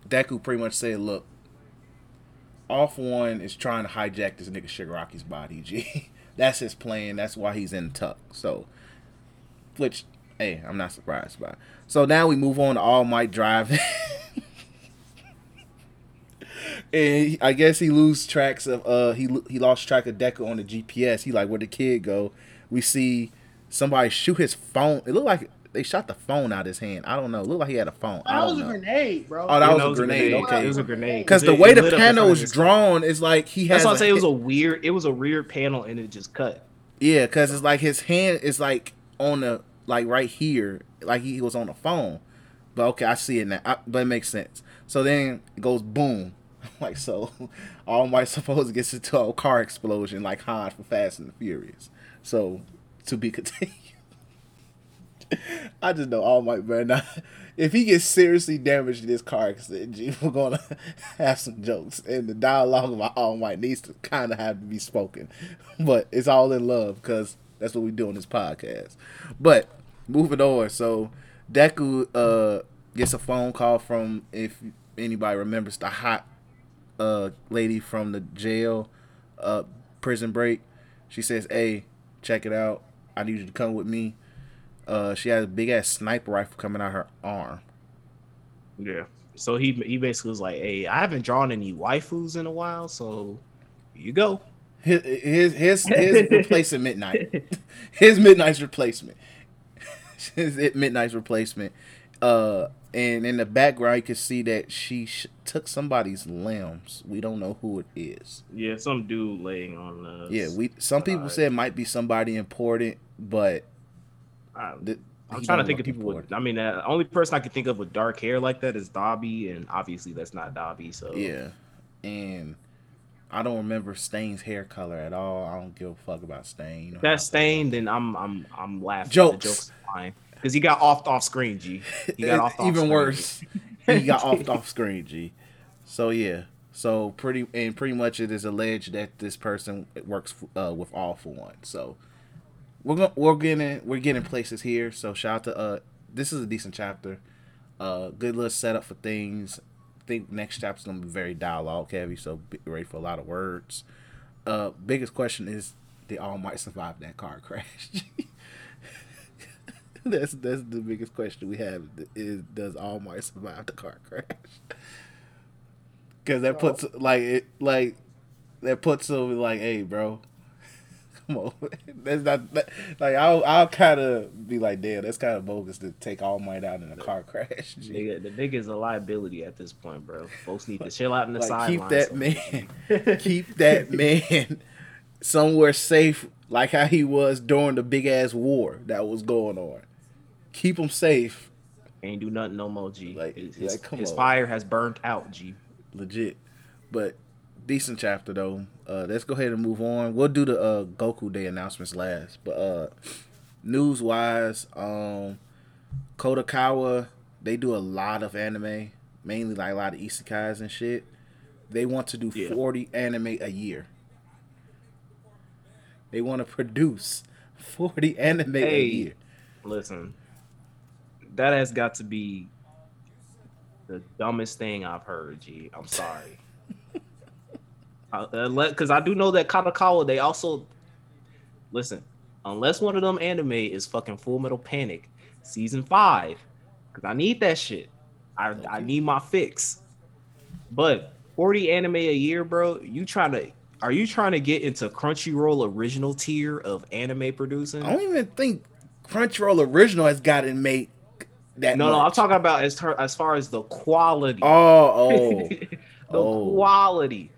Speaker 2: deku pretty much said look off one is trying to hijack this nigga shigaraki's body g that's his plan that's why he's in tuck so which hey i'm not surprised by so now we move on to All Might driving. and he- I guess he lose tracks of uh he he lost track of Deku on the GPS. He like where the kid go. We see somebody shoot his phone. It looked like they shot the phone out of his hand. I don't know. It looked like he had a phone. I
Speaker 3: That was
Speaker 2: don't
Speaker 3: a grenade, bro.
Speaker 2: Oh, that
Speaker 4: You
Speaker 2: was
Speaker 4: know,
Speaker 2: a
Speaker 4: it
Speaker 2: grenade. Okay.
Speaker 4: It was a grenade.
Speaker 2: Because the way the
Speaker 4: lit up in front
Speaker 2: panel
Speaker 4: of
Speaker 2: is drawn is like he has.
Speaker 4: That's why I
Speaker 2: a
Speaker 4: say it was a weird. It was a weird panel, and it just cut.
Speaker 2: Yeah, because it's like his hand is like on the like right here, like he was on the phone. But okay, I see it now. I, but it makes sense. So then it goes boom, like so. All Might supposed gets into a car explosion like Han from Fast and the Furious. So to be continued. I just know All Might better. If he gets seriously damaged in this car accident, G, we're gonna have some jokes, and the dialogue about All Might needs to kind of have to be spoken. But it's all in love because that's what we do on this podcast. But moving on, so Deku uh gets a phone call from if anybody remembers the hot uh lady from the jail uh prison break. She says, "Hey, check it out. I need you to come with me." Uh, she has a big ass sniper rifle coming out her arm.
Speaker 4: Yeah. So he he basically was like, "Hey, I haven't drawn any waifus in a while, so here you go."
Speaker 2: His his his, his replacement Midnight. His Midnight's replacement. His Midnight's replacement. Uh, and in the background, you can see that she sh- took somebody's limbs. We don't know who it is.
Speaker 4: Yeah, some dude laying on the.
Speaker 2: Yeah, we. Some people said it might be somebody important, but
Speaker 4: I,
Speaker 2: he
Speaker 4: trying to think of people with. I mean, the only person I can think of with dark hair like that is Dabi, and obviously that's not Dabi. So
Speaker 2: Yeah, and I don't remember Stain's hair color at all. I don't give a fuck about Stain. You know
Speaker 4: that's Stain. Then I'm I'm I'm laughing.
Speaker 2: Jokes.
Speaker 4: The jokes fine because he got off off screen. G. He got off.
Speaker 2: even worse. he got off off screen, G. So yeah. So pretty and pretty much it is alleged that this person works uh, with All for One. So we're going we're getting we're getting places here. So shout out to uh this is a decent chapter. Uh good little setup for things. I think next chapter's gonna be very dialogue heavy, so be ready for a lot of words. Uh biggest question is did All Might survive that car crash? that's that's the biggest question we have is does All Might survive the car crash? Because that puts like it like that puts him like, hey, bro, that's not that, like I'll I'll kind of be like, damn, that's kind of bogus to take All Might out in a car crash.
Speaker 4: Nigga, the nigga's a liability at this point, bro. Folks need to chill out in the
Speaker 2: Like
Speaker 4: sidelines.
Speaker 2: keep that man, keep that man somewhere safe, like how he was during the big ass war that was going on. Keep him safe.
Speaker 4: Ain't do nothing no more, G.
Speaker 2: Like-
Speaker 4: his
Speaker 2: like,
Speaker 4: his-
Speaker 2: come
Speaker 4: his
Speaker 2: on.
Speaker 4: fire has burnt out, G.
Speaker 2: legit. But decent chapter though. Uh, let's go ahead and move on. We'll do the uh, Goku Day announcements last. But uh, news wise, um, Kadokawa they do a lot of anime, mainly like a lot of isekais and shit. They want to do
Speaker 4: Yeah.
Speaker 2: forty anime a year. They want to produce forty anime a year.
Speaker 4: Listen, that has got to be the dumbest thing I've heard, G. I'm sorry. Uh, because I do know that Kadokawa, they also listen. Unless one of them anime is fucking Full Metal Panic season five, because I need that shit. I I need my fix. But 40 anime a year, bro. You trying to? Are you trying to get into Crunchyroll original tier of anime producing?
Speaker 2: I don't even think Crunchyroll original has gotten made that.
Speaker 4: No, no, I'm talking about as ter- as far as the quality.
Speaker 2: Oh, oh.
Speaker 4: the
Speaker 2: oh.
Speaker 4: quality.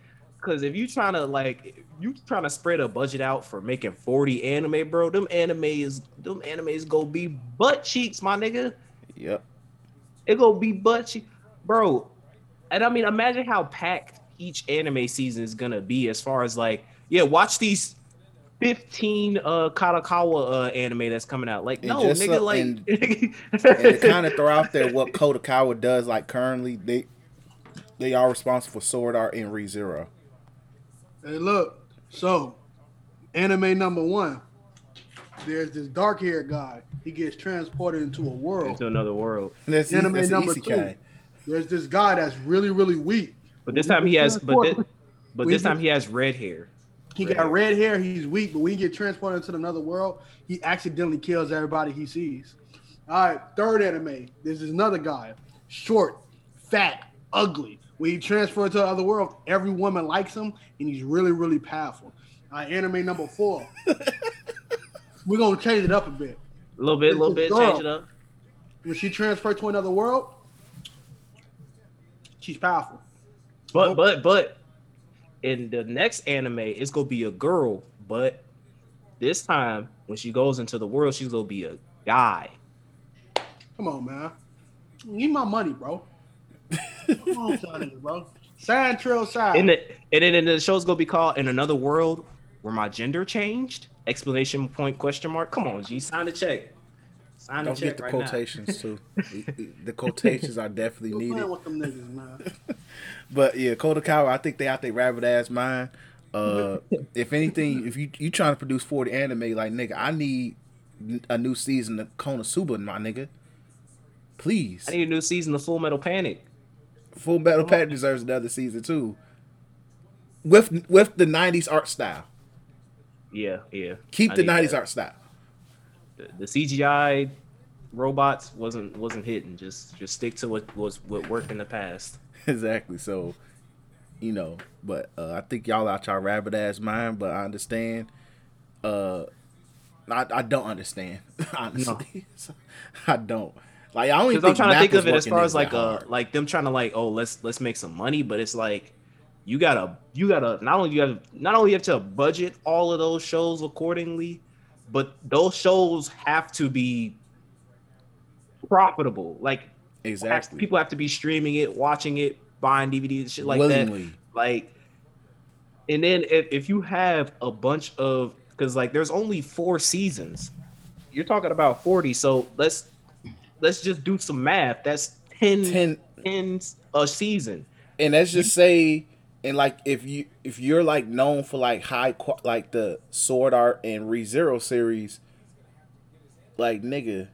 Speaker 4: Because if you trying to like, you trying to spread a budget out for making 40 anime, bro. Them anime is them animes go be butt cheeks, my nigga.
Speaker 2: Yep.
Speaker 4: It go be butt cheeks, bro. And I mean, imagine how packed each anime season is gonna be as far as like, yeah, watch these 15 uh Kadokawa uh anime that's coming out. Like,
Speaker 2: And
Speaker 4: no, nigga,
Speaker 2: so-
Speaker 4: like
Speaker 2: and- and kind of throw out there what Kadokawa does, like currently, they they are responsible for Sword Art and Re Zero.
Speaker 5: Hey, look. So, anime number one. There's this dark haired guy. He gets transported into a world.
Speaker 4: into another world.
Speaker 2: That's,
Speaker 5: Anime
Speaker 2: that's
Speaker 5: number
Speaker 2: Isekai.
Speaker 5: There's this guy that's really, really weak.
Speaker 4: But this time he has, but this, but this time he has red hair.
Speaker 5: He got red hair. He's weak, but when he get transported into another world, he accidentally kills everybody he sees. All right, third anime. There's another guy, short, fat, ugly. When he transferred to the other world, every woman likes him, and he's really, really powerful. All right, anime number four. We're gonna change it up a bit.
Speaker 4: A little bit, a little bit,
Speaker 5: Girl.
Speaker 4: change it up.
Speaker 5: When she transferred to another world, she's powerful.
Speaker 4: But but but in the next anime, it's gonna be a girl, but this time when she goes into the world, she's gonna be a guy.
Speaker 5: Come on, man. Need my money, bro. Come on, son, bro. Side trail side.
Speaker 4: And the, and then and the show's gonna be called In Another World Where My Gender Changed? Explanation point question mark. Come on, G, sign the check. Sign
Speaker 2: Don't
Speaker 4: the check
Speaker 2: get the
Speaker 4: right
Speaker 2: quotations too. the quotations are definitely
Speaker 5: Quit
Speaker 2: needed.
Speaker 5: with them niggas, man.
Speaker 2: But yeah, Kadokawa, I think they out their rabbit ass mind. Uh, if anything, if you you trying to produce forty anime, like nigga, I need a new season of Konosuba, my nigga. Please.
Speaker 4: I need a new season of Full Metal Panic.
Speaker 2: Full Metal Panic deserves another season too. With with the '90s art style,
Speaker 4: Yeah, yeah.
Speaker 2: keep
Speaker 4: I
Speaker 2: the '90s
Speaker 4: that.
Speaker 2: art style.
Speaker 4: the, the CGI robots wasn't wasn't hitting. Just just stick to what was what worked in the past.
Speaker 2: exactly. So, you know, but uh, I think y'all out your rabbit ass mind, but I understand. Uh, I, I don't understand honestly. I don't. Like I only
Speaker 4: Because I'm
Speaker 2: think
Speaker 4: trying to think of it as far as like uh like them trying to like oh let's let's make some money, but it's like you gotta you gotta not only you have not only you have to budget all of those shows accordingly, but those shows have to be profitable. Like
Speaker 2: exactly
Speaker 4: people have to be streaming it, watching it, buying DVDs, shit like that. like and then if, if you have a bunch of because like there's only four seasons you're talking about 40 so let's let's just do some math. That's 10
Speaker 2: Ten,
Speaker 4: 10 a season.
Speaker 2: And let's just say, and like if you if you're like known for like high like the Sword Art and Re Zero series, like nigga,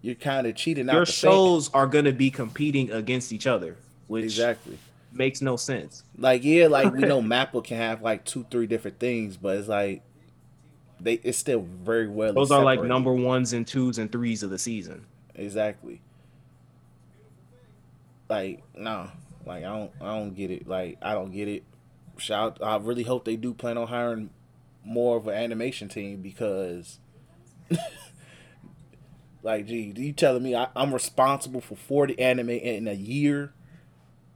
Speaker 2: you're kind of cheating out
Speaker 4: your shows are going to be competing against each other which
Speaker 2: Exactly.
Speaker 4: makes no sense.
Speaker 2: Like yeah, like we know Mappa can have like two, three different things, but it's like they it's still very well.
Speaker 4: those are like number ones and twos and threes of the season
Speaker 2: exactly. Like no, like I don't, I don't get it. Like I don't get it. Shout! I really hope they do plan on hiring more of an animation team because, like, gee, you telling me I, I'm responsible for 40 anime in a year?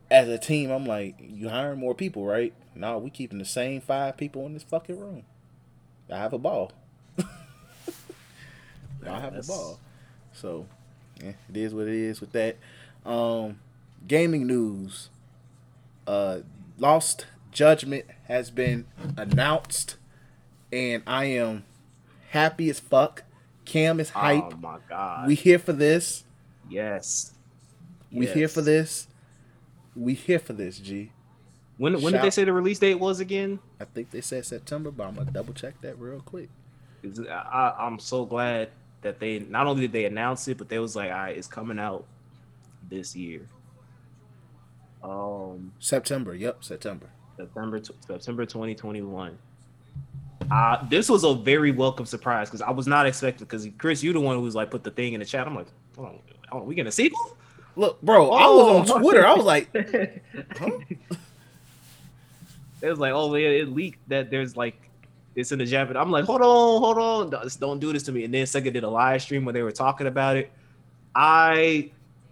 Speaker 2: As a team, I'm like, you hiring more people, right? No, we keeping the same five people in this fucking room. I have a ball. I have a ball. So, Yeah, it is what it is with that. Um, gaming news. Uh, Lost Judgment has been announced, and I am happy as fuck. Cam is hype.
Speaker 4: Oh my god.
Speaker 2: we here for this.
Speaker 4: yes.
Speaker 2: We here for this. We here for this, G.
Speaker 4: When when did they say the release date was again?
Speaker 2: I think they said September, but I'm gonna double check that real quick.
Speaker 4: I, I'm so glad that they not only did they announce it, but they was like, all right, it's coming out this year. Um,
Speaker 2: September. Yep, September.
Speaker 4: September September 2021. Uh, this was a very welcome surprise because I was not expecting. Because Chris, you the one who was like put the thing in the chat. I'm like, hold on, hold on we getting a sequel?
Speaker 2: Look, bro, I was
Speaker 4: Oh.
Speaker 2: on Twitter. I was like, huh?
Speaker 4: It was like, oh it leaked that there's like it's in the Japanese. I'm like, hold on, hold on, don't- don't do this to me. And then Sega did a live stream where they were talking about it. I,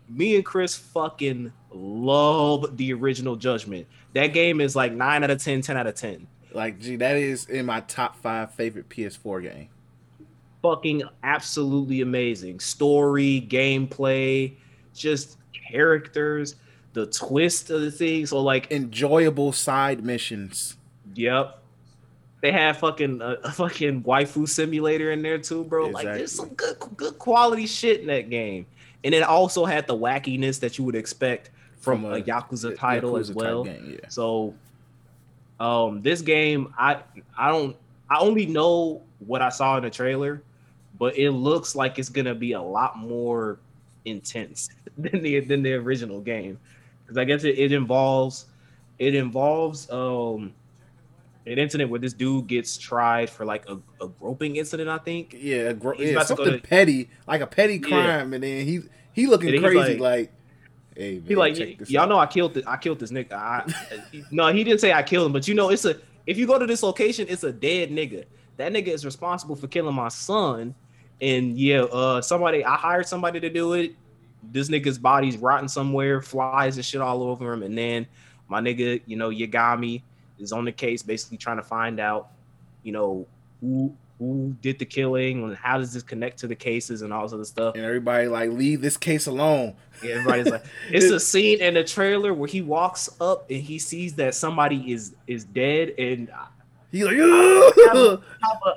Speaker 4: me and Chris fucking love the original Judgment. That game is like nine out of 10, 10 out of 10.
Speaker 2: like, gee, that is in my top five favorite PS4 game.
Speaker 4: Fucking absolutely amazing. Story, gameplay, just characters, the twist of the thing. So like
Speaker 2: Enjoyable side missions.
Speaker 4: Yep. They have fucking uh, a fucking waifu simulator in there too, bro. Like there's some good good quality shit in that game. And it also had the wackiness that you would expect from,
Speaker 2: From
Speaker 4: a,
Speaker 2: a
Speaker 4: Yakuza title as
Speaker 2: Yakuza type
Speaker 4: well.
Speaker 2: game, yeah.
Speaker 4: So um this game I I don't I only know what I saw in the trailer, but it looks like it's gonna be a lot more intense than the than the original game. Because I guess it, it involves it involves um an incident where this dude gets tried for like a, a groping incident, I think.
Speaker 2: Yeah, gro- yeah something
Speaker 4: to-
Speaker 2: petty, like a petty
Speaker 4: Yeah.
Speaker 2: crime, and then he he looking crazy,
Speaker 4: like-
Speaker 2: like, hey, man,
Speaker 4: He like y'all
Speaker 2: out.
Speaker 4: know I killed this, I killed this nigga. I, no, he didn't say I killed him, but you know it's a if you go to this location, it's a dead nigga. That nigga is responsible for killing my son. And yeah, uh somebody I hired somebody to do it. This nigga's body's rotten somewhere, flies and shit all over him. And then my nigga, you know, Yagami is on the case, basically trying to find out, you know, who who did the killing and how does this connect to the cases and all this other stuff.
Speaker 2: and everybody like leave this case alone.
Speaker 4: Yeah, everybody's like, it's a scene in the trailer where he walks up and he sees that somebody is is dead, and I
Speaker 2: He like,
Speaker 4: have, a,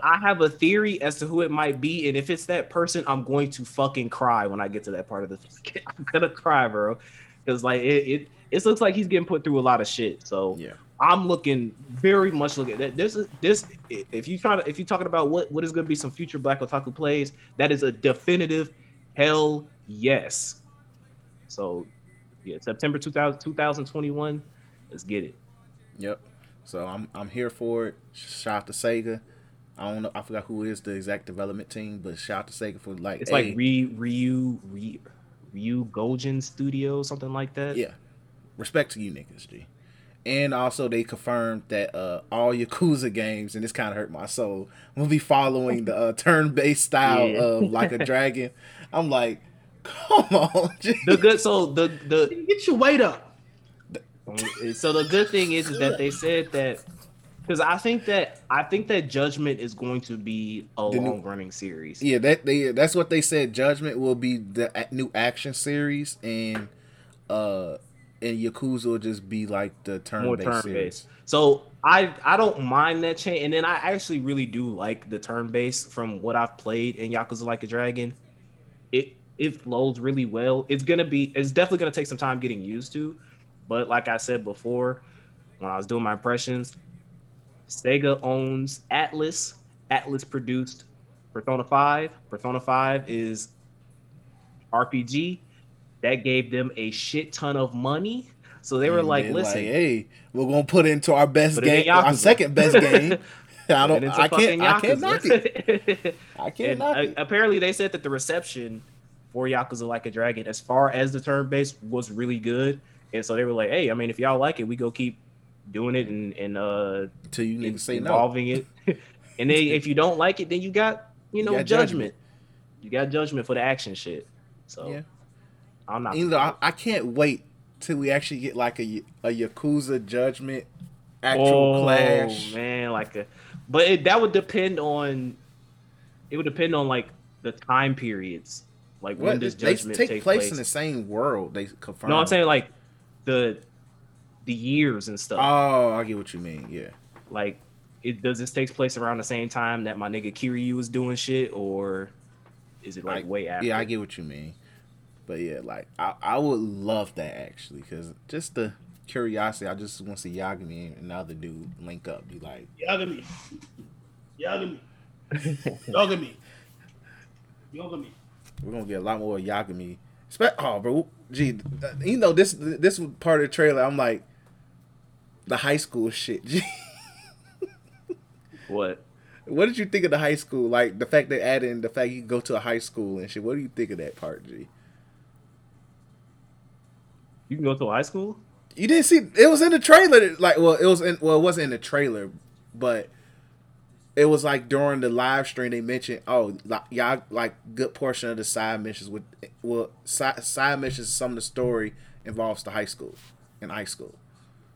Speaker 4: I have a theory as to who it might be, and if it's that person, I'm going to fucking cry when I get to that part of the. I'm gonna cry, bro, because like it, it it looks like he's getting put through a lot of shit. So
Speaker 2: yeah,
Speaker 4: I'm looking very much looking at this is this if you try to if you're talking about what what is going to be some future Black Otaku plays, that is a definitive hell yes. So yeah, September 2000, 2021, let's get it.
Speaker 2: yep. So I'm I'm here for it. Shout out to Sega. I don't know. I forgot who is the exact development team, but shout out to Sega for like.
Speaker 4: It's
Speaker 2: hey,
Speaker 4: like Ryu Ryu Ryu, Gojin Studio something like that.
Speaker 2: Yeah. Respect to you niggas, G. And also they confirmed that uh all Yakuza games, and this kind of hurt my soul, will be following the uh, turn-based style
Speaker 4: Yeah.
Speaker 2: of like a dragon. I'm like, come on, G.
Speaker 4: The good so the the
Speaker 5: Get your weight up.
Speaker 4: so the good thing is, is that they said that because I think that I think that Judgment is going to be a
Speaker 2: The new-
Speaker 4: long running series.
Speaker 2: Yeah, that they that's what they said. Judgment will be the new action series, and uh, and Yakuza will just be like the
Speaker 4: more
Speaker 2: turn-based
Speaker 4: turn based. So I I don't mind that change, and then I actually really do like the turn based from what I've played in Yakuza Like a Dragon. It it flows really well. It's gonna be it's definitely gonna take some time getting used to, but like I said before, when I was doing my impressions, Sega owns Atlus. Atlus produced Persona 5. Persona 5 is RPG. That gave them a shit ton of money. So they were
Speaker 2: And
Speaker 4: like, listen,
Speaker 2: hey, we're gonna put into our best
Speaker 4: Put it in
Speaker 2: game, our second best game. I don't, I can't, I can't knock it. I can't knock
Speaker 4: uh,
Speaker 2: it.
Speaker 4: apparently they said that the reception for Yakuza Like a Dragon, as far as the turn base, was really good. And so they were like, hey, I mean, if y'all like it, we go keep doing it and, and uh
Speaker 2: Until you say no.
Speaker 4: involving it. and then if you don't like it, then you got you
Speaker 2: You
Speaker 4: know
Speaker 2: got
Speaker 4: judgment.
Speaker 2: Judgment.
Speaker 4: You got judgment for the action shit. So
Speaker 2: Yeah.
Speaker 4: I'm not.
Speaker 2: Either I, I can't wait till we actually get like a a Yakuza Judgment actual
Speaker 4: oh,
Speaker 2: clash.
Speaker 4: man, like a, but it, that would depend on. It would depend on like the time periods. Like
Speaker 2: What?
Speaker 4: when does
Speaker 2: They
Speaker 4: judgment
Speaker 2: take,
Speaker 4: take,
Speaker 2: place, in the same world. They confirm.
Speaker 4: No, I'm saying like the the years and stuff.
Speaker 2: Oh, I get what you mean. Yeah.
Speaker 4: like it does this takes place around the same time that my nigga Kiryu was doing shit, or is it like
Speaker 2: I-
Speaker 4: way after?
Speaker 2: Yeah, I get what you mean. But yeah, like I, I would love that actually, because just the curiosity, I just want to see Yagami and the other dude link up, be like,
Speaker 5: Yagami. Yagami. Yagami. Yagami.
Speaker 2: we're gonna get a lot more Yagami. Spe- oh, bro, gee, uh, you know this this was part of the trailer. I'm like, the high school shit. Gee,
Speaker 4: What?
Speaker 2: what did you think of the high school? Like the fact they added in the fact you go to a high school and shit. What do you think of that part, G?
Speaker 4: You can go to high school?
Speaker 2: You didn't see it was in the trailer. Like, well, it was in well, it wasn't in the trailer, but it was like during the live stream they mentioned, oh, like, y'all like good portion of the side missions with well, side, side missions. Some of the story involves the high school and high school.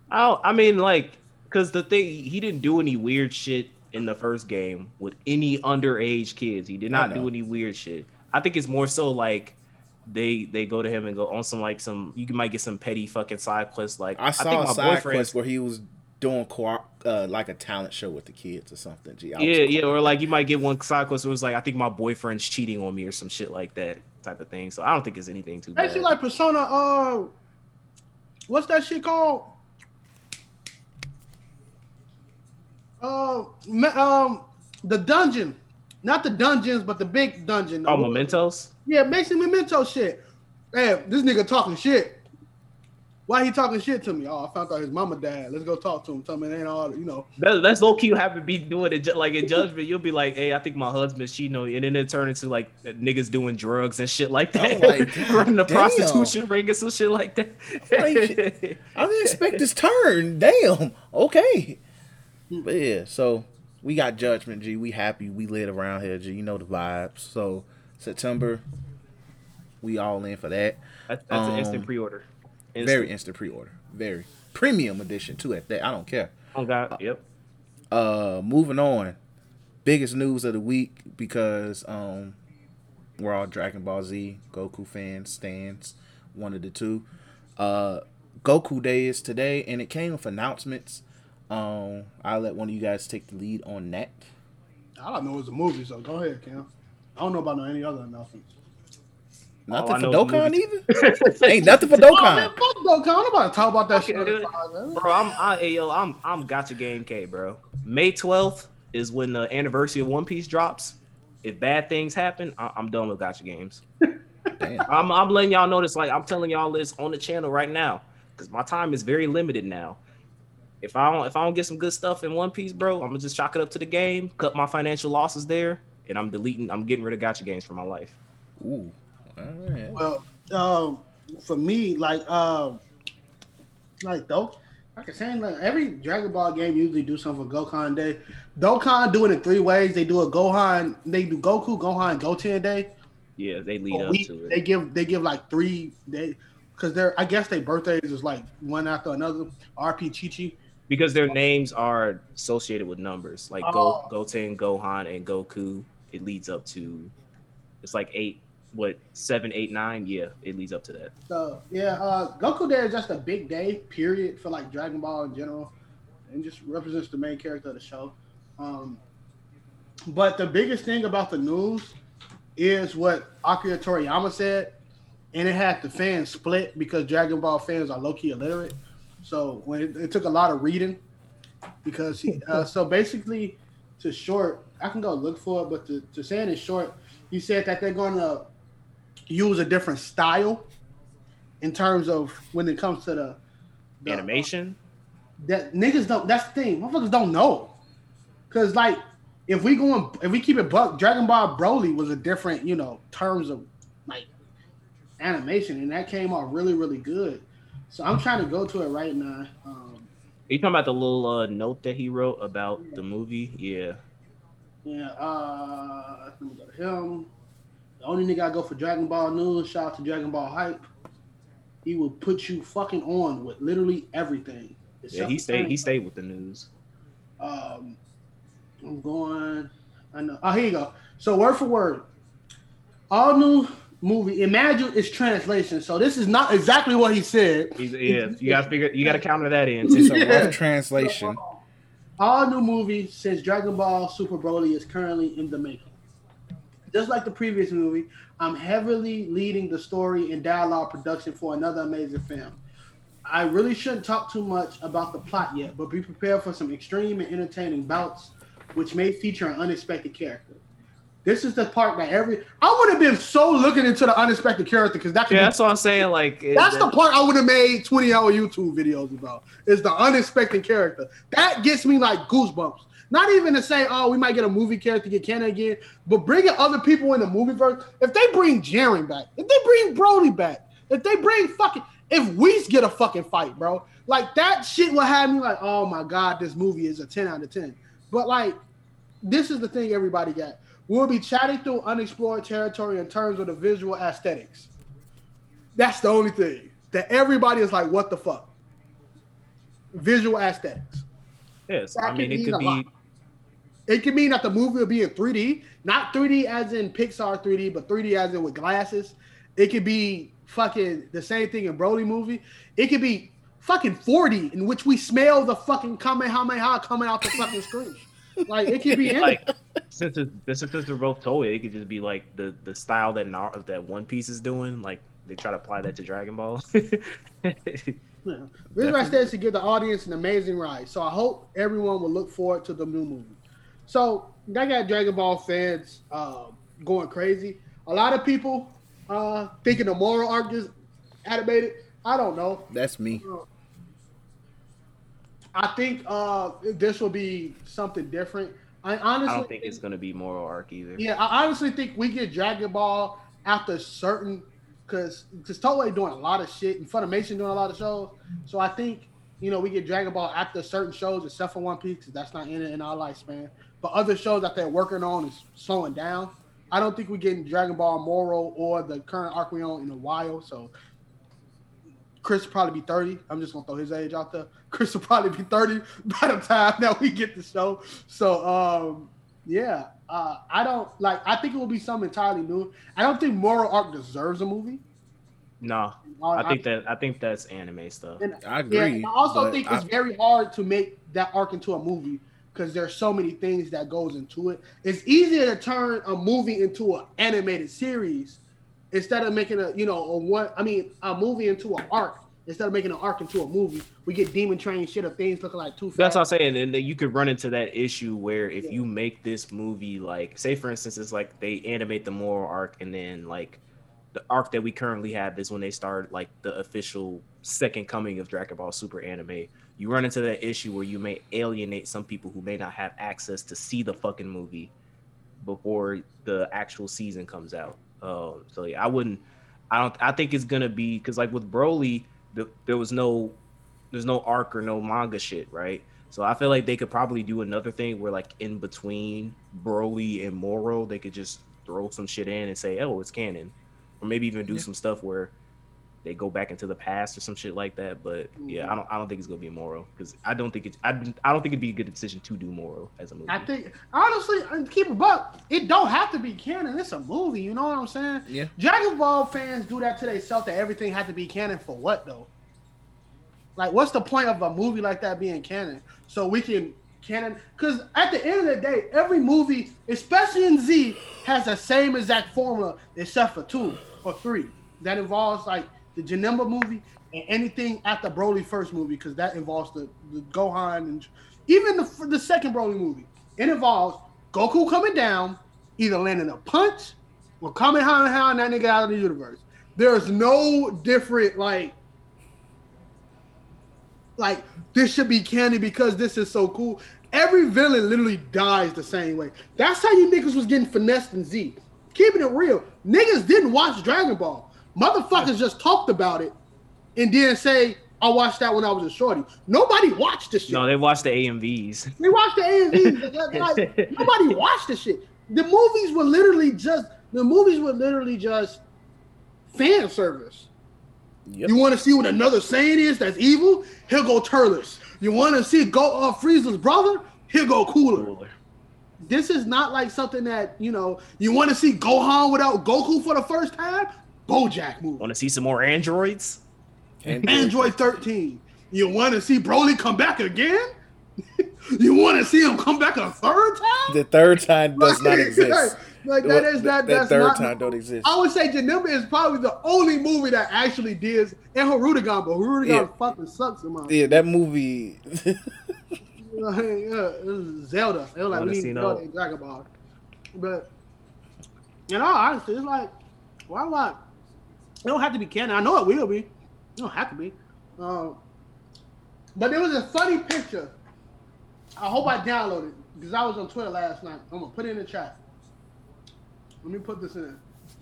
Speaker 4: I I mean like because the thing he didn't do any weird shit in the first game with any underage kids. He did not do any weird shit. I think it's more so like they they go to him and go on some like some you might get some petty fucking side quests like
Speaker 2: I saw a side quest where he was doing co- uh, like a talent show with the kids or something. Gee, I
Speaker 4: yeah, yeah, or like you might get one side quest where it was like, I think my boyfriend's cheating on me or some shit like that type of thing. So I don't think it's anything too bad.
Speaker 5: Actually, like Persona. Uh, what's that shit called? Uh, me- um, the dungeon, not the dungeons, but the big dungeon.
Speaker 4: oh, mementos.
Speaker 5: Yeah, basically memento shit. Hey, this nigga talking shit. Why he talking shit to me? Oh, I found out his mama died. Let's go talk to him. Tell me it ain't all you know.
Speaker 4: That, that's low key. You have to be doing it ju- like in judgment. You'll be like, "Hey, I think my husband's cheating on you," and then it turn into like niggas doing drugs and shit like that,
Speaker 2: Oh my
Speaker 4: running the
Speaker 2: damn.
Speaker 4: prostitution ring and some shit like that.
Speaker 2: Like, I didn't expect this turn. Damn. Okay. Hmm. But yeah, so we got judgment, G. We happy. We lit around here, G. You know the vibes. So September, we all in for that.
Speaker 4: That's, that's an
Speaker 2: Um,
Speaker 4: instant pre-order. Instant.
Speaker 2: Very instant pre-order. Very premium edition too. At that, I don't care.
Speaker 4: Oh God. Yep.
Speaker 2: Uh, moving on. Biggest news of the week because um, we're all Dragon Ball Z Goku fans, stands one of the two. Uh, Goku Day is today, and it came with announcements. Um, I'll let one of you guys take the lead on that.
Speaker 5: I don't know it was a movie, so go ahead, Cam. I don't know about no any other announcements.
Speaker 2: Nothing
Speaker 4: I
Speaker 2: for
Speaker 4: know
Speaker 2: Dokkan either. Ain't nothing for
Speaker 5: Oh, man, fuck Dokkan. I'm about to talk about that
Speaker 4: Okay,
Speaker 5: shit.
Speaker 4: Bro, I'm I, hey, yo, I'm I'm gacha game K, bro. May 12th is when the anniversary of One Piece drops. If bad things happen, I, I'm done with gacha games.
Speaker 2: Damn.
Speaker 4: I'm I'm letting y'all know this. Like I'm telling y'all this on the channel right now because my time is very limited now. If I don't if I don't get some good stuff in One Piece, bro, I'm gonna just chalk it up to the game, cut my financial losses there, and I'm deleting. I'm getting rid of gacha games from my life.
Speaker 2: Ooh. All right.
Speaker 5: Well, um, for me, like, um, like though, like I saying, like every Dragon Ball game usually do something for Gohan Day. Dokkan do it in three ways. They do a Gohan, they do Goku, Gohan, Goten Day.
Speaker 4: Yeah, they lead
Speaker 5: A
Speaker 4: up
Speaker 5: week.
Speaker 4: to it.
Speaker 5: They give they give like three they because they're I guess their birthdays is like one after another. RP Chi Chi.
Speaker 4: Because their names are associated with numbers like
Speaker 5: Oh.
Speaker 4: Go, Goten, Gohan, and Goku. It leads up to it's like eight, what seven, eight, nine. Yeah, it leads up to that.
Speaker 5: So yeah, uh, Goku Day is just a big day, period, for like Dragon Ball in general, and just represents the main character of the show. Um, but the biggest thing about the news is what Akira Toriyama said, and it had the fans split because Dragon Ball fans are low key illiterate. So when it, it took a lot of reading, because he, uh, so basically, to short, I can go look for it, but to, to say it in short, he said that they're going to use a different style in terms of when it comes to the, the
Speaker 4: Animation.
Speaker 5: that niggas don't. That's the thing. Motherfuckers don't know. Cause like if we going if we keep it buck, Dragon Ball Broly was a different you know terms of like animation, and that came out really really good. So I'm trying to go to it right now. Um,
Speaker 4: Are you talking about the little uh, note that he wrote about the movie? Yeah.
Speaker 5: yeah, uh, let me go to him. The only nigga I go for Dragon Ball news. Shout out to Dragon Ball hype. He will put you fucking on with literally everything.
Speaker 4: Yeah, he stayed. He stayed with the news.
Speaker 5: Um, I'm going. I know. Oh, here you go. So word for word, all new movie. Imagine it's translation, so this is not exactly what he said.
Speaker 4: He's, yeah, you gotta figure. You gotta counter that in.
Speaker 2: It's a
Speaker 5: Yeah.
Speaker 2: rough translation.
Speaker 5: All new movie since Dragon Ball Super Broly is currently in the making. Just like the previous movie, I'm heavily leading the story and dialogue production for another amazing film. I really shouldn't talk too much about the plot yet, but be prepared for some extreme and entertaining bouts, which may feature an unexpected character. This is the part that every I would have been so looking into the unexpected character because that could
Speaker 4: Yeah,
Speaker 5: be
Speaker 4: that's what I'm saying. Like it-
Speaker 5: that's the part I would have made 20 hour YouTube videos about. Is the unexpected character. That gets me like goosebumps. Not even to say, oh, we might get a movie character get canon again, but bringing other people in the movie verse. If they bring Jiren back, if they bring Broly back, if they bring fucking, if Whis get a fucking fight, bro, like that shit will have me like, oh my god, this movie is a 10 out of 10. But like, this is the thing everybody got. We'll be chatting through unexplored territory in terms of the visual aesthetics. That's the only thing that everybody is like, what the fuck? Visual aesthetics.
Speaker 4: Yes,
Speaker 5: that
Speaker 4: I mean it could be.
Speaker 5: lot. It could mean that the movie will be in 3D, not 3D as in Pixar 3D, but 3D as in with glasses. It could be fucking the same thing in Broly movie. It could be fucking 4D in which we smell the fucking Kamehameha coming out the fucking screen. Like it could be
Speaker 4: like since it, since they're both Toei, it could just be like the the style that Nar- that One Piece is doing. Like they try to apply that to Dragon Ball.
Speaker 5: Yeah. Visual aesthetics to give the audience an amazing ride. So I hope everyone will look forward to the new movie. So I got Dragon Ball fans uh, going crazy. A lot of people uh, thinking the Moro arc is animated. I don't know.
Speaker 2: That's me.
Speaker 5: I think uh, this will be something different. I honestly
Speaker 4: I don't think it's gonna be Moro arc either.
Speaker 5: Yeah, I honestly think we get Dragon Ball after certain because because Toei doing a lot of shit and Funimation doing a lot of shows. So I think you know we get Dragon Ball after certain shows, except for One Piece, 'cause that's not in it in our lifespan. But other shows that they're working on is slowing down. I don't think we're getting Dragon Ball Moro or the current arc we on in a while. So Chris will probably be 30. I'm just gonna throw his age out there. Chris will probably be 30 by the time that we get the show. So um yeah, uh, I don't like. I think it will be something entirely new. I don't think Moro Arc deserves a movie.
Speaker 4: No,
Speaker 5: Uh,
Speaker 4: I think that I think that's anime stuff.
Speaker 5: and,
Speaker 2: I
Speaker 5: yeah,
Speaker 2: agree.
Speaker 5: and I also
Speaker 2: but
Speaker 5: think
Speaker 2: I-
Speaker 5: it's very hard to make that arc into a movie because there's so many things that goes into it. It's easier to turn a movie into an animated series instead of making a you know a one. I mean, a movie into an arc instead of making an arc into a movie. We get Demon Train shit of things looking like too
Speaker 4: That's what I'm saying, and then you could run into that issue where if
Speaker 5: Yeah.
Speaker 4: you make this movie like, say for instance, it's like they animate the Moro arc, and then like the arc that we currently have is when they start like the official second coming of Dragon Ball Super anime. You run into that issue where you may alienate some people who may not have access to see the fucking movie before the actual season comes out. Um, so yeah, I wouldn't. I don't. I think it's gonna be because like with Broly, the, there was no, there's no arc or no manga shit, right? So I feel like they could probably do another thing where like in between Broly and Moro, they could just throw some shit in and say, oh, it's canon, or maybe even do some stuff where they go back into the past or some shit like that. But yeah, mm-hmm. I don't. I don't think it's gonna be Moro because I don't think it's. I, I don't think it'd be a good decision to do Moro as a movie.
Speaker 5: I think honestly, keep it buck. It don't have to be canon. It's a movie. You know what I'm saying?
Speaker 2: Yeah.
Speaker 5: Dragon Ball fans do that to themselves. That everything had to be canon for what though? Like, what's the point of a movie like that being canon? So we can canon because at the end of the day, every movie, especially in Z, has the same exact formula except for two or three. That involves like the Janemba movie and anything after Broly first movie because that involves the, the Gohan and even the the second Broly movie. It involves Goku coming down, either landing a punch or coming and that nigga out of the universe. There's no different like like this should be candy because this is so cool. Every villain literally dies the same way. That's how you niggas was getting finessed in Z. Keeping it real, niggas didn't watch Dragon Ball. Motherfuckers just talked about it and then say, "I watched that when I was a shorty." Nobody watched this shit.
Speaker 4: no, they watched the AMVs.
Speaker 5: We watched the AMVs. like, nobody watched the shit. The movies were literally just the movies were literally just fan service.
Speaker 2: Yep.
Speaker 5: You want to see what another Saiyan is that's evil? Here go Turles. You want to see go uh, Frieza's brother? Here go Cooler.
Speaker 4: Cooler.
Speaker 5: this is not like something that you know you want to see Gohan without Goku for the first time. BoJack movie.
Speaker 4: Want to see some more androids?
Speaker 2: And
Speaker 5: Android 13. You want to see Broly come back again? you want to see him come back a third time?
Speaker 2: the third time does not exist.
Speaker 5: Like that is that.
Speaker 2: that third
Speaker 5: not,
Speaker 2: time don't exist.
Speaker 5: I would say Janemba is probably the only movie that actually did and Hirudegarn, but Hirudegarn
Speaker 2: Yeah.
Speaker 5: fucking sucks in my
Speaker 2: Yeah, that movie.
Speaker 5: Like, yeah, it Zelda. It was like
Speaker 4: Wanna
Speaker 5: we need to
Speaker 4: no-
Speaker 5: go Dragon Ball. But you know, honestly, it's like why not? It don't have to be canon. I know it will be. It don't have to be. Um, but there was a funny picture. I hope I downloaded it because I was on Twitter last night. I'm gonna put it in the chat. Let me put this in.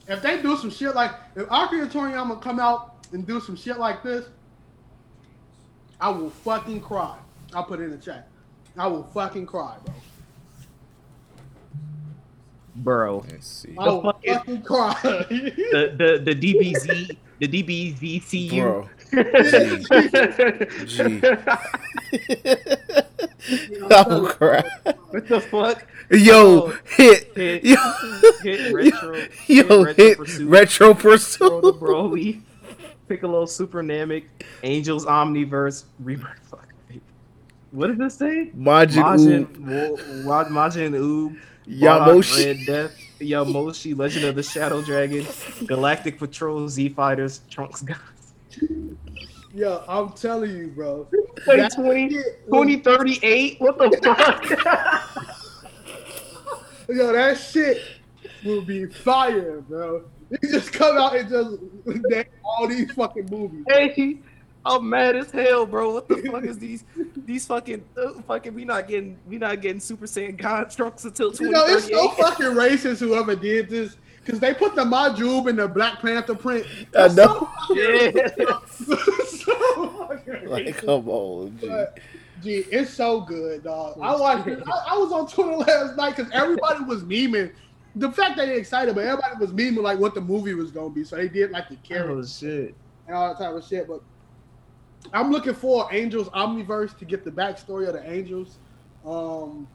Speaker 5: If they do some shit like if Akira Toriyama come out and do some shit like this, I will fucking cry. I'll put it in the chat. I will fucking cry, bro.
Speaker 4: Bro.
Speaker 2: Let's see.
Speaker 5: I will
Speaker 4: fuck is-
Speaker 5: fucking cry.
Speaker 4: The the the DBZ the DBZCU.
Speaker 2: Bro, G. I will cry.
Speaker 4: what the fuck?
Speaker 2: Yo,
Speaker 4: Oh,
Speaker 2: hit,
Speaker 4: hit-
Speaker 2: yo,
Speaker 4: hit retro-
Speaker 2: yo,
Speaker 4: hit
Speaker 2: hit,
Speaker 4: retro pursuit.
Speaker 2: retro
Speaker 4: Bro,
Speaker 2: pursuit.
Speaker 4: Broly, Piccolo Super Namek, Angels Omniverse, Rebirth. Fuck. What did this say?
Speaker 2: Majin
Speaker 4: Majin,
Speaker 2: Uu,
Speaker 4: Wa- Wa- Majin Oob,
Speaker 2: Yamoshi.
Speaker 4: Red Death, Yamoshi, Legend of the Shadow Dragon, Galactic Patrol, Z Fighters, Trunks Guys.
Speaker 5: Yo, I'm telling you, bro.
Speaker 4: Wait,
Speaker 5: That
Speaker 4: 20,
Speaker 5: shit
Speaker 4: 2038? What the fuck?
Speaker 5: Yo, that shit will be fire, bro. You just come out and just name all these fucking movies.
Speaker 4: hey, I'm mad as hell, bro. What the fuck is these these fucking uh, fucking we not getting we not getting Super Saiyan God Trunks until
Speaker 5: You know, it's so fucking racist whoever did this. Because they put the Majub in the Black Panther print.
Speaker 2: I
Speaker 5: That's
Speaker 2: know.
Speaker 5: So,
Speaker 4: Yeah.
Speaker 5: so
Speaker 2: Like, come on, G.
Speaker 5: But, Gee, it's so good, dog. I watched it. I, I was on Twitter last night because everybody was memeing. The fact that they're excited, but everybody was memeing like what the movie was gonna be. So they did like the
Speaker 4: Oh
Speaker 5: characters
Speaker 4: shit.
Speaker 5: and all that type of shit. But I'm looking for Angels Omniverse to get the backstory of the Angels. Um,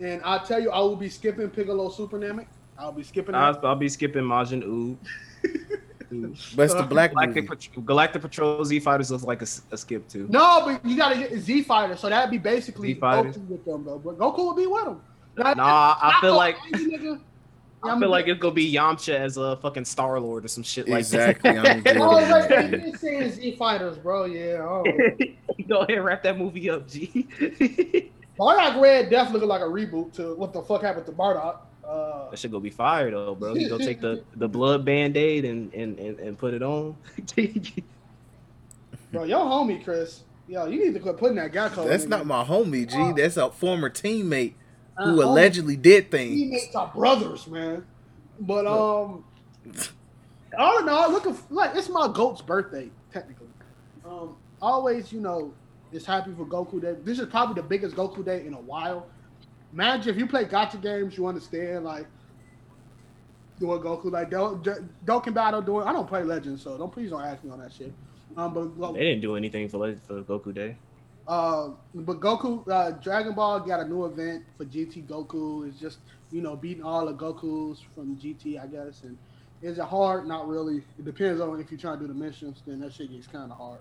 Speaker 5: and I'll tell you, I will be skipping Piccolo Super Namek. I'll be skipping.
Speaker 4: I'll, I'll be skipping Majin Oob.
Speaker 2: But it's the black
Speaker 4: Galactic,
Speaker 2: movie.
Speaker 4: Pat- Galactic Patrol Z Fighters looks like a skip too.
Speaker 5: No, but you gotta get Z Fighter, so that'd be basically
Speaker 4: Z Fighters.
Speaker 5: Goku with them, though. But Goku would be with them.
Speaker 4: Nah, I feel like
Speaker 5: nigga.
Speaker 4: I feel like it's gonna be Yamcha as a fucking Star Lord or some shit like
Speaker 2: Exactly, I'm
Speaker 4: that.
Speaker 2: good.
Speaker 5: Oh wait, wait, you didn't say Z Fighters, bro. Yeah. Oh.
Speaker 4: Go ahead, wrap that movie up, G.
Speaker 5: Bardock Red definitely look like a reboot to what the fuck happened to Bardock. Uh,
Speaker 4: that should go be fire though, bro. You go take the, the blood band aid and, and, and, and put it on.
Speaker 5: bro, your homie Chris, yo, you need to quit putting that guy code.
Speaker 2: That's
Speaker 5: in
Speaker 2: not
Speaker 5: there.
Speaker 2: my homie, G. That's a former teammate who
Speaker 5: homie-
Speaker 2: allegedly did things.
Speaker 5: teammates are brothers, man. But um, all in all, looking f- like it's my goat's birthday technically. Um, always, you know, is happy for Goku Day. This is probably the biggest Goku Day in a while. Imagine if you play gacha games, you understand like doing Goku like Do- Do- Dokkan Battle doing. I don't play Legends, so don't please don't ask me on that shit. Um, but Go-
Speaker 4: They didn't do anything for Le- for Goku Day.
Speaker 5: Uh, but Goku, uh, Dragon Ball got a new event for GT Goku. It's just you know beating all the Gokus from GT, I guess. And is it hard? Not really. It depends on if you're trying to do the missions. Then that shit gets kind of hard.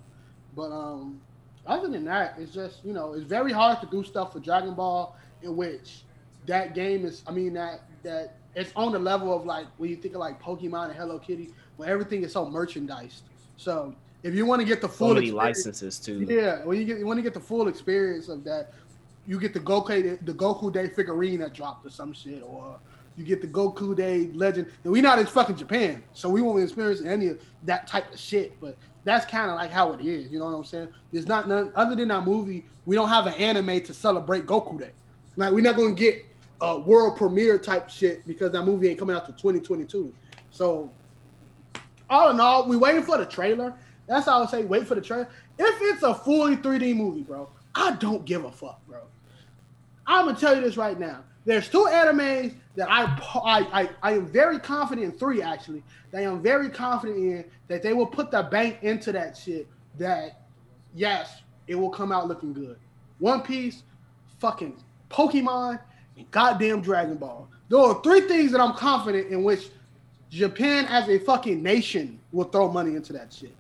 Speaker 5: But um, other than that, it's just you know it's very hard to do stuff for Dragon Ball in which that game is. I mean that that it's on the level of like when you think of like Pokemon and Hello Kitty, where everything is so merchandised. So if you want to get the full
Speaker 4: So many licenses too.
Speaker 5: yeah, when you get when you get the full experience of that, you get the Goku the Goku Day figurine that dropped or some shit, or you get the Goku Day Legend. We not in fucking Japan, so we won't experience any of that type of shit. But that's kind of like how it is. You know what I'm saying? There's not none other than that movie. We don't have an anime to celebrate Goku Day. Like we're not gonna get a world premiere type shit because that movie ain't coming out to 2022. So all in all, we waiting for the trailer. That's all I would say. Wait for the trailer. If it's a fully 3D movie, bro, I don't give a fuck, bro. I'm gonna tell you this right now. There's two animes that I I I, I am very confident in. Three actually, that I am very confident in that they will put the bank into that shit. That yes, it will come out looking good. One Piece, fucking Pokemon, and goddamn Dragon Ball. There are three things that I'm confident in which Japan as a fucking nation will throw money into that shit.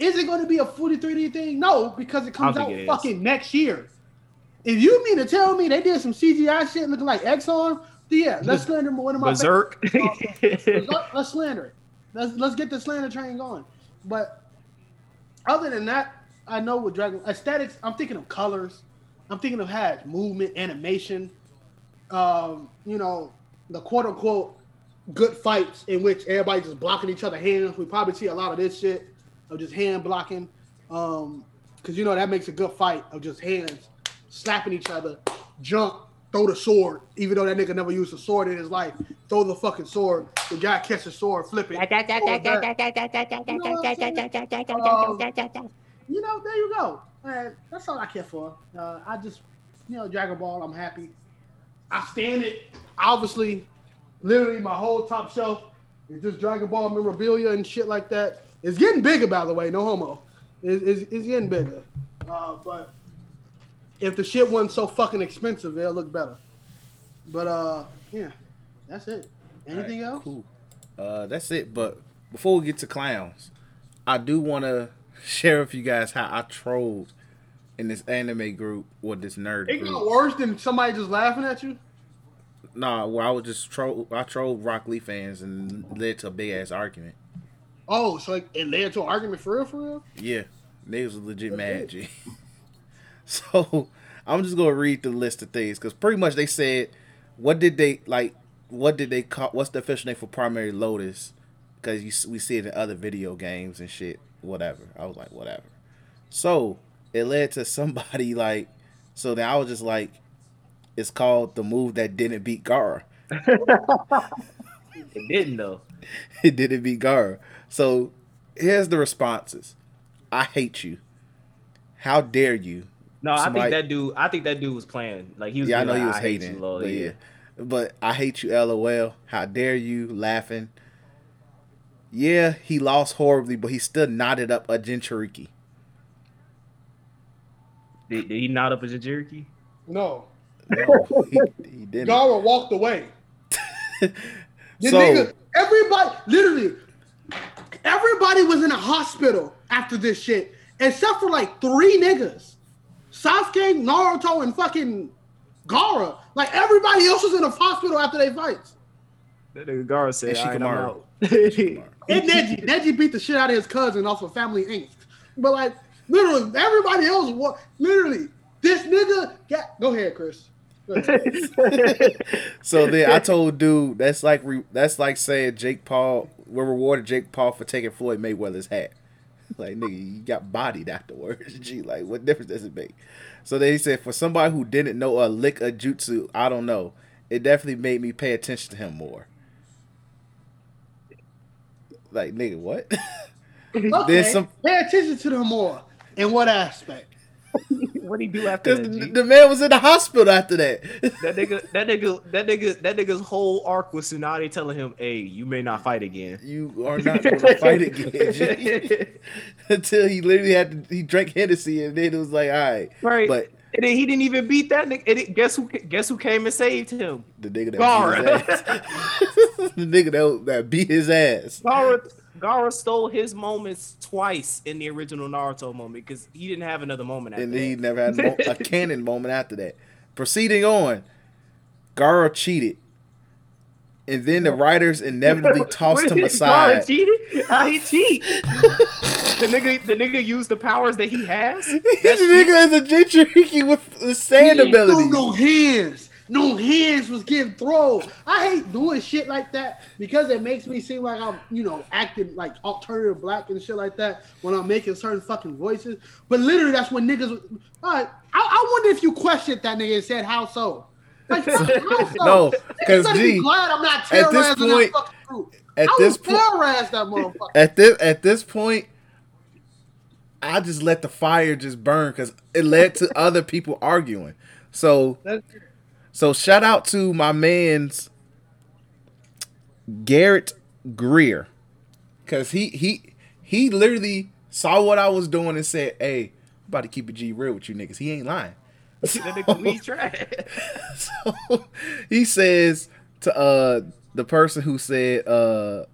Speaker 5: Is it going to be a 43D thing? No, because it comes out
Speaker 4: it is.
Speaker 5: fucking next year. If you mean to tell me they did some CGI shit looking like Ex-Arm, yeah, let's slander one of my
Speaker 4: Berserk.
Speaker 5: let's, let's slander it. Let's let's get the slander train going. But other than that, I know with Dragon aesthetics, I'm thinking of colors. I'm thinking of has movement, animation. Um, you know, the quote unquote good fights in which everybody just blocking each other hands. We probably see a lot of this shit of just hand blocking. Um, cause you know that makes a good fight of just hands slapping each other, jump, throw the sword, even though that nigga never used a sword in his life. Throw the fucking sword. The guy catch the sword, flip it. You know, there you go. Man, that's all I care for. Uh, I just, you know, Dragon Ball. I'm happy. I stand it. Obviously, literally, my whole top shelf is just Dragon Ball memorabilia and shit like that. It's getting bigger, by the way. No homo. It's, it's, it's getting bigger. Uh, but if the shit wasn't so fucking expensive, it'll look better. But uh, yeah, that's it. Anything
Speaker 2: Alright,
Speaker 5: else?
Speaker 2: Cool. Uh, that's it. But before we get to clowns, I do want to share with you guys how I trolled in this anime group or this nerd
Speaker 5: It got worse than somebody just laughing at you.
Speaker 2: Nah, well, I was just troll. I trolled Rock Lee fans and led to a big ass argument.
Speaker 5: Oh, so like, it led to an argument for real, for real?
Speaker 2: Yeah, niggas was legit
Speaker 5: That's
Speaker 2: mad. G. So I'm just gonna read the list of things because pretty much they said, what did they like? What did they call? What's the official name for Primary Lotus? Because you we see it in other video games and shit. Whatever. I was like, whatever. So it led to somebody like. So then I was just like, it's called the move that didn't beat Gaara.
Speaker 4: it didn't though.
Speaker 2: it didn't beat Gaara. So here's the responses. I hate you. How dare you?
Speaker 4: No, I think that dude. I think that dude was playing. Like he was.
Speaker 2: yeah, I
Speaker 4: being
Speaker 2: know he was
Speaker 4: hate
Speaker 2: hating.
Speaker 4: You, lol,
Speaker 2: but yeah. But I hate you, lol. How dare you? Laughing. Yeah, he lost horribly, but he still knotted up a Jinchuriki.
Speaker 4: Did, did he nod up a jerky?
Speaker 5: No.
Speaker 2: No, he, he didn't.
Speaker 5: Gaara walked away.
Speaker 2: So-
Speaker 5: nigga, everybody, literally, everybody was in a hospital after this shit, except for like three niggas. Sasuke, Naruto, and fucking Gaara. Like everybody else was in a hospital after they fights.
Speaker 4: That nigga Gaara said,
Speaker 2: And
Speaker 4: "All right, I'm
Speaker 2: Shikamaru.
Speaker 4: out."
Speaker 5: And Neji, Neji beat the shit out of his cousin off of Family Inc. But like, literally, everybody else, wa- literally, this nigga. Got, go ahead, Chris.
Speaker 2: So then I told dude that's like re, that's like saying Jake Paul we rewarded Jake Paul for taking Floyd Mayweather's hat. Like nigga, you got bodied afterwards. Gee, like what difference does it make? So then he said for somebody who didn't know a lick of jutsu, I don't know. It definitely made me pay attention to him more. Like nigga, what?
Speaker 5: Okay,
Speaker 2: some-
Speaker 5: pay attention to them more. In what aspect?
Speaker 4: what he do after that?
Speaker 2: the, the man was in the hospital after that.
Speaker 4: That nigga, that nigga, that nigga, that nigga's whole arc was Tsunade telling him, "Hey, you may not fight again."
Speaker 2: You are not going to fight again. Until he literally had to, he drank Hennessy and then it was like, all right.
Speaker 4: Right.
Speaker 2: But
Speaker 4: and then he didn't even beat that nigga. And it, guess who? Guess who came and saved him?
Speaker 2: the nigga that
Speaker 4: Gaara.
Speaker 2: beat his ass. the nigga that, that beat his ass.
Speaker 4: Gaara, Gaara stole his moments twice in the original Naruto moment because he didn't have another moment after
Speaker 2: And
Speaker 4: that.
Speaker 2: he never had mo- a canon moment after that. Proceeding on, Gaara cheated. And then the writers inevitably tossed him
Speaker 4: is- Gaara
Speaker 2: aside.
Speaker 4: cheated? How he cheat? the nigga, the nigga used the powers that he has.
Speaker 2: This nigga is a Jinchuriki with with sand
Speaker 5: He ain't throw
Speaker 2: ability.
Speaker 5: no hands. No hands was getting thrown. I hate doing shit like that because it makes me seem like I'm, you know, acting like alternative black and shit like that when I'm making certain fucking voices. But literally, that's when niggas. All right, I, I wonder if you questioned that nigga and said, "How so?" Like, how so?
Speaker 2: No,
Speaker 5: Niggas
Speaker 2: 'cause
Speaker 5: better be
Speaker 2: G,
Speaker 5: glad I'm not
Speaker 2: at this point- At this point,
Speaker 5: terrorize that motherfucker.
Speaker 2: at this at this point, I just let the fire just burn because it led to other people arguing. So so shout out to my man's Garrett Greer. Cause he he he literally saw what I was doing and said, Hey, I'm about to keep it G real with you niggas. He ain't lying.
Speaker 4: that nigga we trash.
Speaker 2: so he says to uh the person who said uh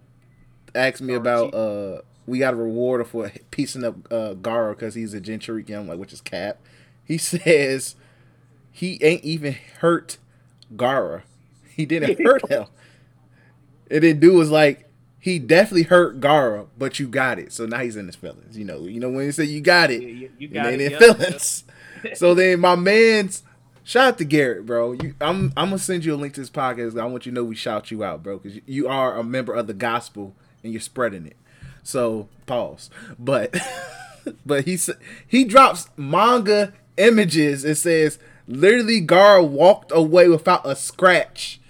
Speaker 2: asked me about uh we got a reward for piecing up uh Gaara because he's a. I'm like, which is cap. He says he ain't even hurt Gaara. He didn't hurt him. And then dude was like, he definitely hurt Gaara, but you got it. So now he's in his feelings. You know, you know when he said you got it,
Speaker 4: Yeah, you, you
Speaker 2: and
Speaker 4: got
Speaker 2: they
Speaker 4: it.
Speaker 2: in
Speaker 4: yep,
Speaker 2: feelings. so then my man's shout out to Garrett, bro. You, I'm I'm gonna send you a link to this podcast. I want you to know we shout you out, bro, because you, are a member of the gospel and you're spreading it. So pause. But but he he drops manga images and says literally Gaara walked away without a scratch.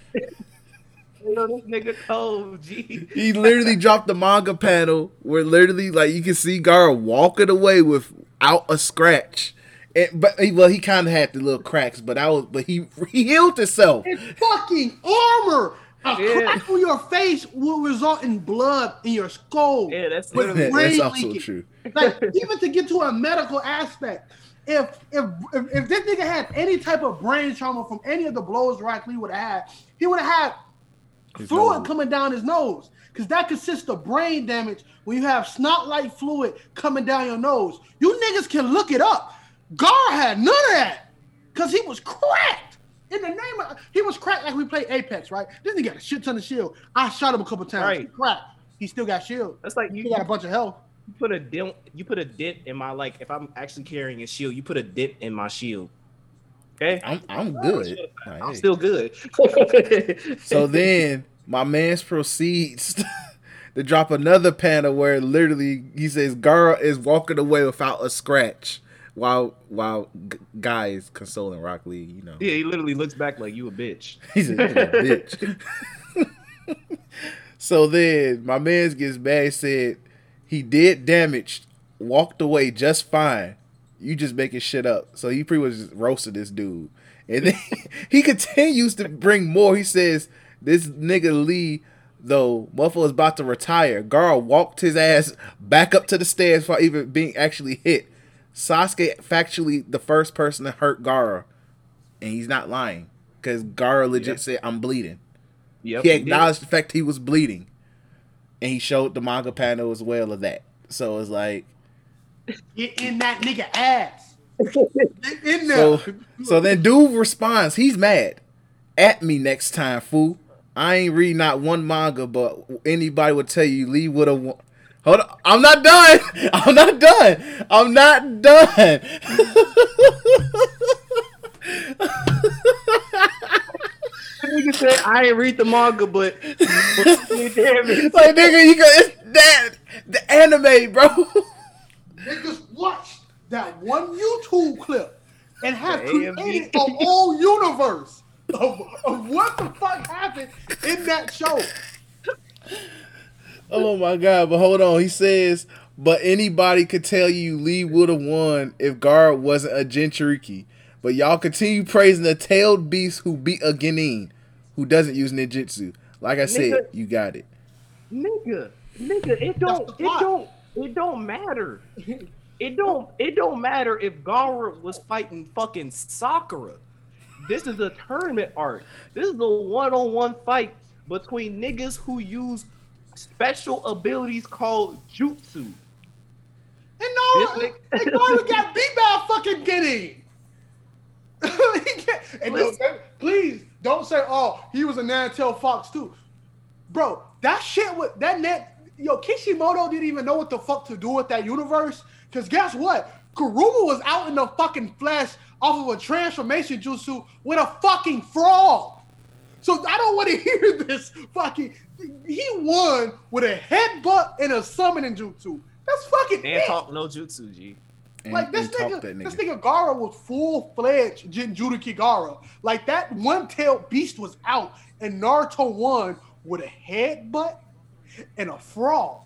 Speaker 4: Yo, this nigga cold, G.
Speaker 2: He literally dropped the manga panel where literally like you can see Gaara walking away without a scratch. And, but he, well, he kind of had the little cracks, but I was, but he he healed himself.
Speaker 5: It's fucking armor. A
Speaker 4: Yeah.
Speaker 5: crack on your face will result in blood in your skull.
Speaker 4: Yeah, that's
Speaker 5: With
Speaker 4: literally.
Speaker 5: brain
Speaker 2: That's also
Speaker 5: leakage.
Speaker 2: true.
Speaker 5: Like even to get to a medical aspect, if if if, this nigga had any type of brain trauma from any of the blows Rock Lee would have had, he would have had
Speaker 2: His
Speaker 5: fluid
Speaker 2: nose.
Speaker 5: coming down his nose. Because that consists of brain damage when you have snot-like fluid coming down your nose. You niggas can look it up. Gaara had none of that. Cause he was cracked. In the name of he was cracked like we played Apex, right? This nigga got a shit ton of shield. I shot him a couple times.
Speaker 4: Right.
Speaker 5: He cracked. He still got shield.
Speaker 4: That's like
Speaker 5: He
Speaker 4: you,
Speaker 5: got a bunch of health.
Speaker 4: You put a dent. You put a dent in my like. If I'm actually carrying a shield, you put a dent in my shield. Okay,
Speaker 2: I'm I'm good. Like,
Speaker 4: I'm
Speaker 2: hey.
Speaker 4: still good.
Speaker 2: So then my man's proceeds to drop another panel where literally he says Gaara is walking away without a scratch while while G- guy is consoling Rock Lee. You know,
Speaker 4: yeah, he literally looks back like you a bitch.
Speaker 2: he's a, he's a bitch. so then my man's gets mad. Said he did damage, walked away just fine. You just making shit up. So he pretty much just roasted this dude. And then he continues to bring more. He says, This nigga Lee, though, Muffle is about to retire. Gaara walked his ass back up to the stairs for even being actually hit. Sasuke factually the first person to hurt Gaara. And he's not lying. Because Gaara legit
Speaker 4: Yeah.
Speaker 2: said, I'm bleeding.
Speaker 4: Yep,
Speaker 2: he
Speaker 4: he
Speaker 2: acknowledged the fact he was bleeding. And he showed the manga panel as well of that. So it's like
Speaker 5: Get in that nigga ass. Get in there.
Speaker 2: So, so then dude responds, he's mad at me next time, fool. I ain't read not one manga, but anybody would tell you Lee would have won. Hold on, I'm not done. I'm not done. I'm not done.
Speaker 4: Nigga said I ain't read the manga, but damn it.
Speaker 2: like nigga, you go. It's that the anime, bro.
Speaker 5: Niggas watched that one YouTube clip and have
Speaker 4: The
Speaker 5: created
Speaker 4: AMV.
Speaker 5: a whole universe of, of what the fuck happened in that show.
Speaker 2: Oh my god! But hold on, he says, but anybody could tell you Lee would have won if Gaara wasn't a Jinchuriki. But y'all continue praising the tailed beast who beat a Genin, who doesn't use ninjutsu. Like I said, you got it.
Speaker 4: nigga, nigga, it don't, it don't, it don't matter. It don't, it don't matter if Gaara was fighting fucking Sakura. This is a tournament art. This is a one-on-one fight between niggas who use special abilities called jutsu.
Speaker 5: And no,
Speaker 4: This nigga-
Speaker 5: and Garland got beat by a fucking Genin. And don't- please don't say, "Oh, he was a nine-tailed fox too," bro. That shit with that net, yo, Kishimoto didn't even know what the fuck to do with that universe. Cause guess what? Kurama was out in the fucking flesh off of a transformation jutsu with a fucking frog. So I don't want to hear this fucking. He won with a headbutt and a summoning jutsu. That's fucking
Speaker 4: And talk no jutsu, G.
Speaker 2: And,
Speaker 5: Like this
Speaker 2: and talk
Speaker 5: nigga, this
Speaker 2: nigga.
Speaker 5: nigga Gaara was full fledged Jinchuriki Gaara. Like that one tailed beast was out, and Naruto won with a headbutt and a frog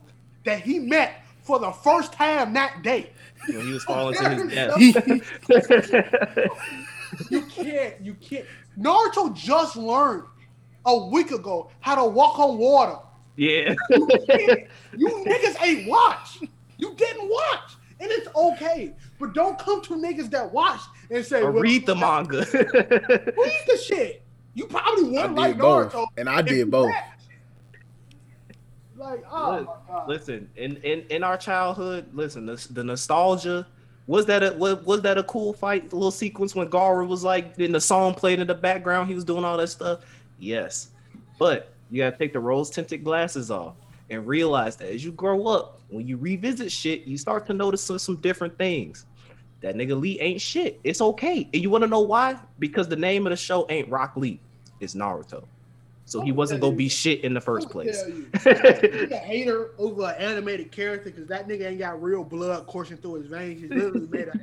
Speaker 5: that he met for the first time that day.
Speaker 4: When he was falling to his death.
Speaker 5: You can't, you can't. Naruto just learned a week ago how to walk on water.
Speaker 4: yeah.
Speaker 5: You, you niggas ain't watch. You didn't watch. And it's okay. But don't come to niggas that watch and say, well,
Speaker 4: read the manga.
Speaker 5: Read the shit. You probably
Speaker 2: I
Speaker 5: won't like
Speaker 2: did both,
Speaker 5: Naruto.
Speaker 2: and I did both.
Speaker 5: trash. Like, oh
Speaker 4: Look, listen, in, in in our childhood, listen, the, the nostalgia was that a was, was that a cool fight, a little sequence when Gaara was like, in the song played in the background, he was doing all that stuff. Yes, but you gotta take the rose tinted glasses off and realize that as you grow up, when you revisit shit, you start to notice some, some different things. That nigga Lee ain't shit. It's okay, and you want to know why? Because the name of the show ain't Rock Lee, it's Naruto. So he wasn't gonna be shit in the first place.
Speaker 5: tell a hater over an animated character because that nigga ain't got real blood coursing through his veins. He's literally made of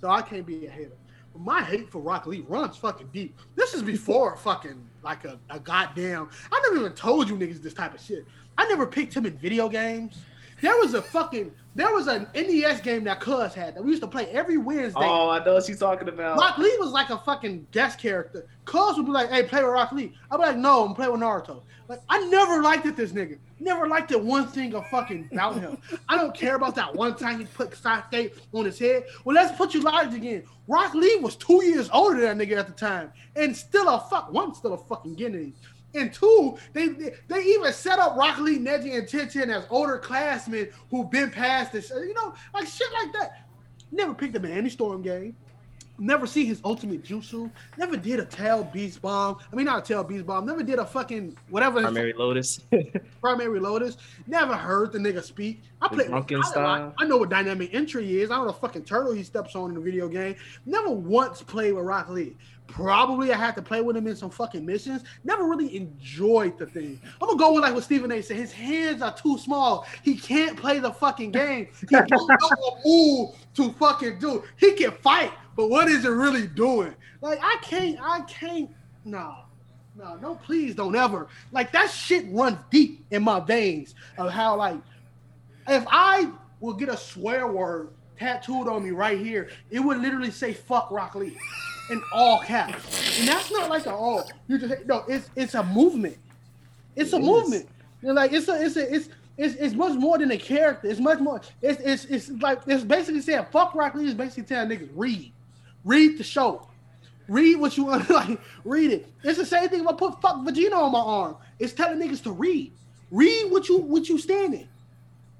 Speaker 5: So I can't be a hater. But my hate for Rock Lee runs fucking deep. This is before fucking like a, a goddamn. I never even told you niggas this type of shit. I never picked him in video games. There was a fucking there was an NES game that Cuz had that we used to play every Wednesday.
Speaker 4: Oh, I know what she's talking about.
Speaker 5: Rock Lee was like a fucking guest character. Cuz would be like, "Hey, play with Rock Lee." I'd be like, "No, I'm playing with Naruto." Like, I never liked it. This nigga never liked it. One thing of fucking about him. I don't care about that one time he put Sasuke on his head. Well, let's put you live again. Rock Lee was two years older than that nigga at the time, and still a fuck one, still a fucking Genin. And two, they they even set up Rock Lee, Neji, and Tenshin as older classmen who've been past this, you know, like shit like that. Never picked him in any storm game. Never see his ultimate jutsu. Never did a tail beast bomb. I mean, not a tail beast bomb. Never did a fucking whatever.
Speaker 4: Primary Lotus.
Speaker 5: primary lotus. Never heard the nigga speak. I play.
Speaker 4: drunken
Speaker 5: I, I,
Speaker 4: style.
Speaker 5: I know what dynamic entry is. I know the fucking turtle he steps on in the video game. Never once played with Rock Lee. Probably I had to play with him in some fucking missions. Never really enjoyed the thing. I'm gonna go with like what Stephen A said. His hands are too small. He can't play the fucking game. He don't know what move to fucking do. He can fight, but what is it really doing? Like I can't. I can't. No. No, no, please don't ever. Like that shit runs deep in my veins of how like if I will get a swear word tattooed on me right here, it would literally say fuck Rock Lee in all caps. And that's not like a oh you just no, it's it's a movement. It's a movement. And like it's a it's a it's it's, it's much more than a character. It's much more. It's it's it's like it's basically saying fuck Rock Lee is basically telling niggas read, read the show, read what you want. Like read it. It's the same thing if I put fuck Vegeta on my arm. It's telling niggas to read, read what you what you standing.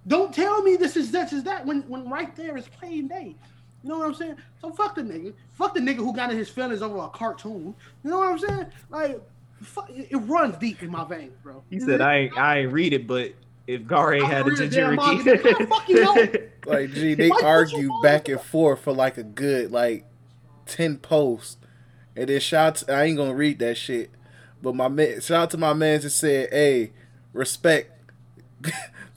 Speaker 5: Don't tell me this is this is that when when right there is plain day. You know what I'm saying? So fuck the nigga. Fuck the nigga who got in his feelings over a cartoon. You know what I'm saying? Like, fuck, it, it runs deep in my veins, bro.
Speaker 4: He said, "I ain't, I ain't read it, but if Gaara ain't had a
Speaker 5: read the damn manga. How the
Speaker 4: Jinchuriki,
Speaker 5: fuck you know?
Speaker 2: Like, gee, they
Speaker 5: Why put
Speaker 2: argue back and forth for like a good like ten posts, and then shout. I ain't gonna read that shit, but my man, shout out to my man just said, "Hey, respect."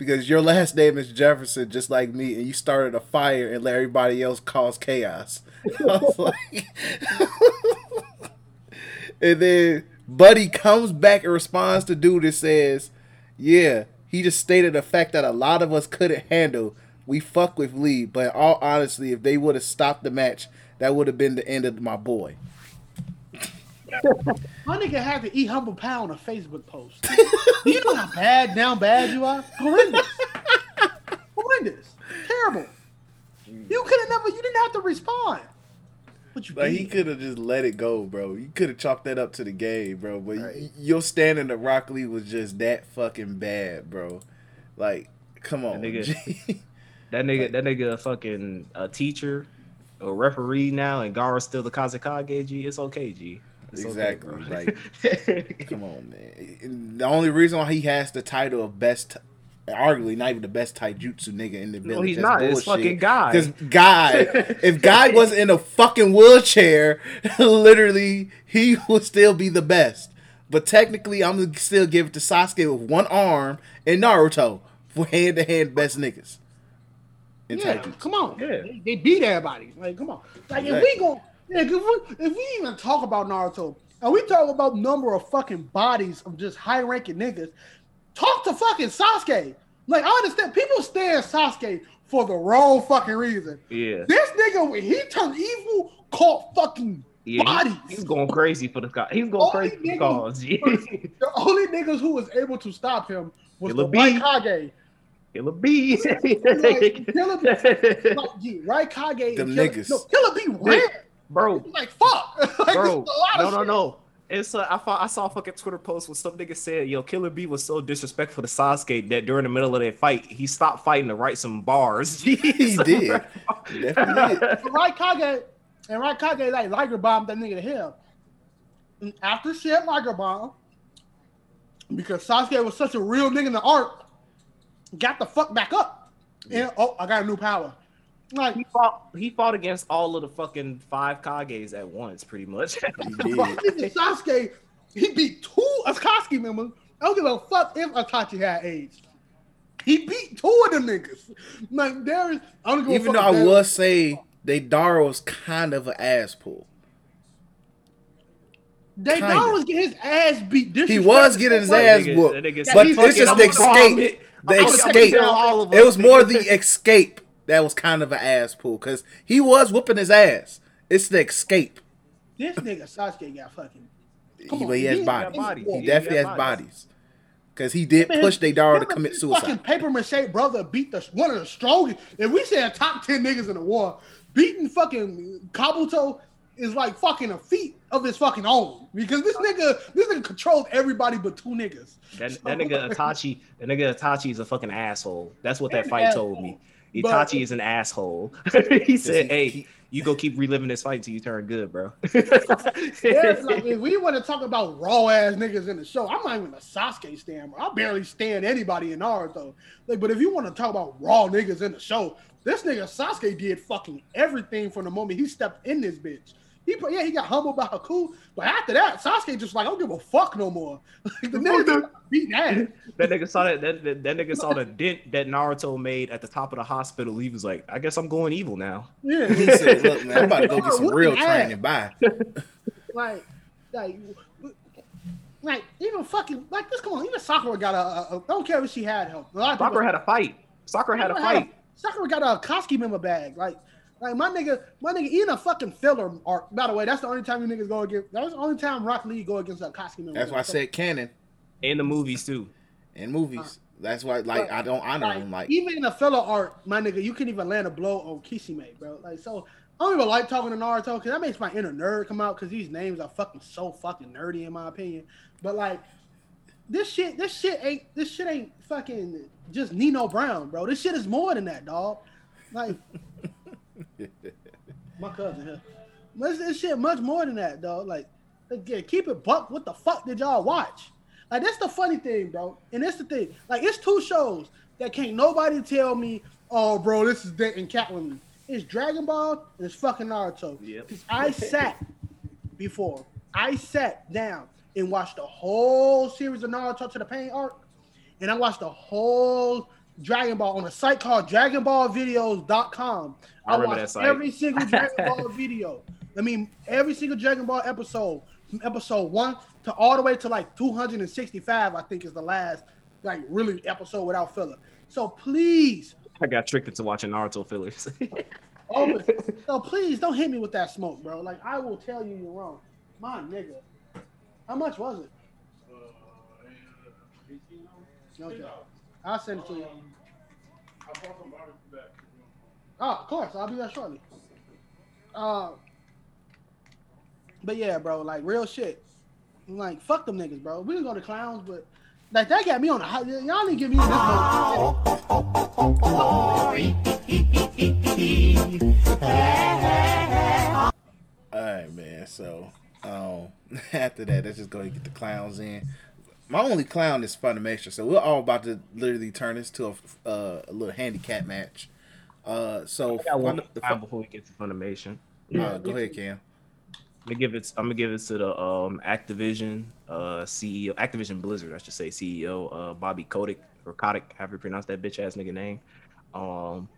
Speaker 2: Because your last name is Jefferson, just like me, and you started a fire and let everybody else cause chaos. Like, and then Buddy comes back and responds to dude that says, "Yeah, he just stated the fact that a lot of us couldn't handle. We fuck with Lee, but all honestly, if they would have stopped the match, that would have been the end of my boy."
Speaker 5: My nigga had to eat humble pie on a Facebook post. You know how bad, down bad you are? Horrendous. Horrendous. Terrible. You could have never, you didn't have to respond. But you
Speaker 2: Like he could have just let it go, bro. You could have chalked that up to the game, bro. But
Speaker 5: Right.
Speaker 2: y- your standing to Rock Lee was just that fucking bad, bro. Like, come on,
Speaker 4: nigga- that nigga, that nigga, a fucking a teacher, a referee now, and Gaara's still the Kazekage. G, it's okay, G. It's
Speaker 2: Exactly,
Speaker 4: bro.
Speaker 2: like- Come on, man. And the only reason why he has the title of best, arguably not even the best taijutsu nigga in the
Speaker 4: no, he's
Speaker 2: that's
Speaker 4: not. It's fucking guy.
Speaker 2: Because Guy, if Guy wasn't in a fucking wheelchair, literally, he would still be the best. But technically, I'm gonna still give it to Sasuke with one arm and Naruto for hand to hand best niggas. In
Speaker 5: Yeah,
Speaker 2: taijutsu.
Speaker 5: come on.
Speaker 4: Yeah.
Speaker 5: They, they beat everybody. Like, come on. Like, if we go, yeah, if we, if we even talk about Naruto, and we talk about number of fucking bodies of just high ranking niggas, talk to fucking Sasuke. Like, I understand people stand Sasuke for the wrong fucking reason.
Speaker 4: yeah,
Speaker 5: This nigga, when he turned evil, caught fucking
Speaker 4: yeah.
Speaker 5: bodies.
Speaker 4: He, he's going crazy for the guy. He's going
Speaker 5: Only
Speaker 4: crazy for the cause. G.
Speaker 5: the only niggas who was able to stop him was
Speaker 4: Killer
Speaker 5: the White
Speaker 4: B.
Speaker 5: Kage.
Speaker 4: Killer B.
Speaker 5: Like, Killer B, like, G, right? Kage,
Speaker 2: Them
Speaker 5: Killer,
Speaker 2: niggas.
Speaker 5: No, Killer B ran.
Speaker 4: Bro,
Speaker 5: Like fuck, like,
Speaker 4: bro.
Speaker 5: this is a lot
Speaker 4: No, no,
Speaker 5: shit.
Speaker 4: no. It's uh, I, saw, I saw a fucking Twitter post where some nigga said, "Yo, Killer B was so disrespectful to Sasuke that during the middle of that fight, he stopped fighting to write some bars."
Speaker 2: He did. Definitely did.
Speaker 5: But Raikage and Raikage like Liger bombed that nigga to hell. And after she had Liger bomb, because Sasuke was such a real nigga in the art, got the fuck back up. And oh, I got a new power. Like
Speaker 4: He fought. He fought against all of the fucking five Kages at once, pretty much.
Speaker 2: He
Speaker 5: fuck
Speaker 2: did.
Speaker 5: Sasuke, he beat two Akatsuki members. I don't give a fuck if Itachi had AIDS. He beat two of them niggas. Like there is, I don't give a
Speaker 2: Even
Speaker 5: fuck
Speaker 2: though I
Speaker 5: if there-
Speaker 2: will say Deidara was kind of an ass pull.
Speaker 5: They
Speaker 2: kinda.
Speaker 5: Was getting his ass beat.
Speaker 2: He was getting his ass
Speaker 4: Nigga-
Speaker 2: whooped.
Speaker 5: But
Speaker 4: this
Speaker 5: it's
Speaker 4: "Fuck
Speaker 5: just
Speaker 4: it,
Speaker 5: the
Speaker 2: escape.
Speaker 4: it.
Speaker 2: The escape.
Speaker 4: kill all of
Speaker 2: It was more the escape that was kind of an ass pull because he was whooping his ass. It's the escape.
Speaker 5: This nigga Sasuke got fucking. Come
Speaker 2: He,
Speaker 5: on,
Speaker 2: but he has bodies.
Speaker 4: bodies.
Speaker 2: He
Speaker 4: He
Speaker 2: definitely has
Speaker 4: bodies.
Speaker 2: bodies. Because he did push Deidara to commit suicide.
Speaker 5: Fucking paper mache brother beat the one of the strongest. If we say a top ten niggas in the war, beating fucking Kabuto is like fucking a feat of his fucking own because this nigga this nigga controlled everybody but two niggas.
Speaker 4: That, that nigga Itachi, that nigga Itachi is a fucking asshole. That's what that
Speaker 5: An
Speaker 4: fight told me.
Speaker 5: But-
Speaker 4: Itachi is an asshole. he said,
Speaker 2: he-
Speaker 4: "Hey,
Speaker 2: he-
Speaker 4: you go keep reliving this fight until you turn good, bro."
Speaker 5: There's like, if we want to talk about raw ass niggas in the show, I'm not even a Sasuke stan. bro. I barely stand anybody in Naruto. Like, but if you want to talk about raw niggas in the show, this nigga Sasuke did fucking everything from the moment he stepped in this bitch. He put, yeah, he got humbled by Haku, but after that, Sasuke just like, I don't give a fuck no more. Like, the nigga just beating ass.
Speaker 4: that nigga saw that, that that that nigga saw the dent that Naruto made at the top of the hospital. He was like, "I guess I'm going evil now."
Speaker 5: Yeah.
Speaker 2: He said, "Look, man, I'm about to go get some
Speaker 5: Whooping
Speaker 2: real
Speaker 5: ass.
Speaker 2: training. Bye."
Speaker 5: like, like, like even fucking like this. Come on, even Sakura got a. a, a I don't care if she had help. A lot of people-
Speaker 4: Sakura had a fight. Sakura had a fight.
Speaker 5: Sakura got Akatsuki member bag. Like, like my nigga, my nigga, even a fucking filler arc. By the way, that's the only time you niggas go against. That was the only time Rock Lee go against Akatsuki.
Speaker 2: That's why I said canon
Speaker 4: In the movies too.
Speaker 2: in movies. That's why, like, I don't honor him. Like,
Speaker 5: even in a filler arc, my nigga, you can't even land a blow on Kisame, bro. Like, so I don't even like talking to Naruto because that makes my inner nerd come out because these names are fucking so fucking nerdy in my opinion. But like, this shit, this shit ain't, this shit ain't fucking just Nino Brown, bro. This shit is more than that, dog. Like, my cousin here. Shit much more than that, though. Like, again, keep it buck. What the fuck did y'all watch? Like that's the funny thing, bro. And that's the thing. Like it's two shows that can't nobody tell me, oh, bro, this is Dent and Catwoman. It's Dragon Ball and it's fucking Naruto.
Speaker 4: Yep.
Speaker 5: Because I sat before. I sat down and watched the whole series of Naruto to the Pain arc, and I watched the whole Dragon Ball on a site called DragonBallVideos.com.
Speaker 4: I remember
Speaker 5: watched
Speaker 4: that site.
Speaker 5: every single Dragon Ball video. I mean, every single Dragon Ball episode, from episode one to all the way to like 265, I think is the last like really episode without filler. So please,
Speaker 4: I got tricked into watching Naruto fillers.
Speaker 5: Oh, open. so please don't hit me with that smoke, bro. Like I will tell you you're wrong. My nigga. How much was it? Uh, okay. I'll send it to you. Um, I brought some barbecue back. Oh, of course. I'll be there shortly. Uh, but yeah, bro, like real shit. Like, fuck them niggas, bro. We can go to clowns, but like that got me on the high. Y'all didn't give me this much.
Speaker 2: all right, man. So, um, after that, let's just go and get the clowns in. My only clown is Funimation, so we're all about to literally turn this to a, uh, a little handicap match. Uh, so
Speaker 4: I got one
Speaker 2: Fun- the Fun-
Speaker 4: before we get to Funimation.
Speaker 2: uh, go ahead, Cam.
Speaker 4: I'm gonna give it. I'm gonna give it to the um Activision uh CEO, Activision Blizzard, I should say CEO, uh Bobby Kotick or Kotick, however you pronounce that bitch ass nigga name. Um,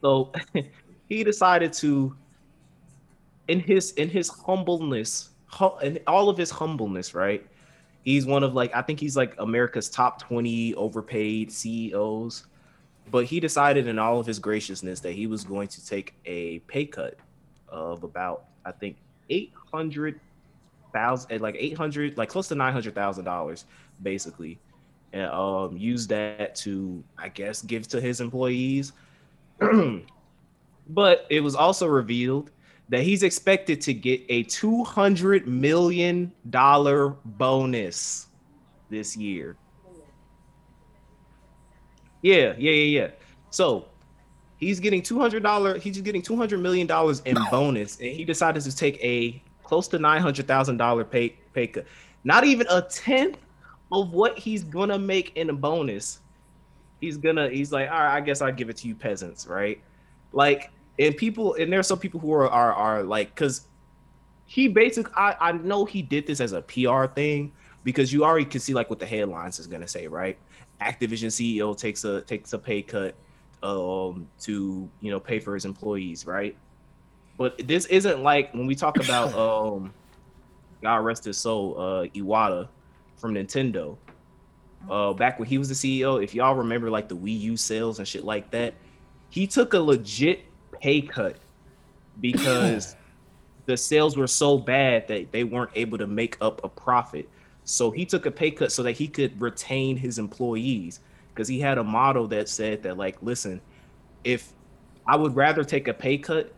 Speaker 4: so he decided to, in his in his humbleness, hu- in all of his humbleness, right? He's one of like I think he's like America's top 20 overpaid CEOs. But he decided in all of his graciousness that he was going to take a pay cut of about I think eight hundred thousand, like eight hundred, like close to nine hundred thousand dollars, basically. and um, use that to, I guess, give to his employees. but it was also revealed that he's expected to get a two hundred million dollar bonus this year. Yeah, yeah, yeah, yeah. So he's getting two hundred dollar. He's just getting two hundred million dollars in bonus, and he decided to take a close to nine hundred thousand dollar pay pay cut. Not even a tenth of what he's gonna make in a bonus. He's gonna. He's like, all right, I guess I'll give it to you peasants, right? Like, and people, and there are some people who are are, are like, because he basically, I I know he did this as a PR thing because you already can see like what the headlines is gonna say, right? Activision CEO takes a takes a pay cut um to you know pay for his employees, right? But this isn't like when we talk about um God rest his soul, uh Iwata from Nintendo. Uh back when he was the CEO, if y'all remember like the Wii U sales and shit like that, he took a legit pay cut because the sales were so bad that they weren't able to make up a profit. So he took a pay cut so that he could retain his employees because he had a model that said that like listen, if I would rather take a pay cut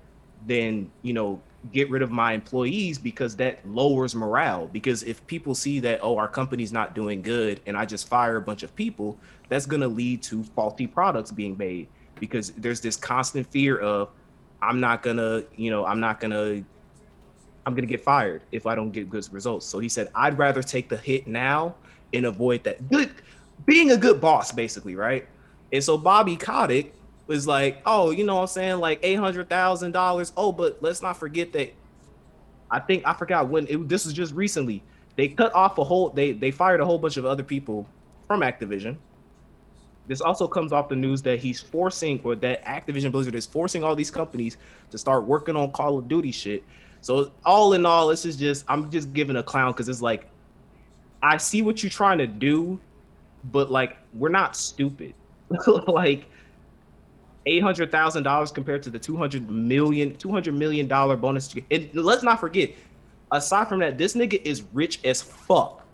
Speaker 4: than, you know, get rid of my employees because that lowers morale because if people see that oh our company's not doing good and I just fire a bunch of people, that's going to lead to faulty products being made because there's this constant fear of I'm not to, you know, I'm not to I'm gonna get fired if I don't get good results. So he said, I'd rather take the hit now and avoid that. Good, being a good boss, basically, right? And so Bobby Kotick was like, oh, you know what I'm saying, like eight hundred thousand dollars. Oh, but let's not forget that. I think I forgot when it, this was just recently. They cut off a whole. They they fired a whole bunch of other people from Activision. This also comes off the news that he's forcing, or that Activision Blizzard is forcing all these companies to start working on Call of Duty shit. So all in all, this is just I'm just giving a clown because it's like I see what you're trying to do, but like we're not stupid. like eight hundred thousand dollars compared to the two hundred million, two hundred million dollar bonus. And let's not forget, aside from that, this nigga is rich as fuck.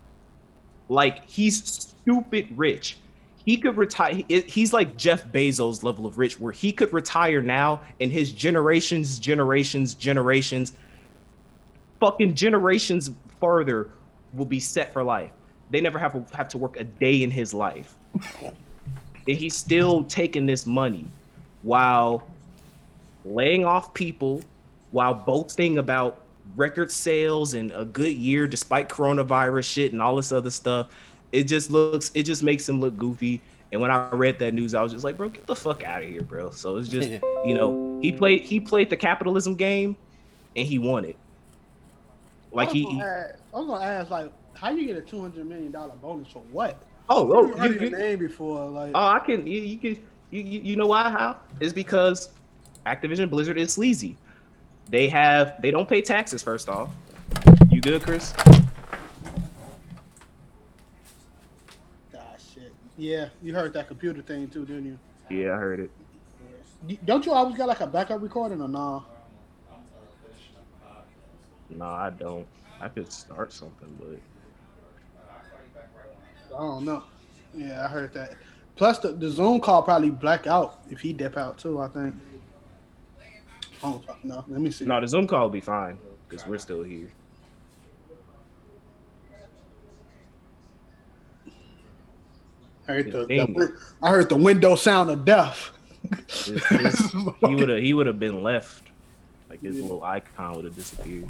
Speaker 4: Like he's stupid rich. He could retire. He's like Jeff Bezos level of rich, where he could retire now, and his generations, generations, generations fucking generations further will be set for life. They never have to have to work a day in his life. and he's still taking this money while laying off people, while boasting about record sales and a good year despite coronavirus shit and all this other stuff. It just looks it just makes him look goofy. And when I read that news, I was just like, bro, get the fuck out of here, bro. So it's just, you know, he played he played the capitalism game and he won it. Like
Speaker 5: I was
Speaker 4: he,
Speaker 5: gonna
Speaker 4: he
Speaker 5: ask, I was gonna ask, like, how you get a two hundred million dollar bonus for what?
Speaker 4: oh,
Speaker 5: Oh,
Speaker 4: oh, you,
Speaker 5: you,
Speaker 4: you,
Speaker 5: name before, like,
Speaker 4: oh, I can, you, you can, you, you, you know why? How? It's because Activision Blizzard is sleazy. They have, they don't pay taxes. First off, you good, Chris?
Speaker 5: gosh, shit. Yeah, you heard that computer thing too, didn't you?
Speaker 4: Yeah, I heard it.
Speaker 5: Don't you always got like a backup recording or nah?
Speaker 4: No, I don't. I could start something, but
Speaker 5: I don't know. Yeah, I heard that. Plus, the, the Zoom call probably black out if he dip out too. I think. Fucking know. Let me see.
Speaker 4: no, the Zoom call will be fine because we're still here.
Speaker 5: I heard the, the- I heard the window sound of death.
Speaker 4: It's- it's- he would have, he would have been left. Like his little icon would have disappeared.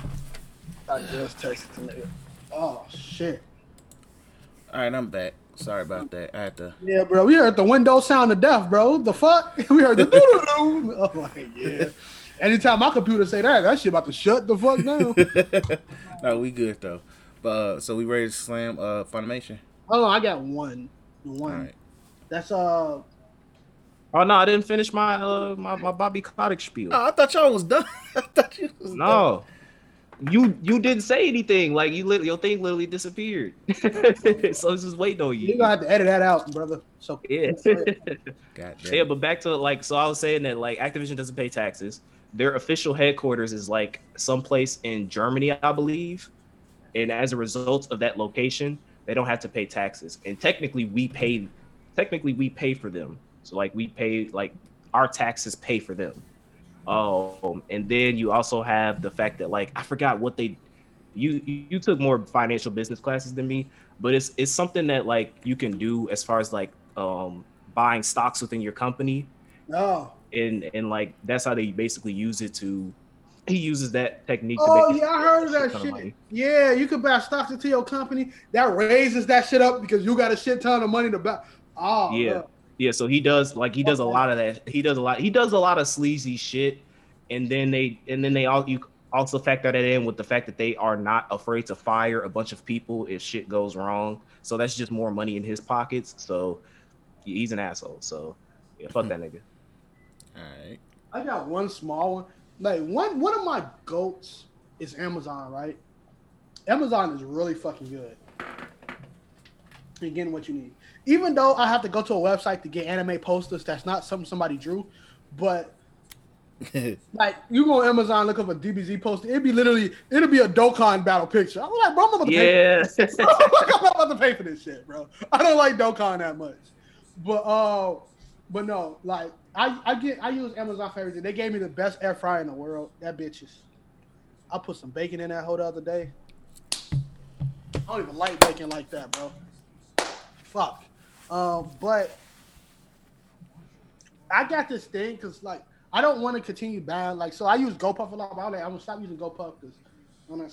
Speaker 5: I just texted him. Oh shit.
Speaker 2: All right, I'm back. Sorry about that. I had to.
Speaker 5: Yeah, bro. We heard the window sound of death, bro. The fuck? We heard the doo-doo-doo. I'm like, yeah. Anytime my computer say that, that shit about to shut the fuck down.
Speaker 2: no, we good though. But uh, so we ready to slam uh Funimation?
Speaker 5: Hold on, I got one. One.
Speaker 2: All right.
Speaker 5: That's uh
Speaker 4: Oh no, I didn't finish my uh my, my Bobby Kotick spiel.
Speaker 2: Oh, I thought y'all was done. I thought you was done.
Speaker 4: No. You you didn't say anything. Like you literally your thing literally disappeared. so it's just waiting on
Speaker 5: you
Speaker 4: You're
Speaker 5: gonna have to edit that out, brother. So
Speaker 4: Yeah.
Speaker 2: God
Speaker 4: yeah, but back to like so I was saying that like Activision doesn't pay taxes. Their official headquarters is like someplace in Germany, I believe. And as a result of that location, they don't have to pay taxes, and technically we pay, technically we pay for them. So like we pay like our taxes pay for them. Um, and then you also have the fact that like I forgot what they, you you took more financial business classes than me, but it's it's something that like you can do as far as like um buying stocks within your company
Speaker 5: No.
Speaker 4: and and like that's how they basically use it to he uses that technique to
Speaker 5: Oh
Speaker 4: make
Speaker 5: yeah, I heard of that
Speaker 4: ton
Speaker 5: shit.
Speaker 4: money.
Speaker 5: Yeah, you could buy stocks into your company. That raises that shit up because you got a shit ton of money to buy. Oh
Speaker 4: Yeah.
Speaker 5: yeah.
Speaker 4: yeah so he does like he does a lot of that he does a lot he does a lot of sleazy shit and then they and then they all you also factor that in with the fact that they are not afraid to fire a bunch of people if shit goes wrong so that's just more money in his pockets so he's an asshole so yeah fuck that nigga
Speaker 2: All right.
Speaker 5: I got one small one. Like one one of my goats is Amazon, right? Amazon is really fucking good. You're getting what you need. Even though I have to go to a website to get anime posters, that's not something somebody drew. But like you go on Amazon, look up a DBZ poster, it'd be literally it'll be a Dokkan battle picture. I'm like, bro, I'm about to pay
Speaker 4: yeah
Speaker 5: I'm about to pay for this shit, bro. I don't like Dokkan that much. But uh but no, like I, I get I use Amazon for everything. They gave me the best air fryer in the world. That bitch is I put some bacon in that hole the other day. I don't even like bacon like that, bro. Fuck. Um, but I got this thing because like I don't want to continue buying like so I use GoPuff a lot, but I'm like I'm gonna stop using GoPuff because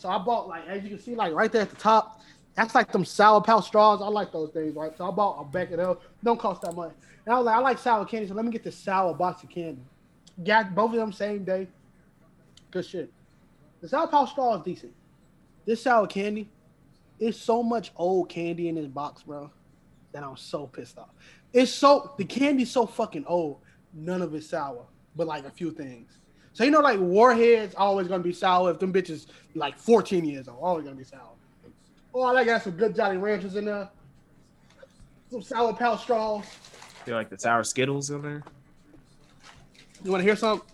Speaker 5: so I bought like as you can see like right there at the top. That's like them sour pouch straws. I like those things, right? So I bought a bag of those. Don't cost that much. And I was like, I like sour candy, so let me get the sour box of candy. Got both of them same day. Good shit. The sour pouch straw is decent. This sour candy, it's so much old candy in this box, bro, that I'm so pissed off. It's so the candy's so fucking old. None of it's sour, but like a few things. So you know, like warheads always gonna be sour if them bitches like 14 years old, always gonna be sour. Oh, I got some good Jolly Ranchers in there. Some sour pouch straws.
Speaker 4: feel like the sour skittles in there
Speaker 5: You want to hear something?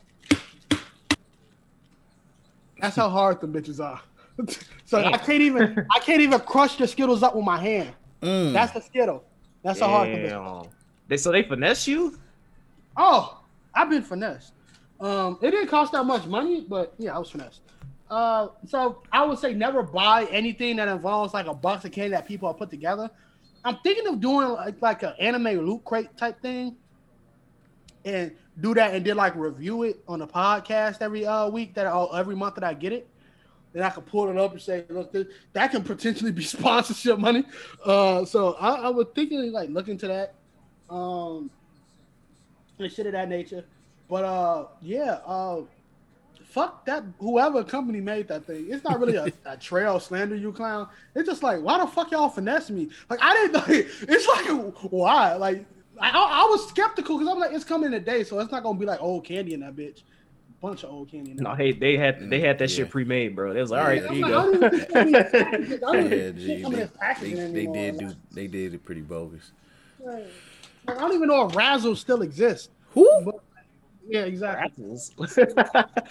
Speaker 5: That's how hard the bitches are. so I can't even I can't even crush the Skittles up with my hand.
Speaker 2: Mm.
Speaker 5: That's the Skittle. That's how hard them bitches. are.
Speaker 4: They so they finesse you
Speaker 5: Oh, I've been finessed. Um, it didn't cost that much money, but yeah, I was finessed. Uh, so I would say never buy anything that involves like a box of candy that people have put together. I'm thinking of doing like like an anime loot crate type thing, and do that and then like review it on a podcast every uh week that uh, every month that I get it. Then I can pull it up and say, look, this, that can potentially be sponsorship money. Uh, so I, I was thinking like look into that. Um, and shit of that nature. But uh, yeah, uh, fuck that. Whoever company made that thing, it's not really a, a trail slander you clown. It's just like, why the fuck y'all finesse me? Like I didn't. Like, it's like why? Like I, I was skeptical because I'm like, it's coming today, so it's not gonna be like old candy in that bitch. Bunch of old candy. In
Speaker 4: no
Speaker 5: that.
Speaker 4: hey they had they mm, had that
Speaker 2: Yeah.
Speaker 4: shit pre-made bro they was like all right
Speaker 2: Yeah.
Speaker 4: here you
Speaker 5: I'm
Speaker 4: go
Speaker 5: like, I don't even think some of these packages- I don't
Speaker 2: Yeah, G,
Speaker 5: think some of
Speaker 2: they,
Speaker 5: this
Speaker 2: they, they did do they did it pretty bogus.
Speaker 5: Like, I don't even know if Razzle still exists.
Speaker 2: Who?
Speaker 5: But, yeah, exactly.
Speaker 4: Apples.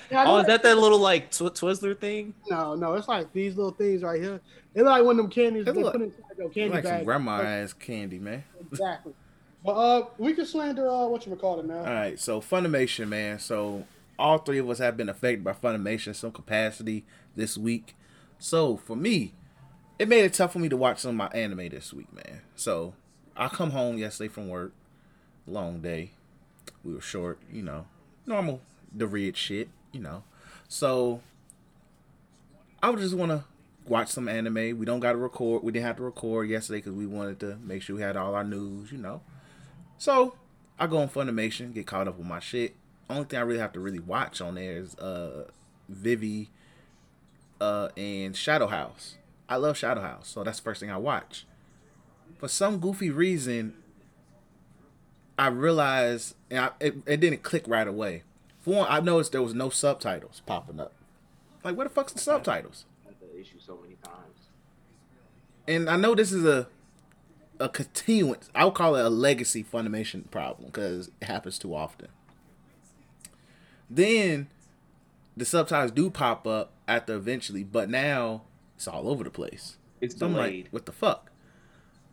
Speaker 5: Yeah,
Speaker 4: oh is that that little like tw- twizzler thing
Speaker 5: No, no, it's like these little things right here. It's like one of them candies
Speaker 2: It
Speaker 5: they
Speaker 2: look-
Speaker 5: put inside your candy
Speaker 2: like some grandma ass candy, man.
Speaker 5: Exactly. But uh, we can slander uh, what you call it now.
Speaker 2: All right, so Funimation, man. So all three of us have been affected by Funimation in some capacity this week. So for me, it made it tough for me to watch some of my anime this week, man. So I come home yesterday from work, long day. We were short, you know, normal the red shit, you know. So I would just want to watch some anime. We don't got to record. We didn't have to record yesterday because we wanted to make sure we had all our news, you know. So I go on Funimation, get caught up with my shit. Only thing I really have to really watch on there is uh Vivy uh and Shadow House. I love Shadow House, so that's the first thing I watch. For some goofy reason, I realized and I, it, it didn't click right away. For one, I noticed there was no subtitles popping up. Like, where the fuck's the subtitles?
Speaker 4: the issue so many times
Speaker 2: and I know this is a a continuance. I would call it a legacy Funimation problem because it happens too often. Then the subtitles do pop up after eventually, but now it's all over the place.
Speaker 4: it's
Speaker 2: So I'm like,
Speaker 4: delayed
Speaker 2: what the fuck?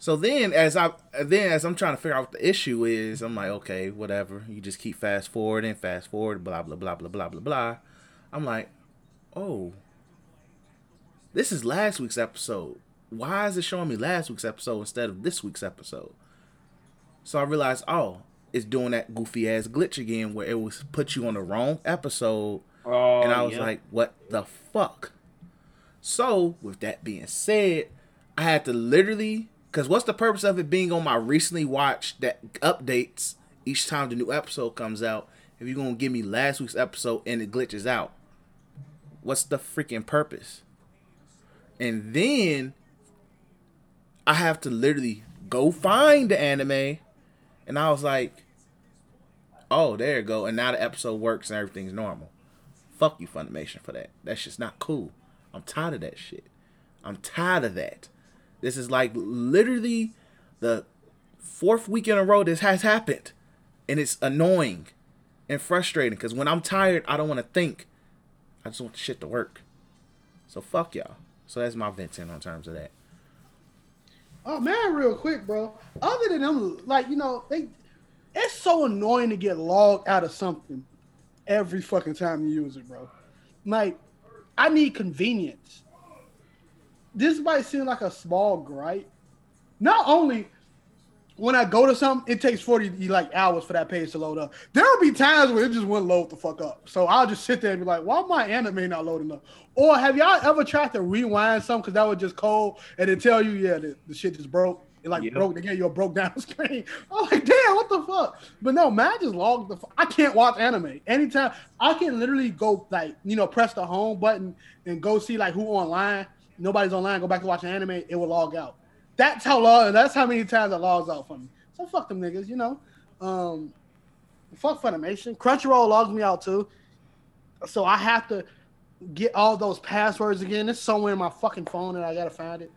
Speaker 2: So then, as I then as I'm trying to figure out what the issue is, I'm like, okay, whatever. You just keep fast forwarding, fast forward, blah blah blah blah blah blah blah. I'm like, oh, this is last week's episode. Why is it showing me last week's episode instead of this week's episode? So I realized, oh, it's doing that goofy ass glitch again where it was put you on the wrong episode,
Speaker 4: Oh,
Speaker 2: and I was
Speaker 4: yeah.
Speaker 2: like, what the fuck? So with that being said, I had to literally, because what's the purpose of it being on my recently watched that updates each time the new episode comes out? If you're gonna give me last week's episode and it glitches out, what's the freaking purpose? And then I have to literally go find the anime, and I was like, "Oh, there you go." And now the episode works and everything's normal. Fuck you, Funimation, for that. That's just not cool. I'm tired of that shit. I'm tired of that. This is like literally the fourth week in a row this has happened, and it's annoying and frustrating. Because when I'm tired, I don't want to think. I just want the shit to work. So fuck y'all. So that's my venting on terms of that.
Speaker 5: Oh man, real quick, bro. Other than them, like you know, they it's so annoying to get logged out of something every fucking time you use it, bro. Like, I need convenience. This might seem like a small gripe. Not only when I go to something, it takes 40 like hours for that page to load up. There will be times where it just wouldn't load the fuck up. So I'll just sit there and be like, why my anime not loading up? Or have y'all ever tried to rewind something because that was just cold and it tell you, yeah, the, the shit just broke. It like
Speaker 4: Yep.
Speaker 5: broke, again, you broke down screen. I'm like, damn, what the fuck? But no, man, I just logged the. Fu- I can't watch anime anytime. I can literally go like, you know, press the home button and go see like who online. Nobody's online. Go back to watching anime. It will log out. That's how long. That's how many times it logs out for me. So fuck them niggas, you know. Um, fuck Funimation. Crunchyroll logs me out too. So I have to get all those passwords again. It's somewhere in my fucking phone and I gotta find it.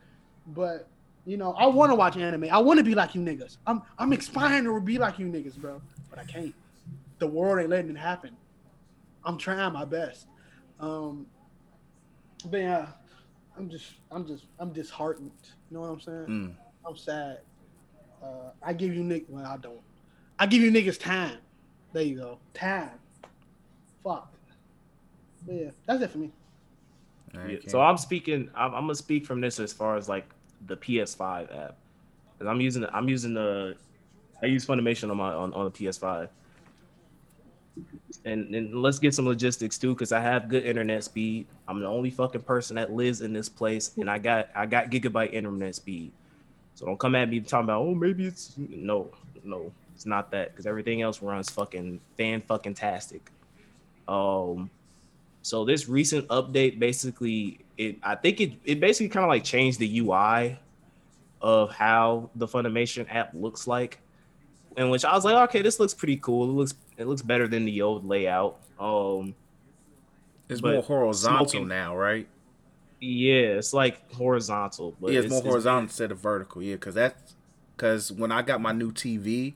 Speaker 5: But you know, I want to watch anime. I want to be like you niggas. I'm I'm aspiring to be like you niggas, bro. But I can't. The world ain't letting it happen. I'm trying my best. Um, but yeah, I'm just I'm just I'm disheartened. You know what I'm saying?
Speaker 2: Mm.
Speaker 5: I'm sad. Uh, I give you niggas. Well, I don't. I give you niggas time. There you go. Time. Fuck. But yeah, that's it for me.
Speaker 2: Alright,
Speaker 4: Yeah, so I'm speaking. I'm, I'm gonna speak from this as far as like the PS5 app, because I'm using. I'm using the. I use Funimation on my on, on the PS5. And, and let's get some logistics too, because I have good internet speed. I'm the only fucking person that lives in this place, and I got I got gigabyte internet speed. So don't come at me talking about oh maybe it's no no it's not that because everything else runs fucking fan fucking tastic. Um, so this recent update basically it I think it it basically kind of like changed the UI of how the Funimation app looks like. In which I was like, okay, this looks pretty cool. It looks it looks better than the old layout. Um
Speaker 2: it's more horizontal
Speaker 4: smoking-
Speaker 2: now, right?
Speaker 4: yeah, it's like horizontal, but
Speaker 2: yeah, it's, more horizontal instead of vertical. Yeah, because that's because when I got my new TV,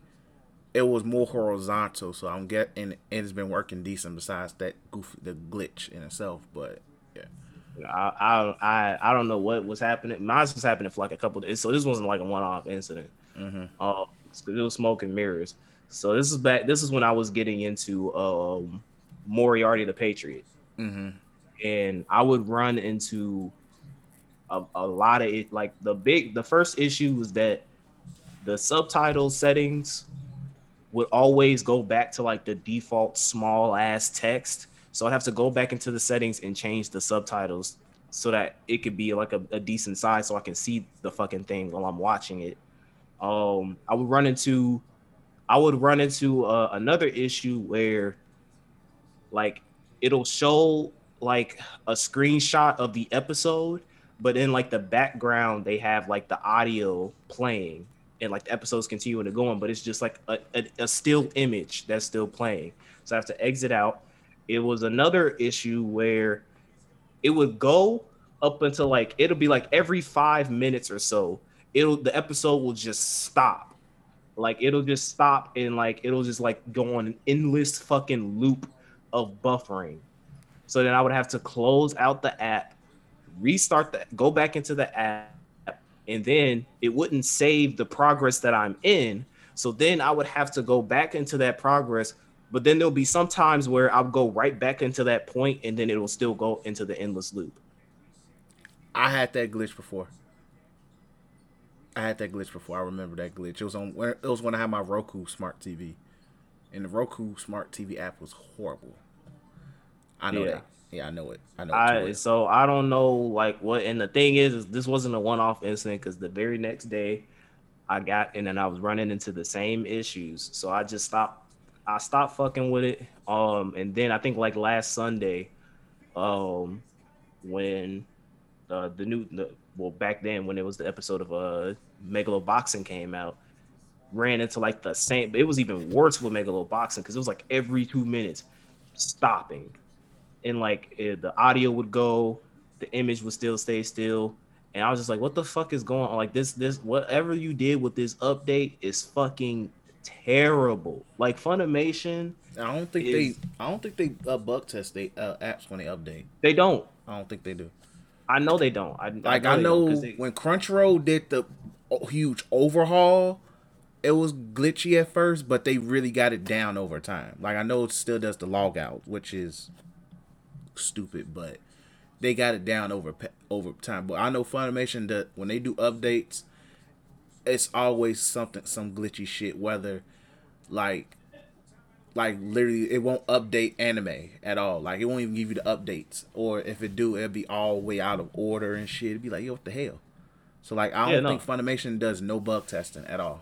Speaker 2: it was more horizontal. So I'm getting and it's been working decent. Besides that goofy the glitch in itself, but yeah,
Speaker 4: I, I I don't know what was happening. Mine was happening for like a couple days, so this wasn't like a one-off incident.
Speaker 2: Mhm.
Speaker 4: Uh, it was smoke and mirrors. So this is back. This is when I was getting into um, Moriarty the Patriot,
Speaker 2: mm-hmm.
Speaker 4: and I would run into a, a lot of it. Like the big, the first issue was that the subtitle settings would always go back to like the default small ass text. So I'd have to go back into the settings and change the subtitles so that it could be like a, a decent size so I can see the fucking thing while I'm watching it. Um, I would run into, I would run into uh, another issue where, like, it'll show like a screenshot of the episode, but in like the background they have like the audio playing and like the episodes continuing to go on, but it's just like a, a, a still image that's still playing. So I have to exit out. It was another issue where it would go up until like it'll be like every five minutes or so, it'll the episode will just stop. Like it'll just stop and like it'll just like go on an endless fucking loop of buffering. So then I would have to close out the app, restart the go back into the app, and then it wouldn't save the progress that I'm in. So then I would have to go back into that progress. But then there'll be some times where I'll go right back into that point, and then it will still go into the endless loop.
Speaker 2: I had that glitch before. I had that glitch before. I remember that glitch. It was on. It was when I had my Roku smart TV, and the Roku smart TV app was horrible. I know
Speaker 4: Yeah.
Speaker 2: that. Yeah, I know it. I know.
Speaker 4: I
Speaker 2: well.
Speaker 4: so I don't know like what and the thing is, is this wasn't a one-off incident because the very next day I got and then I was running into the same issues. So I just stopped I stopped fucking with it. Um and then I think like last Sunday, um when uh the new the, well back then when it was the episode of uh Megalo Boxing came out, ran into like the same it was even worse with Megalo Boxing because it was like every two minutes stopping and like it, the audio would go, the image would still stay still, and I was just like, "What the fuck is going on? Like this, this, whatever you did with this update is fucking terrible. Like Funimation,
Speaker 2: I don't think
Speaker 4: is-
Speaker 2: they. I don't think they uh, bug test they uh, apps when they update.
Speaker 4: they don't.
Speaker 2: I don't think they do.
Speaker 4: I know they don't. I,
Speaker 2: Like I know
Speaker 4: 'cause they-
Speaker 2: when Crunchyroll did the huge overhaul, it was glitchy at first, but they really got it down over time. Like I know it still does the log out, which is stupid, but they got it down over over time. But I know Funimation that when they do updates, it's always something some glitchy shit. Whether like like literally it won't update anime at all. Like it won't even give you the updates. Or if it do, it'll be all way out of order and shit. It'd be like, yo, what the hell? So like I don't
Speaker 4: no.
Speaker 2: think Funimation does no bug testing at all.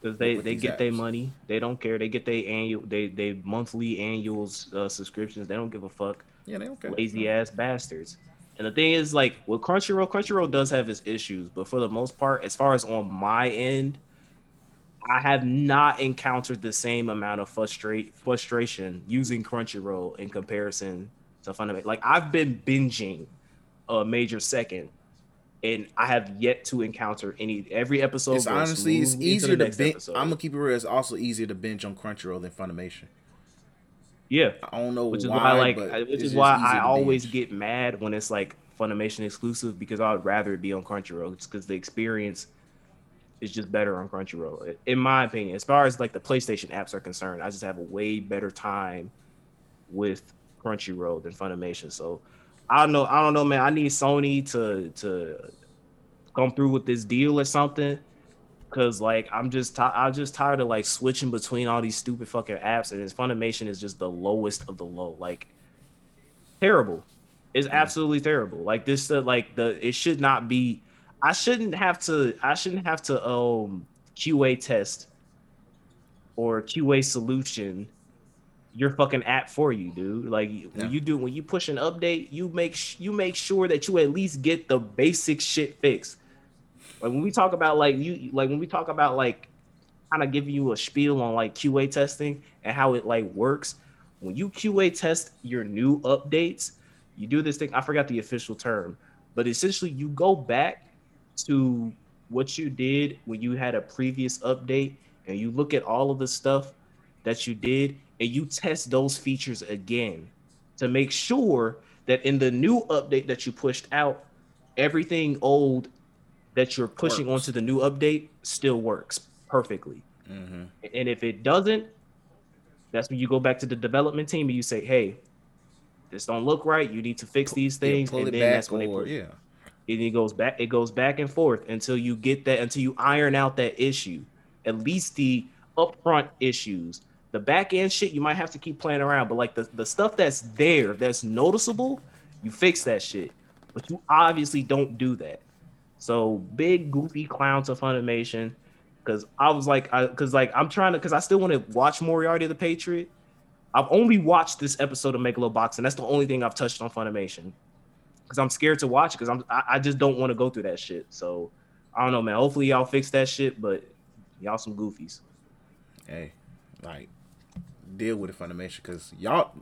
Speaker 4: because they they get their money. They don't care. They get their annual, they they monthly annuals uh, subscriptions. They don't give a fuck.
Speaker 2: Yeah, they don't care.
Speaker 4: lazy ass bastards. And the thing is, like with Crunchyroll, Crunchyroll does have its issues, but for the most part, as far as on my end, I have not encountered the same amount of frustrate frustration using Crunchyroll in comparison to Funimation. Like I've been binging a major second, and I have yet to encounter any. Every episode,
Speaker 2: It's honestly it's easier to binge. I'm gonna keep it real. It's also easier to binge on Crunchyroll than Funimation.
Speaker 4: yeah,
Speaker 2: I don't know
Speaker 4: which is
Speaker 2: why,
Speaker 4: why like I- which is why I always
Speaker 2: binge.
Speaker 4: get mad when it's like Funimation exclusive because I would rather it be on Crunchyroll because the experience is just better on Crunchyroll in my opinion. As far as like the PlayStation apps are concerned, I just have a way better time with Crunchyroll than Funimation. So I don't know. I don't know, man. I need Sony to to come through with this deal or something. Cause like I'm just ti- I'm just tired of like switching between all these stupid fucking apps, and this Funimation is just the lowest of the low. Like terrible. It's absolutely terrible. Like this, uh, like the it should not be. I shouldn't have to. I shouldn't have to um QA test or QA solution your fucking app for you, dude. Like
Speaker 2: Yeah.
Speaker 4: when you do when you push an update, you make sh- you make sure that you at least get the basic shit fixed. Like when we talk about like you like when we talk about like kind of giving you a spiel on like QA testing and how it like works. When you QA test your new updates, you do this thing. I forgot the official term, but essentially you go back to what you did when you had a previous update and you look at all of the stuff that you did and you test those features again to make sure that in the new update that you pushed out, everything old that you're pushing
Speaker 2: Works.
Speaker 4: onto the new update still works perfectly.
Speaker 2: Mhm.
Speaker 4: And if it doesn't, that's when you go back to the development team and you say, "Hey, this don't look right. You need to fix these things."
Speaker 2: pull
Speaker 4: and then that's when they put
Speaker 2: yeah.
Speaker 4: And it goes back. It goes back and forth until you get that. Until you iron out that issue. At least the upfront issues. The back end shit you might have to keep playing around, but like the, the stuff that's there that's noticeable, you fix that shit. But you obviously don't do that. So big goofy clown to Funimation. Cause I was like, I cause like I'm trying to cause I still want to watch Moriarty the Patriot. I've only watched this episode of Megalobox, and that's the only thing I've touched on Funimation. Cause I'm scared to watch because I'm I, I just don't want to go through that shit. So I don't know, man. Hopefully y'all fix that shit, but y'all some goofies.
Speaker 2: Hey, like deal with it Funimation because y'all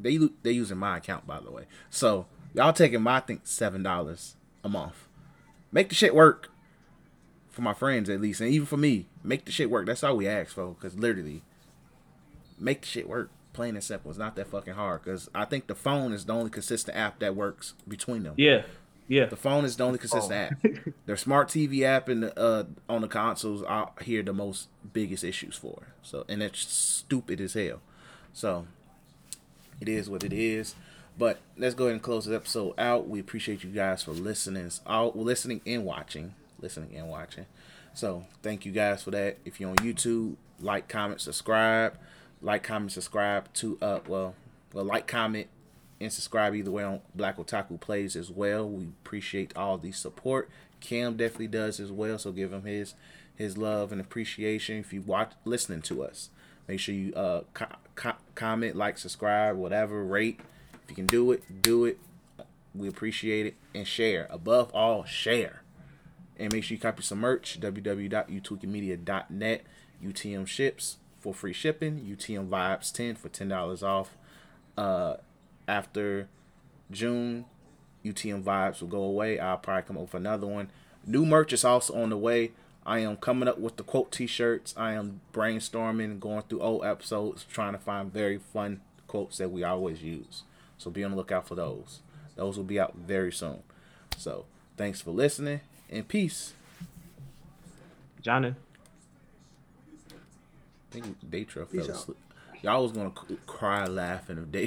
Speaker 2: they they using my account by the way. So y'all taking my I think seven dollars a month. Make the shit work for my friends at least, and even for me. Make the shit work. That's all we ask for. Because literally, make the shit work. Plain and simple. It's not that fucking hard. Because I think the phone is the only consistent app that works between them.
Speaker 4: Yeah, Yeah.
Speaker 2: The phone is the only consistent app. Their smart TV app and uh, on the consoles are here the most biggest issues for. So and that's stupid as hell. So it is what it is. But let's go ahead and close this episode out. We appreciate you guys for listening, out listening and watching, listening and watching. So thank you guys for that. If you're on YouTube, like, comment, subscribe, like, comment, subscribe to uh well, well like, comment, and subscribe either way on Black Otaku Plays as well. We appreciate all the support. Cam definitely does as well, so give him his his love and appreciation if you watch listening to us. Make sure you uh co- co- comment, like, subscribe, whatever, rate. If you can do it, do it. We appreciate it and share. Above all, share. And make sure you copy some merch. www.utwikimedia.net. UTM ships for free shipping. UTM vibes 10 for $10 off. Uh, after June, UTM vibes will go away. I'll probably come up with another one. New merch is also on the way. I am coming up with the quote t-shirts. I am brainstorming, going through old episodes, trying to find very fun quotes that we always use. So be on the lookout for those. Those will be out very soon. So thanks for listening and peace.
Speaker 4: Johnny.
Speaker 2: I think Daytra fell asleep. Y'all was gonna cry laughing if Day